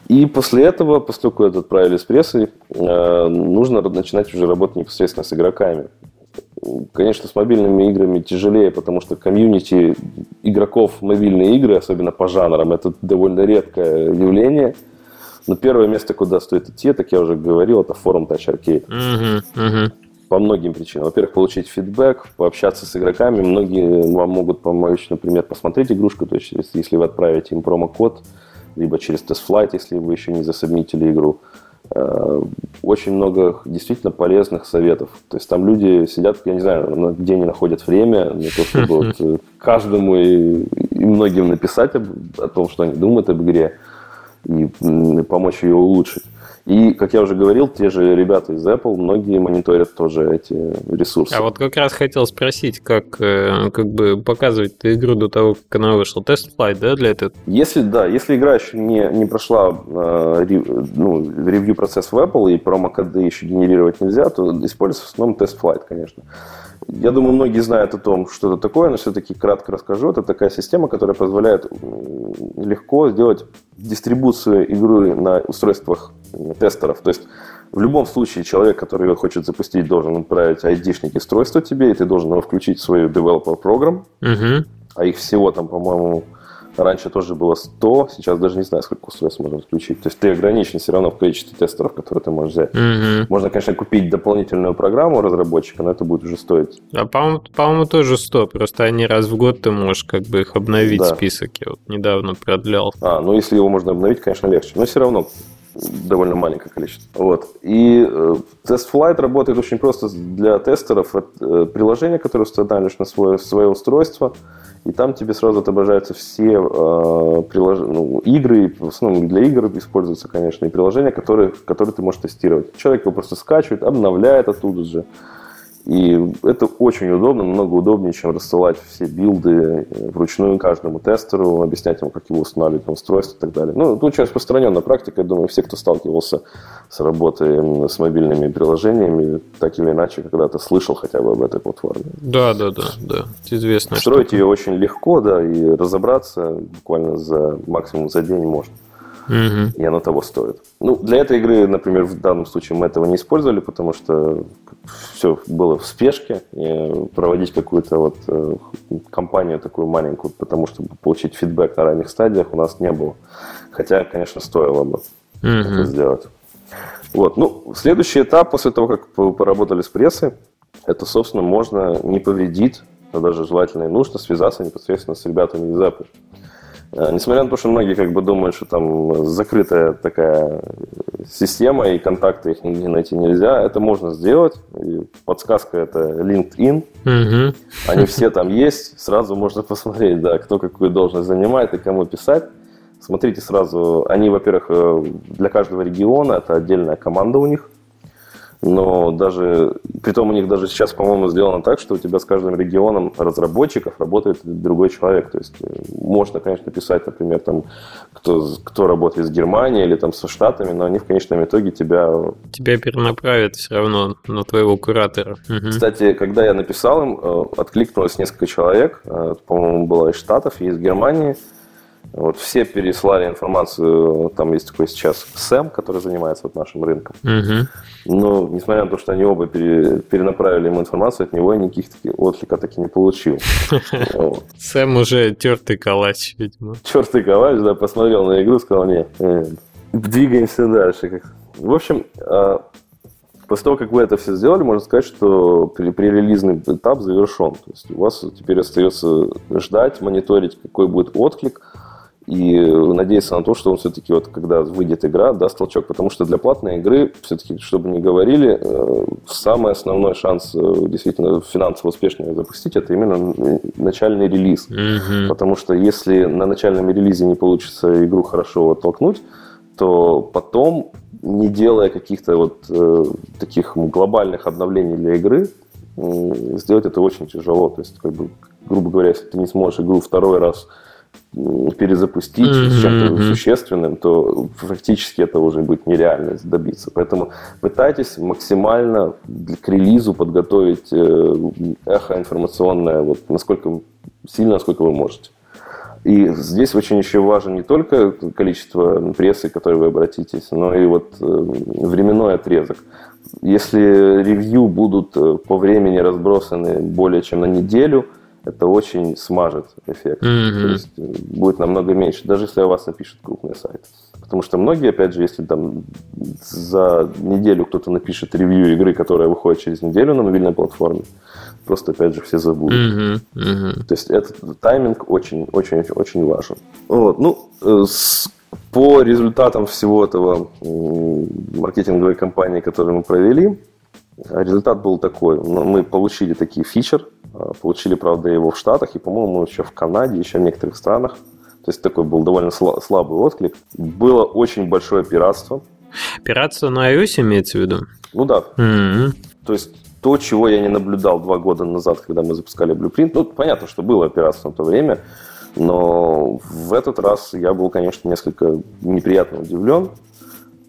И после этого, поскольку это отправили с прессой, э, нужно начинать уже работать непосредственно с игроками. Конечно, с мобильными играми тяжелее, потому что комьюнити игроков в мобильные игры, особенно по жанрам, это довольно редкое явление. Но первое место, куда стоит идти, так я уже говорил, это форум Touch Arcade. Uh-huh, uh-huh по многим причинам. Во-первых, получить фидбэк, пообщаться с игроками. Многие вам могут помочь, например, посмотреть игрушку, то есть если вы отправите им промокод, либо через TestFlight, если вы еще не за submit или игру. Э, очень много действительно полезных советов. То есть там люди сидят, я не знаю, где они находят время, на то, чтобы вот э, каждому и, и многим написать об, о том, что они думают об игре, и помочь ее улучшить. И, как я уже говорил, те же ребята из Apple, многие мониторят тоже эти ресурсы. А вот как раз хотел спросить, как, э, как бы показывать игру до того, как она вышла. TestFlight, да, для этого? Если, да, если игра еще не, не прошла э, ну, ревью-процесс в Apple и промокоды еще генерировать нельзя, то используется в основном тест-флайт, конечно. Я думаю, многие знают о том, что это такое, но все-таки кратко расскажу. Это такая система, которая позволяет легко сделать дистрибуцию игры на устройствах тестеров. То есть в любом случае человек, который ее хочет запустить, должен отправить ID-шник устройства тебе, и ты должен его включить в свою developer program. Угу. А их всего там, по-моему, Раньше тоже было 100, сейчас даже не знаю, сколько устройств можно включить. То есть ты ограничен все равно в количестве тестеров, которые ты можешь взять. Угу. Можно, конечно, купить дополнительную программу разработчика, но это будет уже стоить. А по-моему, по-моему тоже 100, просто они раз в год ты можешь как бы их обновить да. список. Я вот недавно продлял. А, ну если его можно обновить, конечно, легче. Но все равно довольно маленькое количество. Вот. И э, TestFlight работает очень просто для тестеров. Это приложение, которое устанавливаешь на свое, свое устройство, и там тебе сразу отображаются все э, прилож... ну, игры, в основном для игр используются, конечно, и приложения, которые, которые ты можешь тестировать. Человек его просто скачивает, обновляет оттуда же. И это очень удобно, намного удобнее, чем рассылать все билды э, вручную каждому тестеру, объяснять ему, как его устанавливать на устройство и так далее. Ну, это очень распространенная практика. Я думаю, все, кто сталкивался с работой с мобильными приложениями, так или иначе, когда-то слышал хотя бы об этой платформе. Да, да, да, да. Известно. Строить ее очень легко, да, и разобраться буквально за максимум за день можно угу. и оно того стоит. Ну, для этой игры, например, в данном случае мы этого не использовали, потому что все было в спешке, и проводить какую-то вот э, компанию такую маленькую, потому чтобы получить фидбэк на ранних стадиях у нас не было. Хотя, конечно, стоило бы угу. это сделать. Вот. Ну, следующий этап после того, как поработали с прессой, это, собственно, можно не повредить, а даже желательно и нужно связаться непосредственно с ребятами из Apple. Э, несмотря на то, что многие как бы думают, что там закрытая такая система и контакты их нигде найти нельзя, это можно сделать. И подсказка это LinkedIn. Угу. Они все там есть. Сразу можно посмотреть, да, кто какую должность занимает и кому писать. Смотрите сразу, они, во-первых, э, для каждого региона это отдельная команда у них но даже, притом у них даже сейчас, по-моему, сделано так, что у тебя с каждым регионом разработчиков работает другой человек. То есть э, можно, конечно, писать, например, там, кто, кто работает с Германией или там со Штатами, но они в конечном итоге тебя... Тебя перенаправят все равно на твоего куратора. Угу. Кстати, когда я написал им, э, откликнулось несколько человек, э, по-моему, было из Штатов и из Германии, вот все переслали информацию, там есть такой сейчас Сэм, который занимается вот нашим рынком. Угу. Но, несмотря на то, что они оба пере, перенаправили ему информацию, от него никаких таких отклика таки не получил. Сэм уже тертый калач, видимо. Тертый калач, да, посмотрел на игру, сказал, нет, э, двигаемся дальше. В общем, а, после того, как вы это все сделали, можно сказать, что пререлизный этап завершен. То есть у вас теперь остается ждать, мониторить, какой будет отклик – и надеяться на то, что он все-таки, вот, когда выйдет игра, даст толчок. Потому что для платной игры, все-таки, чтобы не говорили, э, самый основной шанс э, действительно финансово успешно запустить, это именно начальный релиз. Mm-hmm. Потому что если на начальном релизе не получится игру хорошо оттолкнуть, то потом, не делая каких-то вот э, таких глобальных обновлений для игры, сделать это очень тяжело. То есть, как бы, грубо говоря, если ты не сможешь игру второй раз перезапустить mm-hmm. с чем-то существенным, то фактически это уже будет нереально добиться. Поэтому пытайтесь максимально к релизу подготовить э, эхо информационное, вот насколько сильно, насколько вы можете. И здесь очень еще важно не только количество прессы, к которой вы обратитесь, но и вот э, временной отрезок. Если ревью будут э, по времени разбросаны более чем на неделю – это очень смажет эффект. Mm-hmm. То есть э, будет намного меньше, даже если о вас напишет крупный сайт. Потому что многие, опять же, если там за неделю кто-то напишет ревью игры, которая выходит через неделю на мобильной платформе, просто, опять же, все забудут. Mm-hmm. Mm-hmm. То есть этот тайминг очень-очень-очень важен. Вот. Ну, э, с, по результатам всего этого маркетинговой кампании, которую мы провели, результат был такой. Мы получили такие фичер, получили, правда, его в Штатах и, по-моему, еще в Канаде, еще в некоторых странах. То есть такой был довольно слабый отклик. Было очень большое пиратство. Пиратство на iOS имеется в виду? Ну да. Mm-hmm. То есть то, чего я не наблюдал два года назад, когда мы запускали Blueprint. Ну, понятно, что было пиратство в то время, но в этот раз я был, конечно, несколько неприятно удивлен,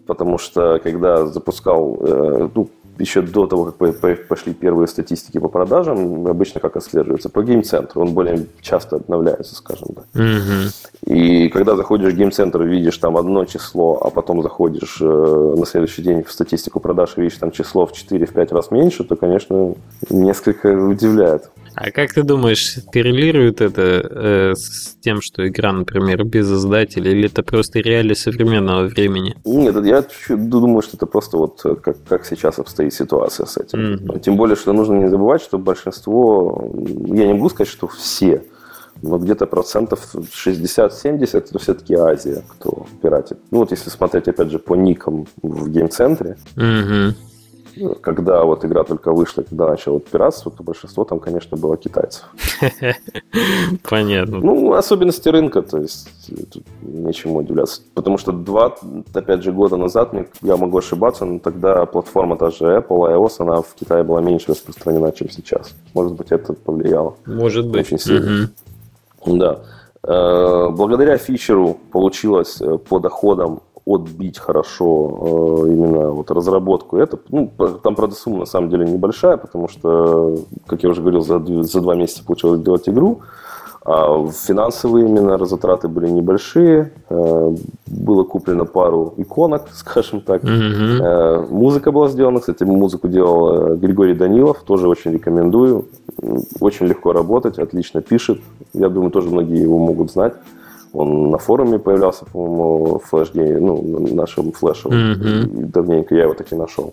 потому что когда запускал, э, ну, еще до того, как пошли первые статистики по продажам, обычно как отслеживается? По гейм-центру. Он более часто обновляется, скажем так. Угу. И когда заходишь в гейм-центр, видишь там одно число, а потом заходишь э, на следующий день в статистику продаж и видишь там число в 4-5 раз меньше, то, конечно, несколько удивляет. А как ты думаешь, коррелирует это э, с тем, что игра, например, без издателя, или это просто реалии современного времени? Нет, я думаю, что это просто вот э, как, как сейчас обстоит ситуация с этим. Mm-hmm. Тем более, что нужно не забывать, что большинство, я не могу сказать, что все, но где-то процентов 60-70 это все-таки Азия, кто пиратит. Ну вот если смотреть, опять же, по никам в гейм-центре, mm-hmm когда вот игра только вышла, когда начал вот пиратство, то большинство там, конечно, было китайцев. Понятно. Ну, особенности рынка, то есть тут нечему удивляться. Потому что два, опять же, года назад, я могу ошибаться, но тогда платформа та же Apple, iOS, она в Китае была меньше распространена, чем сейчас. Может быть, это повлияло. Может быть. Очень сильно. Да. Э, благодаря фичеру получилось э, по доходам отбить хорошо э, именно вот разработку. Это, ну, там, правда, сумма на самом деле небольшая, потому что, как я уже говорил, за, за два месяца получилось сделать игру. А финансовые именно затраты были небольшие. Э, было куплено пару иконок, скажем так. Mm-hmm. Музыка была сделана. Кстати, музыку делал Григорий Данилов. Тоже очень рекомендую. Очень легко работать, отлично пишет. Я думаю, тоже многие его могут знать. Он на форуме появлялся, по-моему, флеш ну, нашем флеше. Mm-hmm. Давненько я его таки нашел.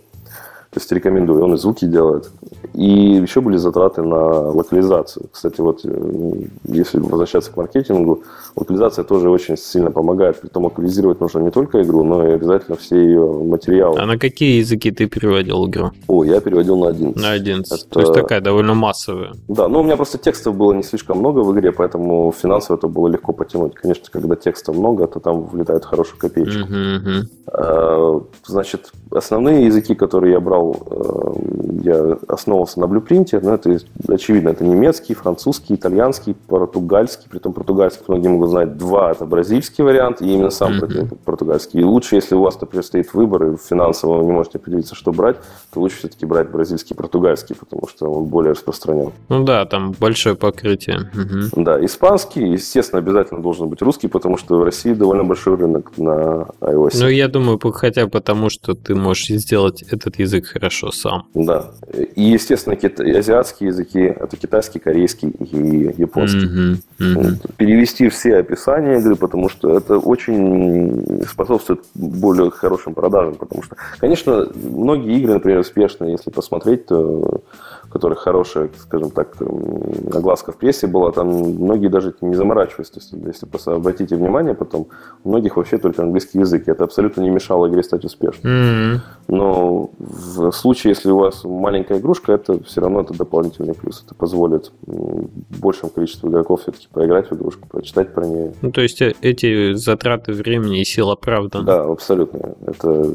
То есть рекомендую, он и звуки делает. И еще были затраты на локализацию. Кстати, вот э, если возвращаться к маркетингу, локализация тоже очень сильно помогает. Притом локализировать нужно не только игру, но и обязательно все ее материалы. А на какие языки ты переводил игру? О, я переводил на 11. На 11. Это... То есть такая довольно массовая. Да, но у меня просто текстов было не слишком много в игре, поэтому финансово это было легко потянуть. Конечно, когда текста много, то там влетает хорошая копеечка. Uh-huh, Значит, основные языки, которые я брал, э, я основывался на блюпринте. Ну, это очевидно, это немецкий, французский, итальянский, португальский. Притом португальский многие могут знать. Два – это бразильский вариант, и именно сам mm-hmm. португальский. И лучше, если у вас, например, стоит выбор, и финансово вы не можете определиться, что брать, то лучше все-таки брать бразильский, португальский, потому что он более распространен. Ну да, там большое покрытие. Угу. Да, испанский, естественно, обязательно должен быть русский, потому что в России довольно большой рынок на iOS. Ну, я думаю, хотя бы потому, что ты можешь сделать этот язык хорошо сам. Да. И, естественно, азиатские языки, это китайский, корейский и японский. Угу, угу. Перевести все описания игры, потому что это очень способствует более хорошим продажам, потому что, конечно, многие игры, например, успешные, если посмотреть, то которых хорошая, скажем так, огласка в прессе была, там многие даже не заморачивались. То есть, если просто обратите внимание, потом у многих вообще только английский язык. И это абсолютно не мешало игре стать успешной. Mm-hmm. Но в случае, если у вас маленькая игрушка, это все равно это дополнительный плюс. Это позволит большему количеству игроков все-таки поиграть в игрушку, прочитать про нее. Ну, то есть э, эти затраты времени и сил оправданы. Да, абсолютно. Это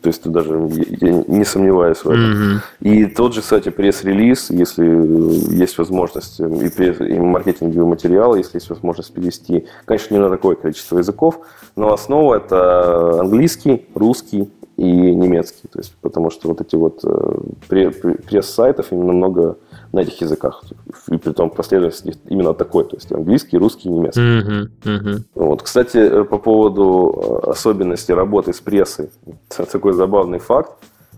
то есть ты даже я не сомневаюсь в этом. Mm-hmm. И тот же, кстати, пресс-релиз, если есть возможность, и, пресс, и маркетинговый материал, если есть возможность перевести, конечно, не на такое количество языков, но основа это английский, русский и немецкий. То есть, потому что вот эти вот э, пресс-сайтов именно много на этих языках. И при том последовательность именно такой, то есть английский, русский, немецкий. Mm-hmm. Mm-hmm. Вот. Кстати, э, по поводу э, особенностей работы с прессой. Такой забавный факт.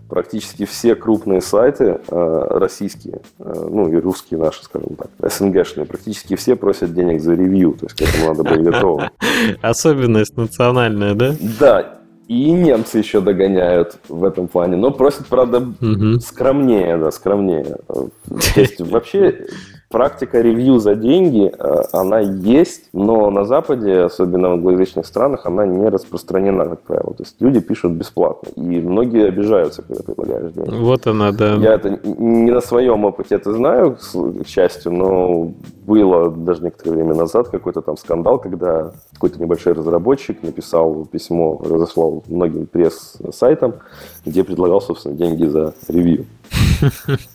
Практически все крупные сайты э, российские, э, ну и русские наши, скажем так, СНГшные, практически все просят денег за ревью, то есть к этому надо быть готовым. Особенность национальная, да? Да, и немцы еще догоняют в этом плане, но просят, правда, угу. скромнее, да, скромнее. То есть вообще практика ревью за деньги, э, она есть, но на Западе, особенно в англоязычных странах, она не распространена, как правило. То есть люди пишут бесплатно, и многие обижаются, когда предлагаешь деньги. Вот она, да. Я это не на своем опыте это знаю, к счастью, но было даже некоторое время назад какой-то там скандал, когда какой-то небольшой разработчик написал письмо, разослал многим пресс-сайтам, где предлагал, собственно, деньги за ревью.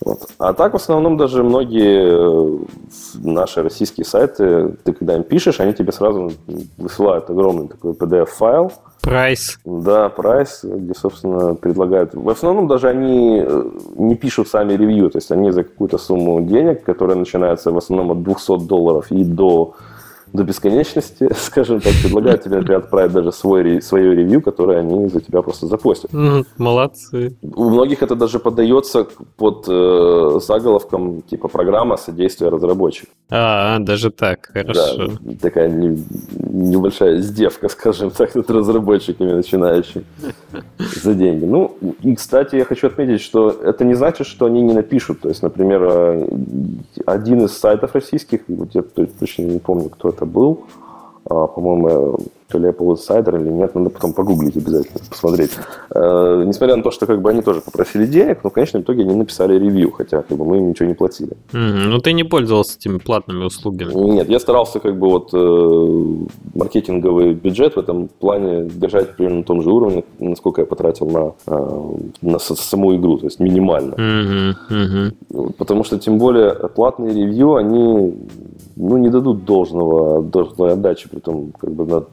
Вот. А так, в основном, даже многие э, наши российские сайты, ты когда им пишешь, они тебе сразу высылают огромный такой PDF-файл. Прайс. Да, прайс, где, собственно, предлагают. В основном даже они э, не пишут сами ревью, то есть они за какую-то сумму денег, которая начинается в основном от 200 долларов и до до бесконечности, скажем так, предлагают тебе, отправить даже свой, свое ревью, которое они за тебя просто запостят. Молодцы. У многих это даже подается под э, заголовком типа программа содействия разработчикам. А, даже так, хорошо. Да, такая не, небольшая издевка, скажем так, над разработчиками начинающими за деньги. Ну, и, кстати, я хочу отметить, что это не значит, что они не напишут. То есть, например, э, один из сайтов российских, я точно не помню, кто это был, а, по-моему, то ли Apple Insider или нет, надо потом погуглить обязательно, посмотреть. Э, несмотря на то, что как бы они тоже попросили денег, но в конечном итоге они написали ревью, хотя как бы мы им ничего не платили. Mm-hmm. Ну ты не пользовался этими платными услугами? Нет, я старался как бы вот э, маркетинговый бюджет в этом плане держать примерно на том же уровне, насколько я потратил на, э, на саму игру, то есть минимально. Mm-hmm. Mm-hmm. Потому что тем более платные ревью, они ну, не дадут должного, должной отдачи, при том, как бы, над,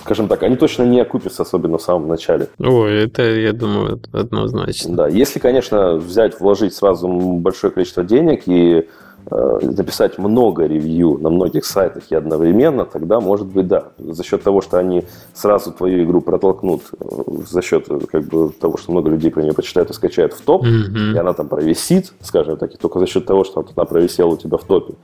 скажем так, они точно не окупятся, особенно в самом начале. Ой, это, я думаю, однозначно. Да, если, конечно, взять, вложить сразу большое количество денег и э, записать много ревью на многих сайтах и одновременно, тогда, может быть, да. За счет того, что они сразу твою игру протолкнут, э, за счет как бы, того, что много людей про нее почитают и скачают в топ, mm-hmm. и она там провисит, скажем так, и только за счет того, что она провисела у тебя в топе,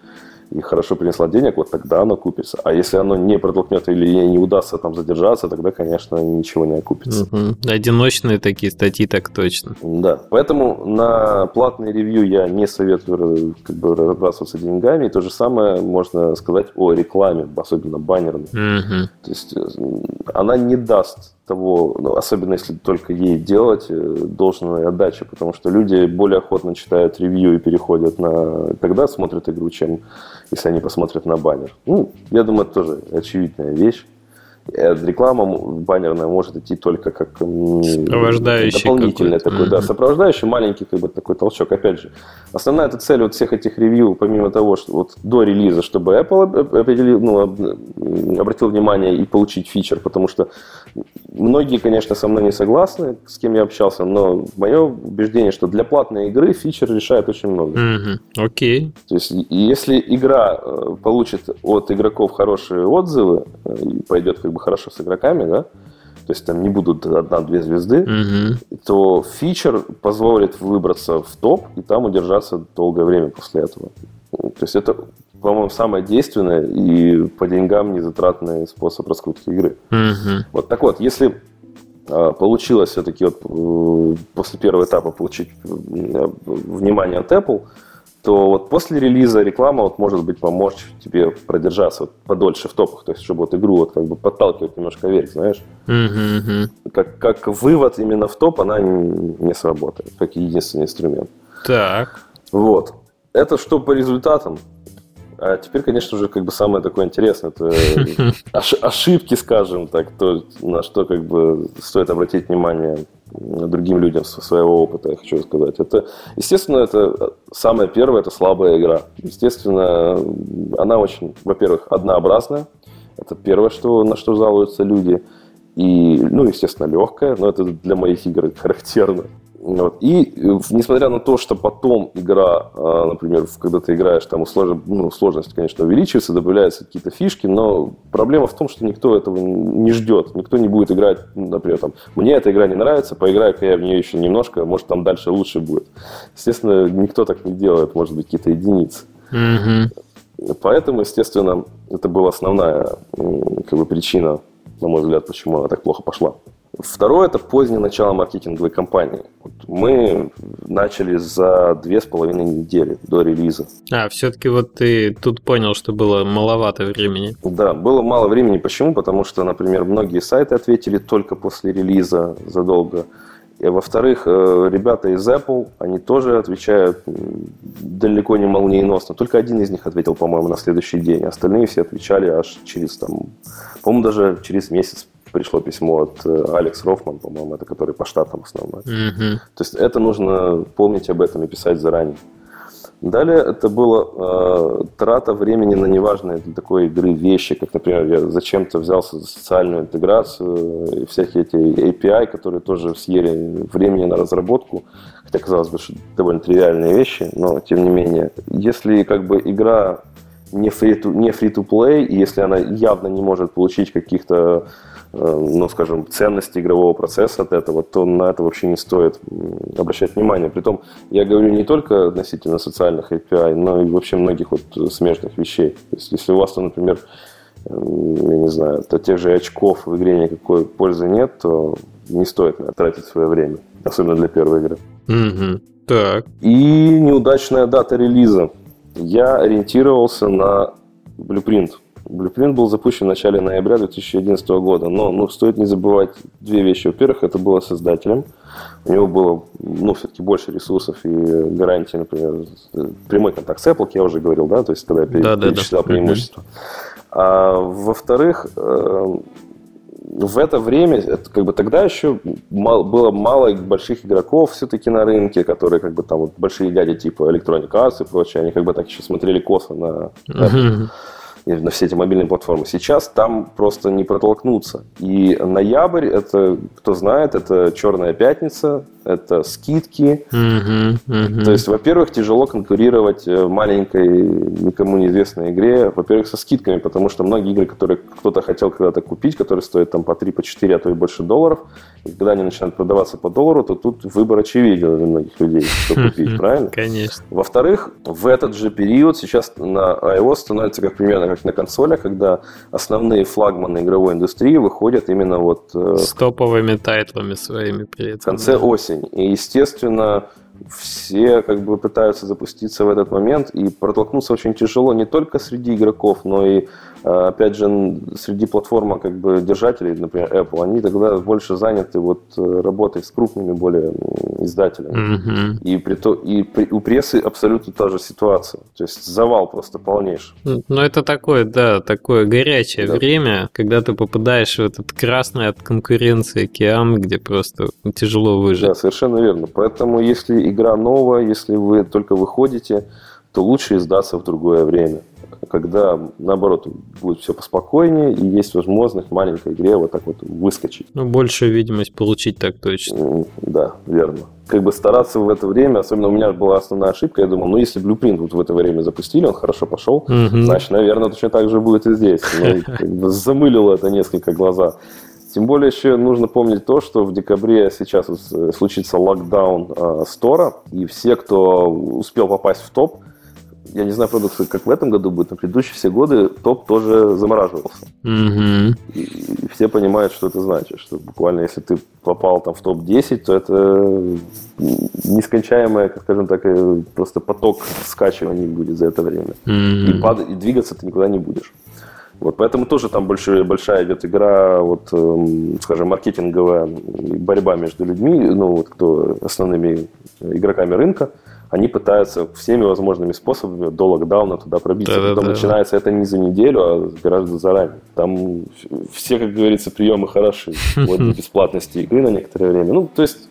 и хорошо принесла денег, вот тогда оно купится. А если оно не протолкнет или ей не удастся там задержаться, тогда, конечно, ничего не окупится. Угу. Одиночные такие статьи так точно. Да, поэтому на платный ревью я не советую как бы разбрасываться деньгами. И то же самое можно сказать о рекламе, особенно баннерной. Угу. То есть э, она не даст того, ну, особенно если только ей делать, э, должной отдачи, потому что люди более охотно читают ревью и переходят на... Тогда смотрят игру, чем если они посмотрят на баннер. Ну, я думаю, это тоже очевидная вещь. Э, реклама баннерная может идти только как сопровождающий дополнительный такой, mm-hmm. да, сопровождающий маленький как бы такой толчок. Опять же, основная эта цель вот всех этих ревью, помимо того, что вот до релиза, чтобы Apple определил, ну, обратил внимание и получить фичер, потому что многие, конечно, со мной не согласны, с кем я общался, но мое убеждение, что для платной игры фичер решает очень много. Окей. Mm-hmm. Okay. То есть, если игра э, получит от игроков хорошие отзывы э, и пойдет как бы хорошо с игроками, да, то есть там не будут одна-две звезды, угу. то фичер позволит выбраться в топ и там удержаться долгое время после этого. То есть это, по-моему, самое действенное и по деньгам незатратный способ раскрутки игры. Угу. Вот так вот, если а, получилось все-таки вот э, после первого этапа получить э, внимание от Apple, то вот после релиза реклама вот может быть помочь тебе продержаться вот подольше в топах, то есть чтобы вот игру вот как бы подталкивать немножко вверх, знаешь. Mm-hmm. Как, как вывод именно в топ она не, не сработает, как единственный инструмент. Так. Вот. Это что по результатам. А теперь, конечно же, как бы самое такое интересное, это ошибки, скажем так, то, на что как бы стоит обратить внимание другим людям своего опыта, я хочу сказать. Это, естественно, это самое первое, это слабая игра. Естественно, она очень, во-первых, однообразная. Это первое, что, на что жалуются люди. И, ну, естественно, легкая, но это для моих игр характерно. Вот. И э, несмотря на то, что потом игра, а, например, когда ты играешь, там ну, сложность, конечно, увеличивается, добавляются какие-то фишки, но проблема в том, что никто этого не ждет. Никто не будет играть, например, там, мне эта игра не нравится, поиграю-ка я в нее еще немножко, может, там дальше лучше будет. Естественно, никто так не делает, может быть, какие-то единицы. Mm-hmm. Поэтому, естественно, это была основная как бы, причина, на мой взгляд, почему она так плохо пошла. Второе – это позднее начало маркетинговой кампании. Вот мы начали за две с половиной недели до релиза. А, все-таки вот ты тут понял, что было маловато времени. Да, было мало времени. Почему? Потому что, например, многие сайты ответили только после релиза задолго. И, во-вторых, э, ребята из Apple, они тоже отвечают далеко не молниеносно. Только один из них ответил, по-моему, на следующий день. Остальные все отвечали аж через, там, по-моему, даже через месяц пришло письмо от э, Алекс Рофман, по-моему, это который по штатам основной. Mm-hmm. То есть это нужно помнить об этом и писать заранее. Далее это было э, трата времени на неважные для такой игры вещи, как, например, я зачем-то взялся за социальную интеграцию и всякие эти API, которые тоже съели времени на разработку, хотя, казалось бы, что довольно тривиальные вещи, но тем не менее. Если как бы игра не free-to, не free-to-play, и если она явно не может получить каких-то Э, ну, скажем, ценности игрового процесса от этого, то на это вообще не стоит обращать внимание. Притом, я говорю не только относительно социальных API, но и вообще многих вот смежных вещей. То есть, если у вас, например, эм, я не знаю, то тех же очков в игре никакой пользы нет, то не стоит на тратить свое время, особенно для первой игры. Угу. Так. И неудачная дата релиза. Я ориентировался на Blueprint. Blueprint был запущен в начале ноября 2011 года, но ну, стоит не забывать две вещи. Во-первых, это было создателем, у него было ну, все-таки больше ресурсов и гарантии, например, прямой контакт с Apple, я уже говорил, да, то есть когда я да, перечислял да, да. преимущества. А, во-вторых, э, в это время, это как бы тогда еще мало, было мало больших игроков все-таки на рынке, которые как бы там вот большие дяди типа Electronic Arts и прочее, они как бы так еще смотрели косо на, uh-huh на все эти мобильные платформы. Сейчас там просто не протолкнуться. И ноябрь, это, кто знает, это черная пятница, это скидки. Mm-hmm, mm-hmm. То есть, во-первых, тяжело конкурировать в маленькой, никому неизвестной игре, во-первых, со скидками, потому что многие игры, которые кто-то хотел когда-то купить, которые стоят там по 3, по 4, а то и больше долларов, и когда они начинают продаваться по доллару, то тут выбор очевиден для многих людей, что купить, правильно? Конечно. Во-вторых, в этот же период сейчас на iOS становится как примерно как на консолях, когда основные флагманы игровой индустрии выходят именно вот... Э, С топовыми тайтлами своими при этом. В конце осени осень. И, естественно, все как бы пытаются запуститься в этот момент, и протолкнуться очень тяжело не только среди игроков, но и опять же, среди платформа как бы держателей, например, Apple, они тогда больше заняты вот э, работой с крупными более издателями. Mm-hmm. И, при то, и при, у прессы абсолютно та же ситуация. То есть завал просто полнейший. Ну, это такое, да, такое горячее да. время, когда ты попадаешь в этот красный от конкуренции океан, где просто тяжело выжить. Да, совершенно верно. Поэтому, если игра новая, если вы только выходите, то лучше издаться в другое время когда, наоборот, будет все поспокойнее и есть возможность в маленькой игре вот так вот выскочить. Ну, большую видимость получить так точно. Да, верно. Как бы стараться в это время, особенно у меня была основная ошибка, я думал, ну, если Blueprint вот в это время запустили, он хорошо пошел, угу. значит, наверное, точно так же будет и здесь. Ну, как бы замылило это несколько глаза. Тем более еще нужно помнить то, что в декабре сейчас случится локдаун э, стора, и все, кто успел попасть в топ, я не знаю, продукты, как в этом году будет, но предыдущие все годы топ тоже замораживался. Mm-hmm. И, и все понимают, что это значит, что буквально если ты попал там в топ-10, то это нескончаемый, скажем так, э, просто поток скачиваний будет за это время. Mm-hmm. И, пад... и двигаться ты никуда не будешь. Вот, поэтому тоже там больше, большая идет игра, вот, эм, скажем, маркетинговая борьба между людьми, ну, вот, кто основными игроками рынка они пытаются всеми возможными способами до локдауна туда пробиться. Да, Потом да, начинается да. это не за неделю, а гораздо заранее. Там все, как говорится, приемы хороши. Вот бесплатности игры на некоторое время. Ну, то есть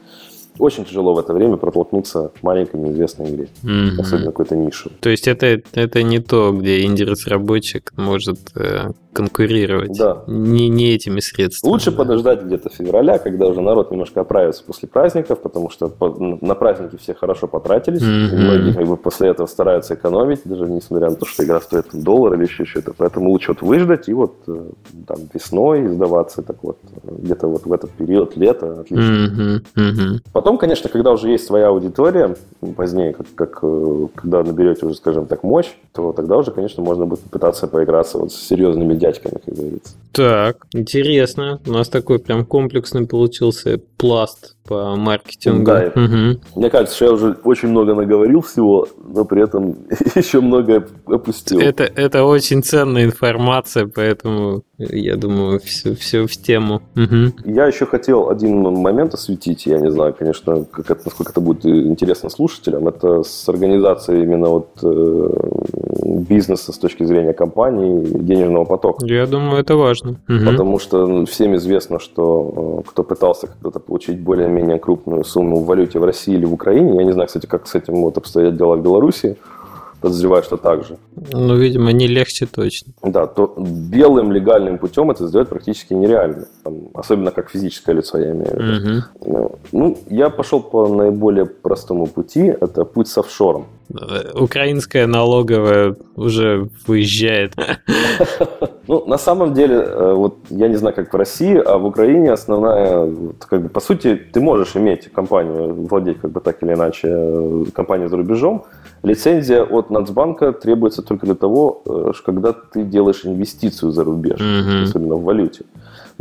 очень тяжело в это время протолкнуться маленькой неизвестной игре, mm-hmm. особенно какой-то нишу. То есть это, это не то, где инди-разработчик может э, конкурировать. Да. Не, не этими средствами. Лучше да. подождать где-то февраля, когда уже народ немножко оправится после праздников, потому что на праздники все хорошо потратились. Mm-hmm. Многие как бы, после этого стараются экономить, даже несмотря на то, что игра стоит доллар или еще что-то. Поэтому лучше вот выждать и вот э, там весной сдаваться, так вот где-то вот в этот период лета. Отлично. Mm-hmm. Mm-hmm. Потом, конечно, когда уже есть своя аудитория, позднее, как, как э, когда наберете уже, скажем так, мощь, то тогда уже, конечно, можно будет попытаться поиграться вот с серьезными дядьками, как говорится. Так, интересно. У нас такой прям комплексный получился пласт по маркетингу. Да. Угу. Мне кажется, что я уже очень много наговорил всего, но при этом еще многое опустил. Это, это очень ценная информация, поэтому я думаю, все, все в тему. Угу. Я еще хотел один момент осветить. Я не знаю, конечно, как это, насколько это будет интересно слушателям. Это с организацией именно вот э, бизнеса с точки зрения компании денежного потока. Я думаю, это важно. Угу. Потому что ну, всем известно, что э, кто пытался когда-то получить более-менее крупную сумму в валюте в России или в Украине, я не знаю, кстати, как с этим вот обстоят дела в Беларуси, подозреваю, что так же. Ну, видимо, не легче точно. Да, то белым легальным путем это сделать практически нереально. Там, особенно как физическое лицо, я имею в виду. Угу. Ну, я пошел по наиболее простому пути. Это путь с офшором. Украинская налоговая уже выезжает. Ну, на самом деле, э, вот я не знаю, как в России, а в Украине основная, как бы, по сути, ты можешь иметь компанию, владеть как бы так или иначе э, компанией за рубежом. Лицензия от Нацбанка требуется только для того, э, когда ты делаешь инвестицию за рубеж, mm-hmm. особенно в валюте.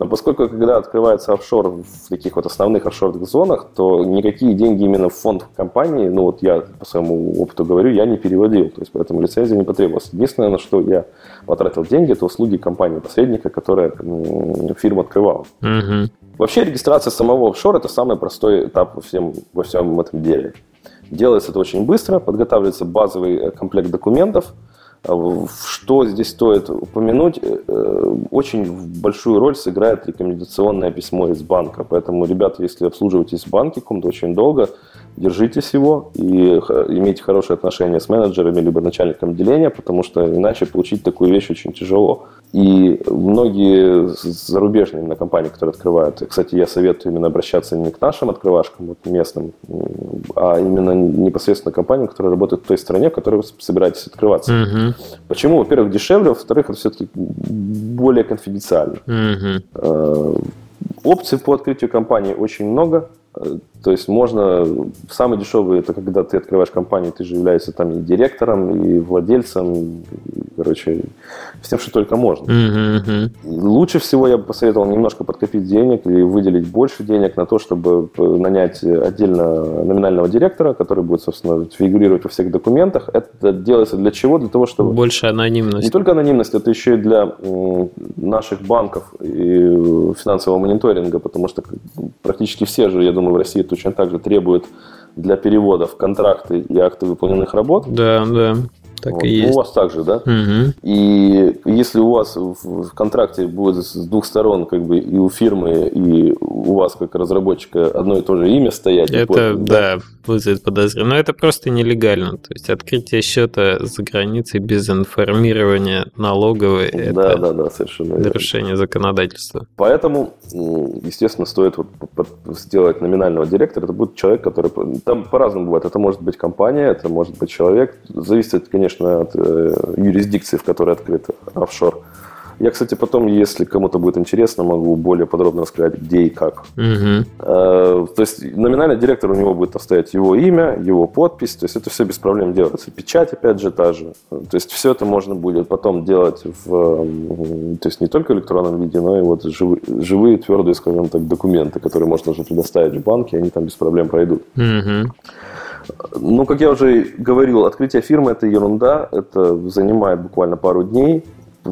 Но поскольку, когда открывается офшор в таких вот основных офшорных зонах, то никакие деньги именно в фонд компании, ну вот я по своему опыту говорю, я не переводил. То есть поэтому лицензия не потребовалась. Единственное, на что я потратил деньги, это услуги компании-посредника, которая фирму открывала. Угу. Вообще регистрация самого офшора – это самый простой этап во всем, во всем этом деле. Делается это очень быстро, подготавливается базовый э, комплект документов – что здесь стоит упомянуть? Э, очень большую роль сыграет рекомендационное письмо из банка. Поэтому, ребята, если обслуживаетесь в банке ком-то очень долго, держитесь его и имейте хорошие отношения с менеджерами либо начальником отделения, потому что иначе получить такую вещь очень тяжело. И многие зарубежные именно компании, которые открывают, кстати, я советую именно обращаться не к нашим открывашкам, вот местным, а именно непосредственно компаниям, которые работают в той стране, в которой вы собираетесь открываться. Угу. Почему? Во-первых, дешевле, во-вторых, это все-таки более конфиденциально. Угу. Опций по открытию компании очень много. Э, то есть можно, самый дешевый, это когда ты открываешь компанию, ты же являешься там и директором, и владельцем, и, короче, всем, что только можно. Mm-hmm. Лучше всего я бы посоветовал немножко подкопить денег или выделить больше денег на то, чтобы нанять отдельно номинального директора, который будет, собственно, фигурировать во всех документах. Это делается для чего? Для того, чтобы... Больше анонимности. Не только анонимность, это еще и для наших банков и финансового мониторинга, потому что практически все же, я думаю, в России точно так же требуют для переводов контракты и акты выполненных работ. Да, да. Так вот. и есть. Ну, у вас также, да? Угу. И если у вас в контракте будет с двух сторон, как бы и у фирмы, и у вас как разработчика одно и то же имя стоять. Это, платить, да, да, вызовет подозрение. Но это просто нелегально. То есть открытие счета за границей без информирования налоговой да, это да, да, совершенно нарушение законодательства. Поэтому, естественно, стоит сделать номинального директора. Это будет человек, который... Там по-разному бывает. Это может быть компания, это может быть человек. Зависит, конечно, от э, юрисдикции, в которой открыт офшор. Я, кстати, потом, если кому-то будет интересно, могу более подробно рассказать, где и как. Угу. то есть номинальный директор у него будет оставить его имя, его подпись, то есть это все без проблем делается. Печать, опять же, та же. То есть все это можно будет потом делать в, то есть не только в электронном виде, но и вот живые, живые твердые, скажем так, документы, которые можно уже предоставить в банке, они там без проблем пройдут. Угу. Ну, как я уже говорил, открытие фирмы – это ерунда, это занимает буквально пару дней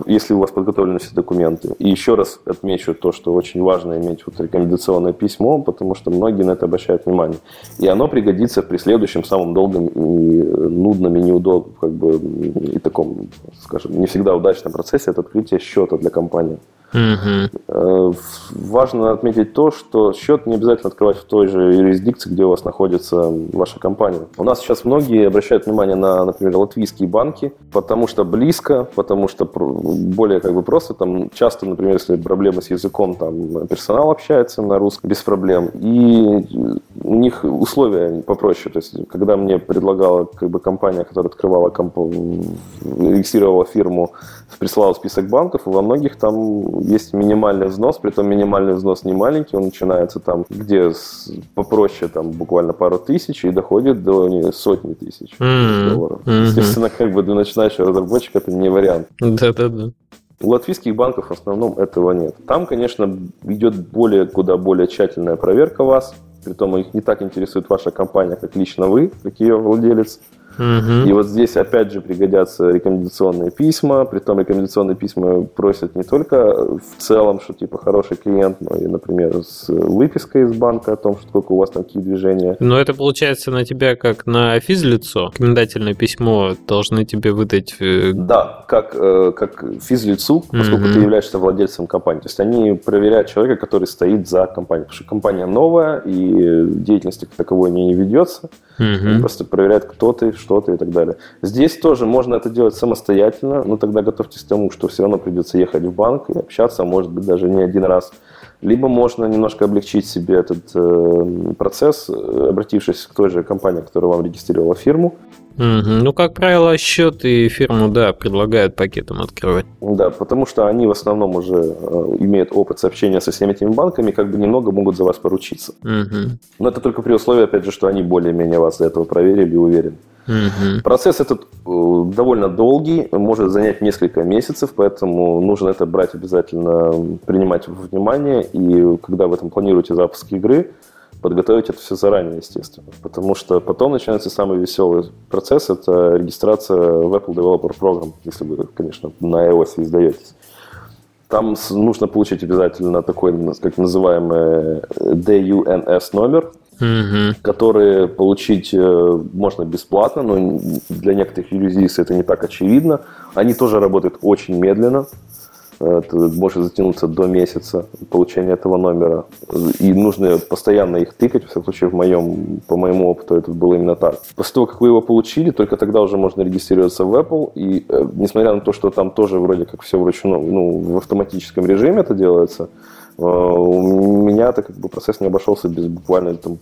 если у вас подготовлены все документы. И еще раз отмечу то, что очень важно иметь вот рекомендационное письмо, потому что многие на это обращают внимание. И оно пригодится при следующем самом долгом и нудном и неудобном, как бы, и таком, скажем, не всегда удачном процессе, это открытие счета для компании. Угу. Важно отметить то, что счет не обязательно открывать в той же юрисдикции, где у вас находится ваша компания. У нас сейчас многие обращают внимание на, например, латвийские банки, потому что близко, потому что более как бы просто. Там часто, например, если проблемы с языком, там персонал общается на русском без проблем. И у них условия попроще. То есть, когда мне предлагала как бы компания, которая открывала, комп... регистрировала фирму, прислала список банков, и во многих там есть минимальный взнос, при этом минимальный взнос не маленький, он начинается там, где попроще, там буквально пару тысяч, и доходит до не, сотни тысяч mm-hmm. долларов. Mm-hmm. Естественно, как бы для начинающего разработчика это не вариант. Да-да-да. У латвийских банков в основном этого нет. Там, конечно, идет более, куда более тщательная проверка вас, при том их не так интересует ваша компания, как лично вы, как ее владелец. Угу. И вот здесь опять же пригодятся рекомендационные письма, при том рекомендационные письма просят не только в целом, что типа хороший клиент, но и, например, с выпиской из банка о том, что сколько у вас там какие движения. Но это получается на тебя как на физлицо? Рекомендательное письмо должны тебе выдать? Э, да, как, э, как физлицу, поскольку угу. ты являешься владельцем компании. То есть они проверяют человека, который стоит за компанией. Потому что компания новая, и деятельности как таковой не ведется. Угу. Они просто проверяют, кто ты, что-то и так далее. Здесь тоже можно это делать самостоятельно, но тогда готовьтесь к тому, что все равно придется ехать в банк и общаться, может быть, даже не один раз. Либо можно немножко облегчить себе этот э, процесс, обратившись к той же компании, которая вам регистрировала фирму, Угу. Ну, как правило, счет и фирму, да, предлагают пакетом открывать. Да, потому что они в основном уже э, имеют опыт общения со всеми этими банками, как бы немного могут за вас поручиться. Угу. Но это только при условии, опять же, что они более-менее вас до этого проверили и уверены. Угу. Процесс этот э, довольно долгий, может занять несколько месяцев, поэтому нужно это брать обязательно, принимать во внимание. И когда вы там планируете запуск игры, подготовить это все заранее, естественно. Потому что потом начинается самый веселый процесс, это регистрация в Apple Developer Program, если вы, конечно, на iOS издаетесь. Там нужно получить обязательно такой, как называемый DUNS номер, угу. который получить э, можно бесплатно, но для некоторых юрисдикций это не так очевидно. Они тоже работают очень медленно. Это может затянуться до месяца получения этого номера. И нужно постоянно их тыкать. В всяком случае, в моем, по моему опыту это было именно так. После того, как вы его получили, только тогда уже можно регистрироваться в Apple. И э, несмотря на то, что там тоже вроде как все вручную, ну, в автоматическом режиме это делается, э, у меня это как бы процесс не обошелся без буквально там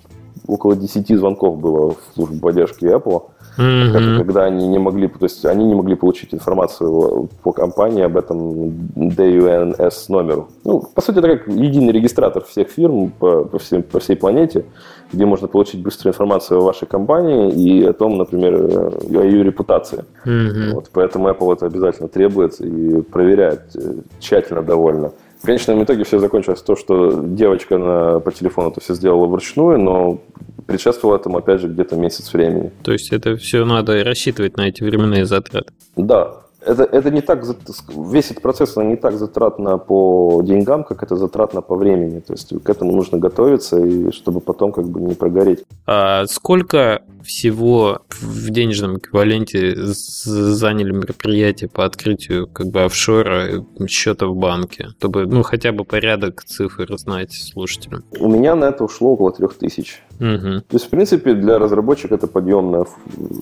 около 10 звонков было в службу поддержки Apple mm-hmm. когда они не могли, то есть они не могли получить информацию по компании об этом DUNS номеру. Ну, по сути, это как единый регистратор всех фирм по, по, всем, по всей планете, где можно получить быструю информацию о вашей компании и о том, например, о ее репутации. Mm-hmm. Вот, поэтому Apple это обязательно требует и проверяет э, тщательно довольно. В конечном итоге все закончилось то, что девочка на, по телефону это все сделала вручную, но предшествовало этому, опять же, где-то месяц времени. То есть это все надо рассчитывать на эти временные затраты? Да, это, это не так, весь этот процесс он не так затратно по деньгам, как это затратно по времени. То есть к этому нужно готовиться, и чтобы потом как бы не прогореть. А сколько всего в денежном эквиваленте заняли мероприятия по открытию как бы офшора счета в банке, чтобы ну хотя бы порядок цифр знать слушателям? У меня на это ушло около трех тысяч. Угу. То есть, в принципе, для разработчика это подъемная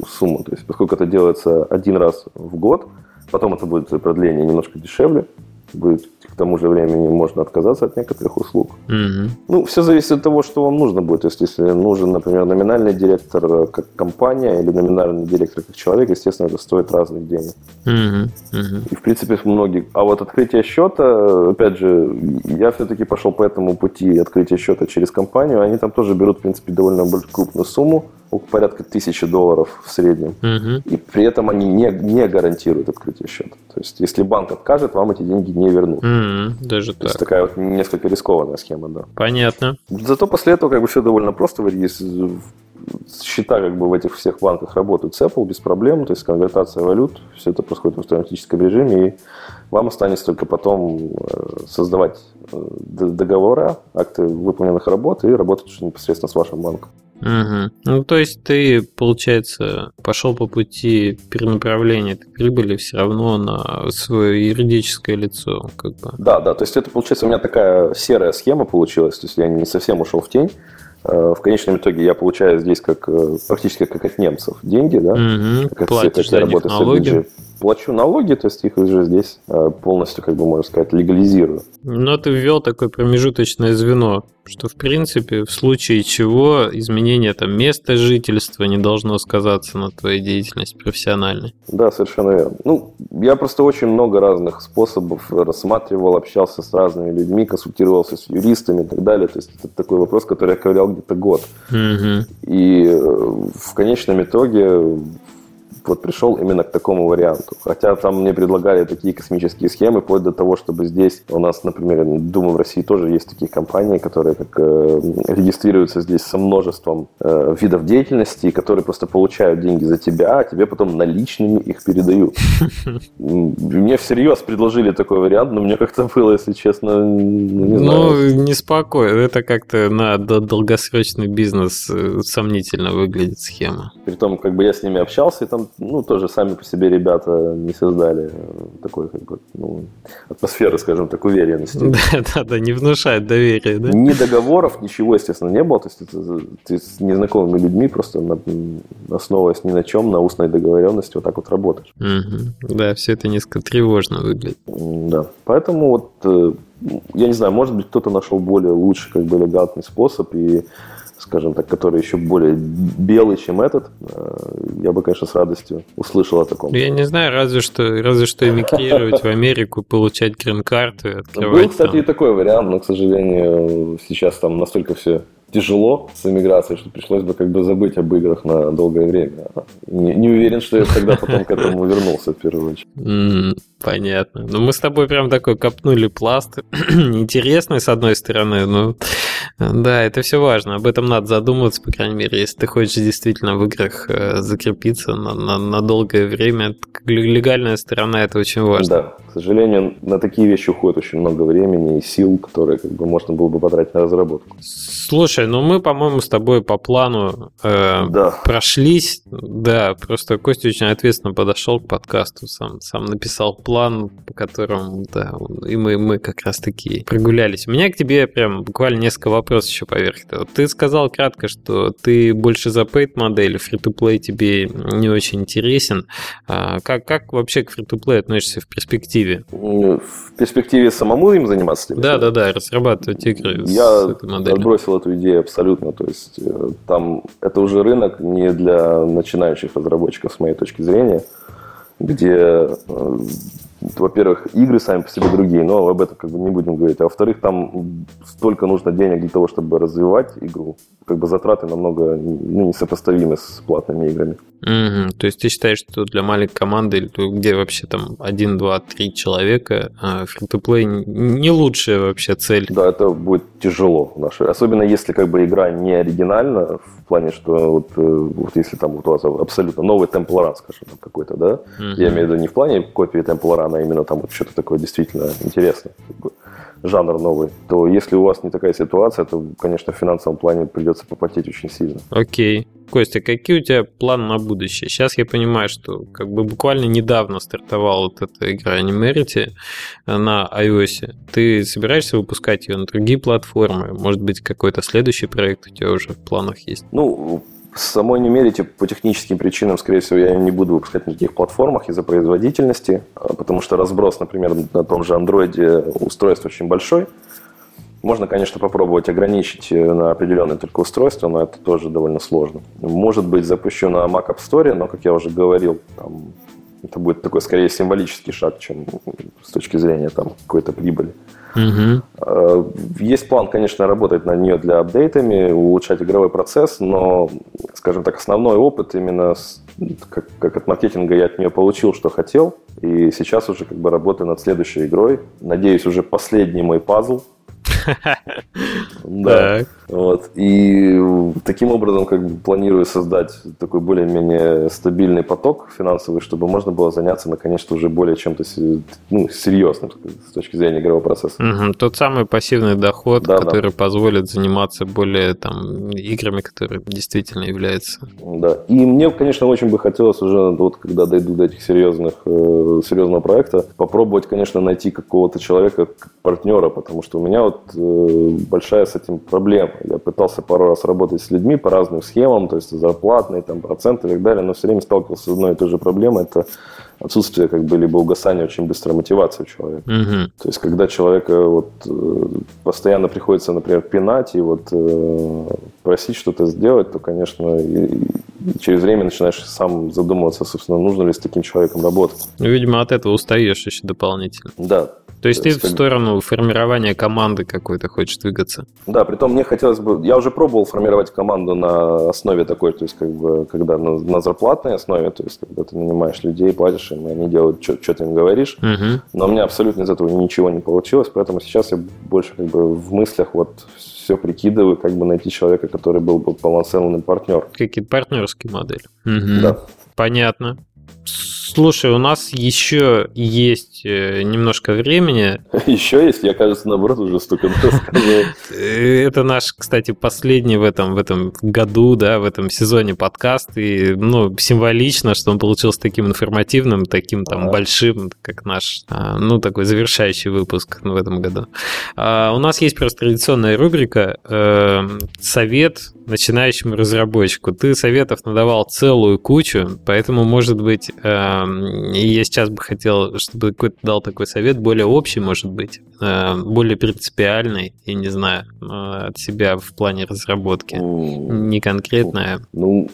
сумма. То есть, поскольку это делается один раз в год, Потом это будет продление немножко дешевле. Будет к тому же времени можно отказаться от некоторых услуг. Угу. Ну, все зависит от того, что вам нужно будет. То есть, если нужен, например, номинальный директор э, как компания или номинальный директор как человек, естественно, это стоит разных денег. Угу. Угу. И, в принципе, многие... А вот открытие счета, опять же, я все-таки пошел по этому пути открытия счета через компанию. Они там тоже берут, в принципе, довольно крупную сумму порядка тысячи долларов в среднем. Угу. И при этом они не, не гарантируют открытие счета. То есть, если банк откажет, вам эти деньги не вернут. Угу, даже То так. есть, такая вот несколько рискованная схема, да. Понятно. Зато после этого как бы все довольно просто. Есть счета как бы в этих всех банках работают с Apple без проблем, то есть конвертация валют, все это происходит в автоматическом режиме, и вам останется только потом э, создавать э, договоры, акты выполненных работ и работать непосредственно с вашим банком. Угу. Ну, то есть ты, получается, пошел по пути перенаправления этой прибыли все равно на свое юридическое лицо, как бы. Да, да, то есть это, получается, у меня такая серая схема получилась, то есть я не совсем ушел в тень. Э, в конечном итоге я получаю здесь как э, практически как от немцев деньги, да, угу. как, Платишь как я работаю налоги плачу налоги, то есть их уже здесь э, полностью, как бы можно сказать, легализирую. Но ты ввел такое промежуточное звено, что в принципе в случае чего изменение там места жительства не должно сказаться на твоей деятельности профессиональной. Да, совершенно верно. Ну, я просто очень много разных способов рассматривал, общался с разными людьми, консультировался с юристами и так далее. То есть это такой вопрос, который я ковырял где-то год. Угу. И э, в конечном итоге вот пришел именно к такому варианту. Хотя там мне предлагали такие космические схемы, вплоть до того, чтобы здесь у нас, например, думаю, в России тоже есть такие компании, которые как, э, регистрируются здесь со множеством э, видов деятельности, которые просто получают деньги за тебя, а тебе потом наличными их передают. Мне всерьез предложили такой вариант, но мне как-то было, если честно, ну, не знаю. Ну, неспокойно. Это как-то на долгосрочный бизнес э, сомнительно выглядит схема. Притом, как бы я с ними общался, и там, ну, тоже сами по себе ребята не создали такой, как бы, ну, атмосферы, скажем так, уверенности. Да, да, да, не внушает доверия, да? Ни договоров, ничего, естественно, не было. То есть это, ты с незнакомыми людьми просто на, основываясь ни на чем, на устной договоренности, вот так вот работаешь. Угу. Да, все это несколько тревожно выглядит. Да, поэтому вот, э, я не знаю, может быть, кто-то нашел более лучший, как бы, элегантный способ, и скажем так, который еще более белый, чем этот, э, я бы, конечно, с радостью услышал о таком. Я не знаю, разве что, разве что эмигрировать в Америку, получать грин-карты, Был, кстати, и такой вариант, но, к сожалению, сейчас там настолько все тяжело с эмиграцией, что пришлось бы как бы забыть об играх на долгое время. Не, не уверен, что я тогда потом к этому вернулся в первую очередь. Mm, понятно. Ну, мы с тобой прям такой копнули пласт. Интересный, с одной стороны, но да, это все важно. Об этом надо задумываться, по крайней мере, если ты хочешь действительно в играх э, закрепиться на, на, на долгое время. Легальная сторона это очень важно. Да, к сожалению, на такие вещи уходит очень много времени и сил, которые как бы можно было бы потратить на разработку. Слушай, ну мы, по-моему, с тобой по плану э, да. прошлись. Да, просто Костя очень ответственно подошел к подкасту, сам, сам написал план, по которому, да, и мы, мы как раз таки прогулялись. У меня к тебе прям буквально несколько вопросов еще поверх этого. Ты сказал кратко, что ты больше за paid модель, free-to-play тебе не очень интересен. А как, как вообще к free-to-play относишься в перспективе? В перспективе самому им заниматься? Да, да, да, разрабатывать игры Я с этой моделью. отбросил эту идею абсолютно. То есть э, там это уже рынок не для начинающих разработчиков, с моей точки зрения, где э, во-первых, игры сами по себе другие, но об этом как бы не будем говорить. А во-вторых, там столько нужно денег для того, чтобы развивать игру. Как бы затраты намного ну, несопоставимы с платными играми. Угу. То есть ты считаешь, что для маленькой команды, где вообще там 1, 2, 3 человека, фри-то-плей не лучшая вообще цель? Да, это будет тяжело. Нашей. Особенно если как бы игра не оригинальна, в плане, что вот, э, вот если там вот у вас абсолютно новый темпларан, скажем, какой-то, да, угу. я имею в виду не в плане копии темпларана, а именно там вот что-то такое действительно интересное. Как бы жанр новый, то если у вас не такая ситуация, то, конечно, в финансовом плане придется попотеть очень сильно. Окей. Костя, какие у тебя планы на будущее? Сейчас я понимаю, что как бы буквально недавно стартовала вот эта игра Animerity на iOS. Ты собираешься выпускать ее на другие платформы? Может быть, какой-то следующий проект у тебя уже в планах есть? Ну, самой Numerity по техническим причинам, скорее всего, я не буду выпускать на никаких платформах из-за производительности, а, потому что разброс, например, на том же Android устройств очень большой. Можно, конечно, попробовать ограничить э, на определенные только устройства, но это тоже довольно сложно. Может быть, запущу на Mac App Store, но, как я уже говорил, там, это будет такой скорее символический шаг, чем с точки зрения там, какой-то прибыли. Угу. Есть план, конечно, работать на нее для апдейтами, улучшать игровой процесс, но, скажем так, основной опыт именно с, как, как от маркетинга я от нее получил, что хотел. И сейчас уже как бы работаю над следующей игрой. Надеюсь, уже последний мой пазл Да. Вот. И таким образом как бы планирую создать такой более-менее стабильный поток финансовый, чтобы можно было заняться наконец-то уже более чем-то ну, серьезным с точки зрения игрового процесса. Угу. Тот самый пассивный доход, да, который да. позволит заниматься более там играми, которые действительно являются. Да. И мне, конечно, очень бы хотелось уже, вот когда дойду до этих серьезных, э, серьезного проекта, попробовать, конечно, найти какого-то человека, партнера, потому что у меня вот большая с этим проблема. Я пытался пару раз работать с людьми по разным схемам, то есть зарплатные, там, проценты и так далее, но все время сталкивался с одной и той же проблемой. Это отсутствие как бы либо угасания очень быстро мотивации у человека. Угу. То есть когда человека вот э, постоянно приходится, например, пинать и вот э, просить что-то сделать, то, конечно, и, и через время начинаешь сам задумываться, собственно, нужно ли с таким человеком работать. Ну, видимо, от этого устаешь еще дополнительно. Да, То есть ты в сторону формирования команды какой-то хочешь двигаться? Да, при том мне хотелось бы... Я уже пробовал формировать команду на основе такой, то есть как бы, когда на, на зарплатной основе, то есть когда ты нанимаешь людей, платишь им, и они делают, что, что ты им говоришь. Угу. Но у меня абсолютно из этого ничего не получилось, поэтому сейчас я больше как бы в мыслях вот все прикидываю, как бы найти человека, который был бы полноценным партнер. Какие-то партнерские модели. Угу. Да. Понятно. Слушай, у нас еще есть немножко времени. Еще есть? Я, кажется, наоборот, уже столько сказал. Это наш, кстати, последний в этом, в этом году, да, в этом сезоне подкаст. И, ну, символично, что он получился таким информативным, таким там большим, как наш, а, ну, такой завершающий выпуск в этом году. А, у нас есть просто традиционная рубрика э, «Совет начинающему разработчику. Ты советов надавал целую кучу, поэтому, может быть, э, я сейчас бы хотел, чтобы какой-то дал такой совет, более общий, может быть, э, более принципиальный, я не знаю, э, от себя в плане разработки, не конкретное. Ну,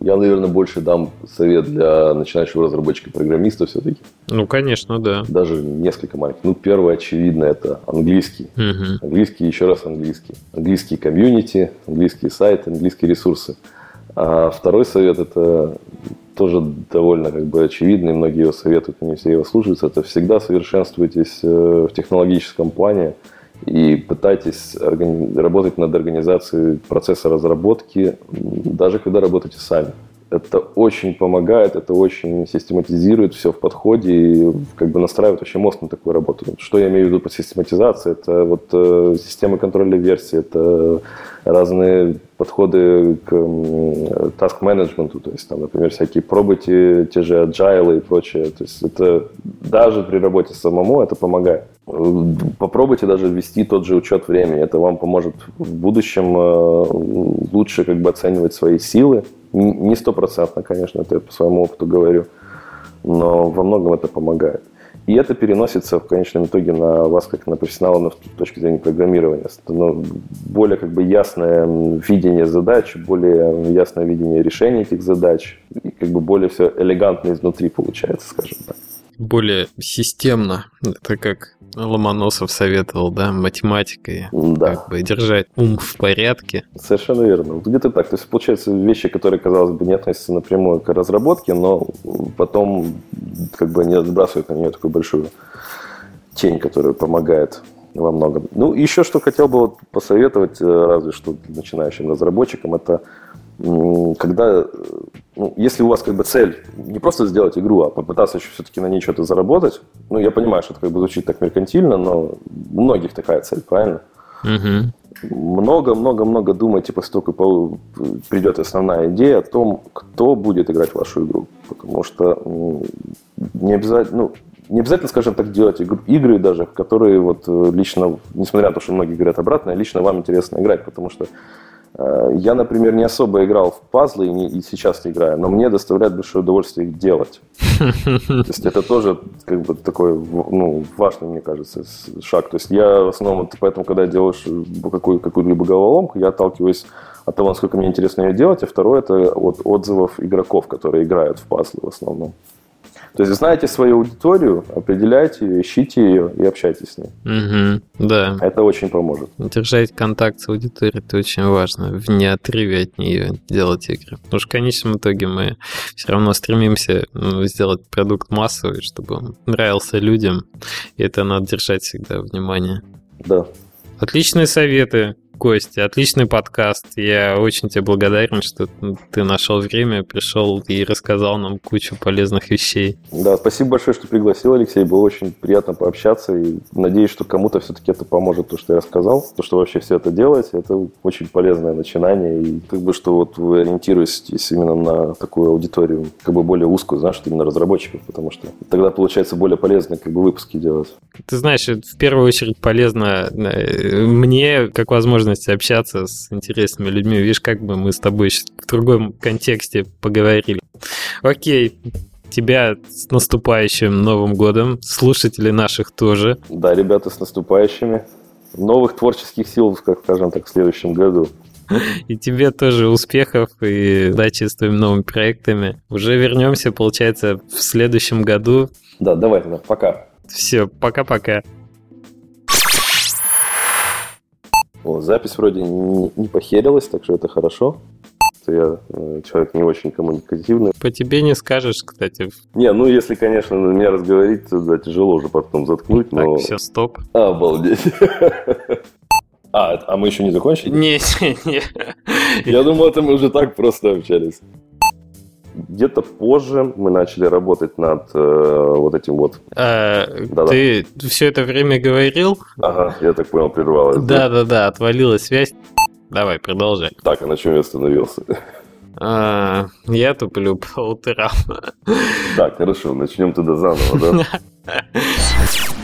я, наверное, больше дам совет для начинающего разработчика программиста все-таки. Ну, конечно, да. Даже несколько маленьких. Ну, первое, очевидно, это английский. Угу. Английский, еще раз английский. Английский комьюнити, английский сайт, английские ресурсы. А второй совет – это тоже довольно как бы очевидный, многие его советуют, не все его слушаются. Это всегда совершенствуйтесь э, в технологическом плане и пытайтесь работать над организацией процесса разработки, даже когда работаете сами. Это очень помогает, это очень систематизирует все в подходе и как бы настраивает вообще мозг на такую работу. Что я имею в виду под систематизацией? Это вот э, системы контроля версий, это разные подходы к task менеджменту, то есть там, например, всякие пробуйте, те же agile и прочее. То есть это даже при работе самому это помогает. Попробуйте даже ввести тот же учет времени. Это вам поможет в будущем э, лучше как бы оценивать свои силы. Не стопроцентно, конечно, это я по своему опыту говорю, но во многом это помогает. И это переносится в конечном итоге на вас, как на профессионала с точки зрения программирования. Ну, более как бы ясное видение задач, более ясное видение решения этих задач, и как бы более все элегантно изнутри получается, скажем так более системно. Это как Ломоносов советовал, да, математикой. Да. Как бы держать ум в порядке. Совершенно верно. Где-то так. То есть, получается, вещи, которые, казалось бы, не относятся напрямую к разработке, но потом как бы они отбрасывают на нее такую большую тень, которая помогает во многом. Ну, еще что хотел бы вот посоветовать, э, разве что начинающим разработчикам, это когда, ну, если у вас как бы цель не просто сделать игру, а попытаться еще все-таки на ней что-то заработать, ну, я понимаю, что это как бы звучит так меркантильно, но у многих такая цель, правильно? Много-много-много думайте после того, как придет основная идея о том, кто будет играть в вашу игру. Потому что не обязательно, ну, не обязательно, скажем так, делать игры даже, которые вот э, лично, несмотря на то, что многие говорят обратно, лично вам интересно играть, потому что Э, я, например, не особо играл в пазлы и, не, и сейчас не играю, но мне доставляет большое удовольствие их делать. То есть это тоже как бы такой ну, важный, мне кажется, шаг. То есть я в основном, поэтому, когда делаешь какую, какую-либо головоломку, я отталкиваюсь от того, насколько мне интересно ее делать, а второе это от отзывов игроков, которые играют в пазлы в основном. То есть знаете свою аудиторию, определяйте ее, ищите ее и общайтесь с ней. Угу, да. Это очень поможет. Держать контакт с аудиторией, это очень важно. В неотрыве от нее делать игры. Потому что в конечном итоге мы все равно стремимся ну, сделать продукт массовый, чтобы он нравился людям. И это надо держать всегда внимание. Да. Отличные советы. Костя, отличный подкаст. Я очень тебе благодарен, что ты нашел время, пришел и рассказал нам кучу полезных вещей. Да, спасибо большое, что пригласил, Алексей. Было очень приятно пообщаться. И надеюсь, что кому-то все-таки это поможет, то, что я рассказал. То, что вообще все это делаете, это очень полезное начинание. И как бы, что вот вы ориентируетесь именно на такую аудиторию, как бы более узкую, знаешь, именно разработчиков, потому что тогда получается более полезно как бы выпуски делать. Ты знаешь, в первую очередь полезно э, мне, как возможно возможность общаться с интересными людьми. Видишь, как бы мы с тобой в другом контексте поговорили. Окей, тебя с наступающим Новым годом, слушателей наших тоже. Да, ребята, с наступающими. Новых творческих сил, как скажем так, в следующем году. И тебе тоже успехов и удачи с твоими новыми проектами. Уже вернемся, получается, в следующем году. Да, давай тогда. Пока. Все, пока-пока. О, запись вроде не, не похерилась, так что это хорошо. Я э, человек не очень коммуникативный. По тебе не скажешь, кстати. Не, ну если, конечно, на меня разговорить, то да, тяжело уже потом заткнуть, но... Так, все, стоп. Обалдеть. А, а мы еще не закончили? Не, не, не. Я думал, это мы уже так просто общались. Где-то позже мы начали работать над э, вот этим вот. А, ты все это время говорил? Ага, я так понял, прервалось. Да, да, да, отвалилась связь. Давай, продолжай. Так, а на чем я остановился? А, я туплю по утрам. Так, хорошо, начнем тогда заново, да?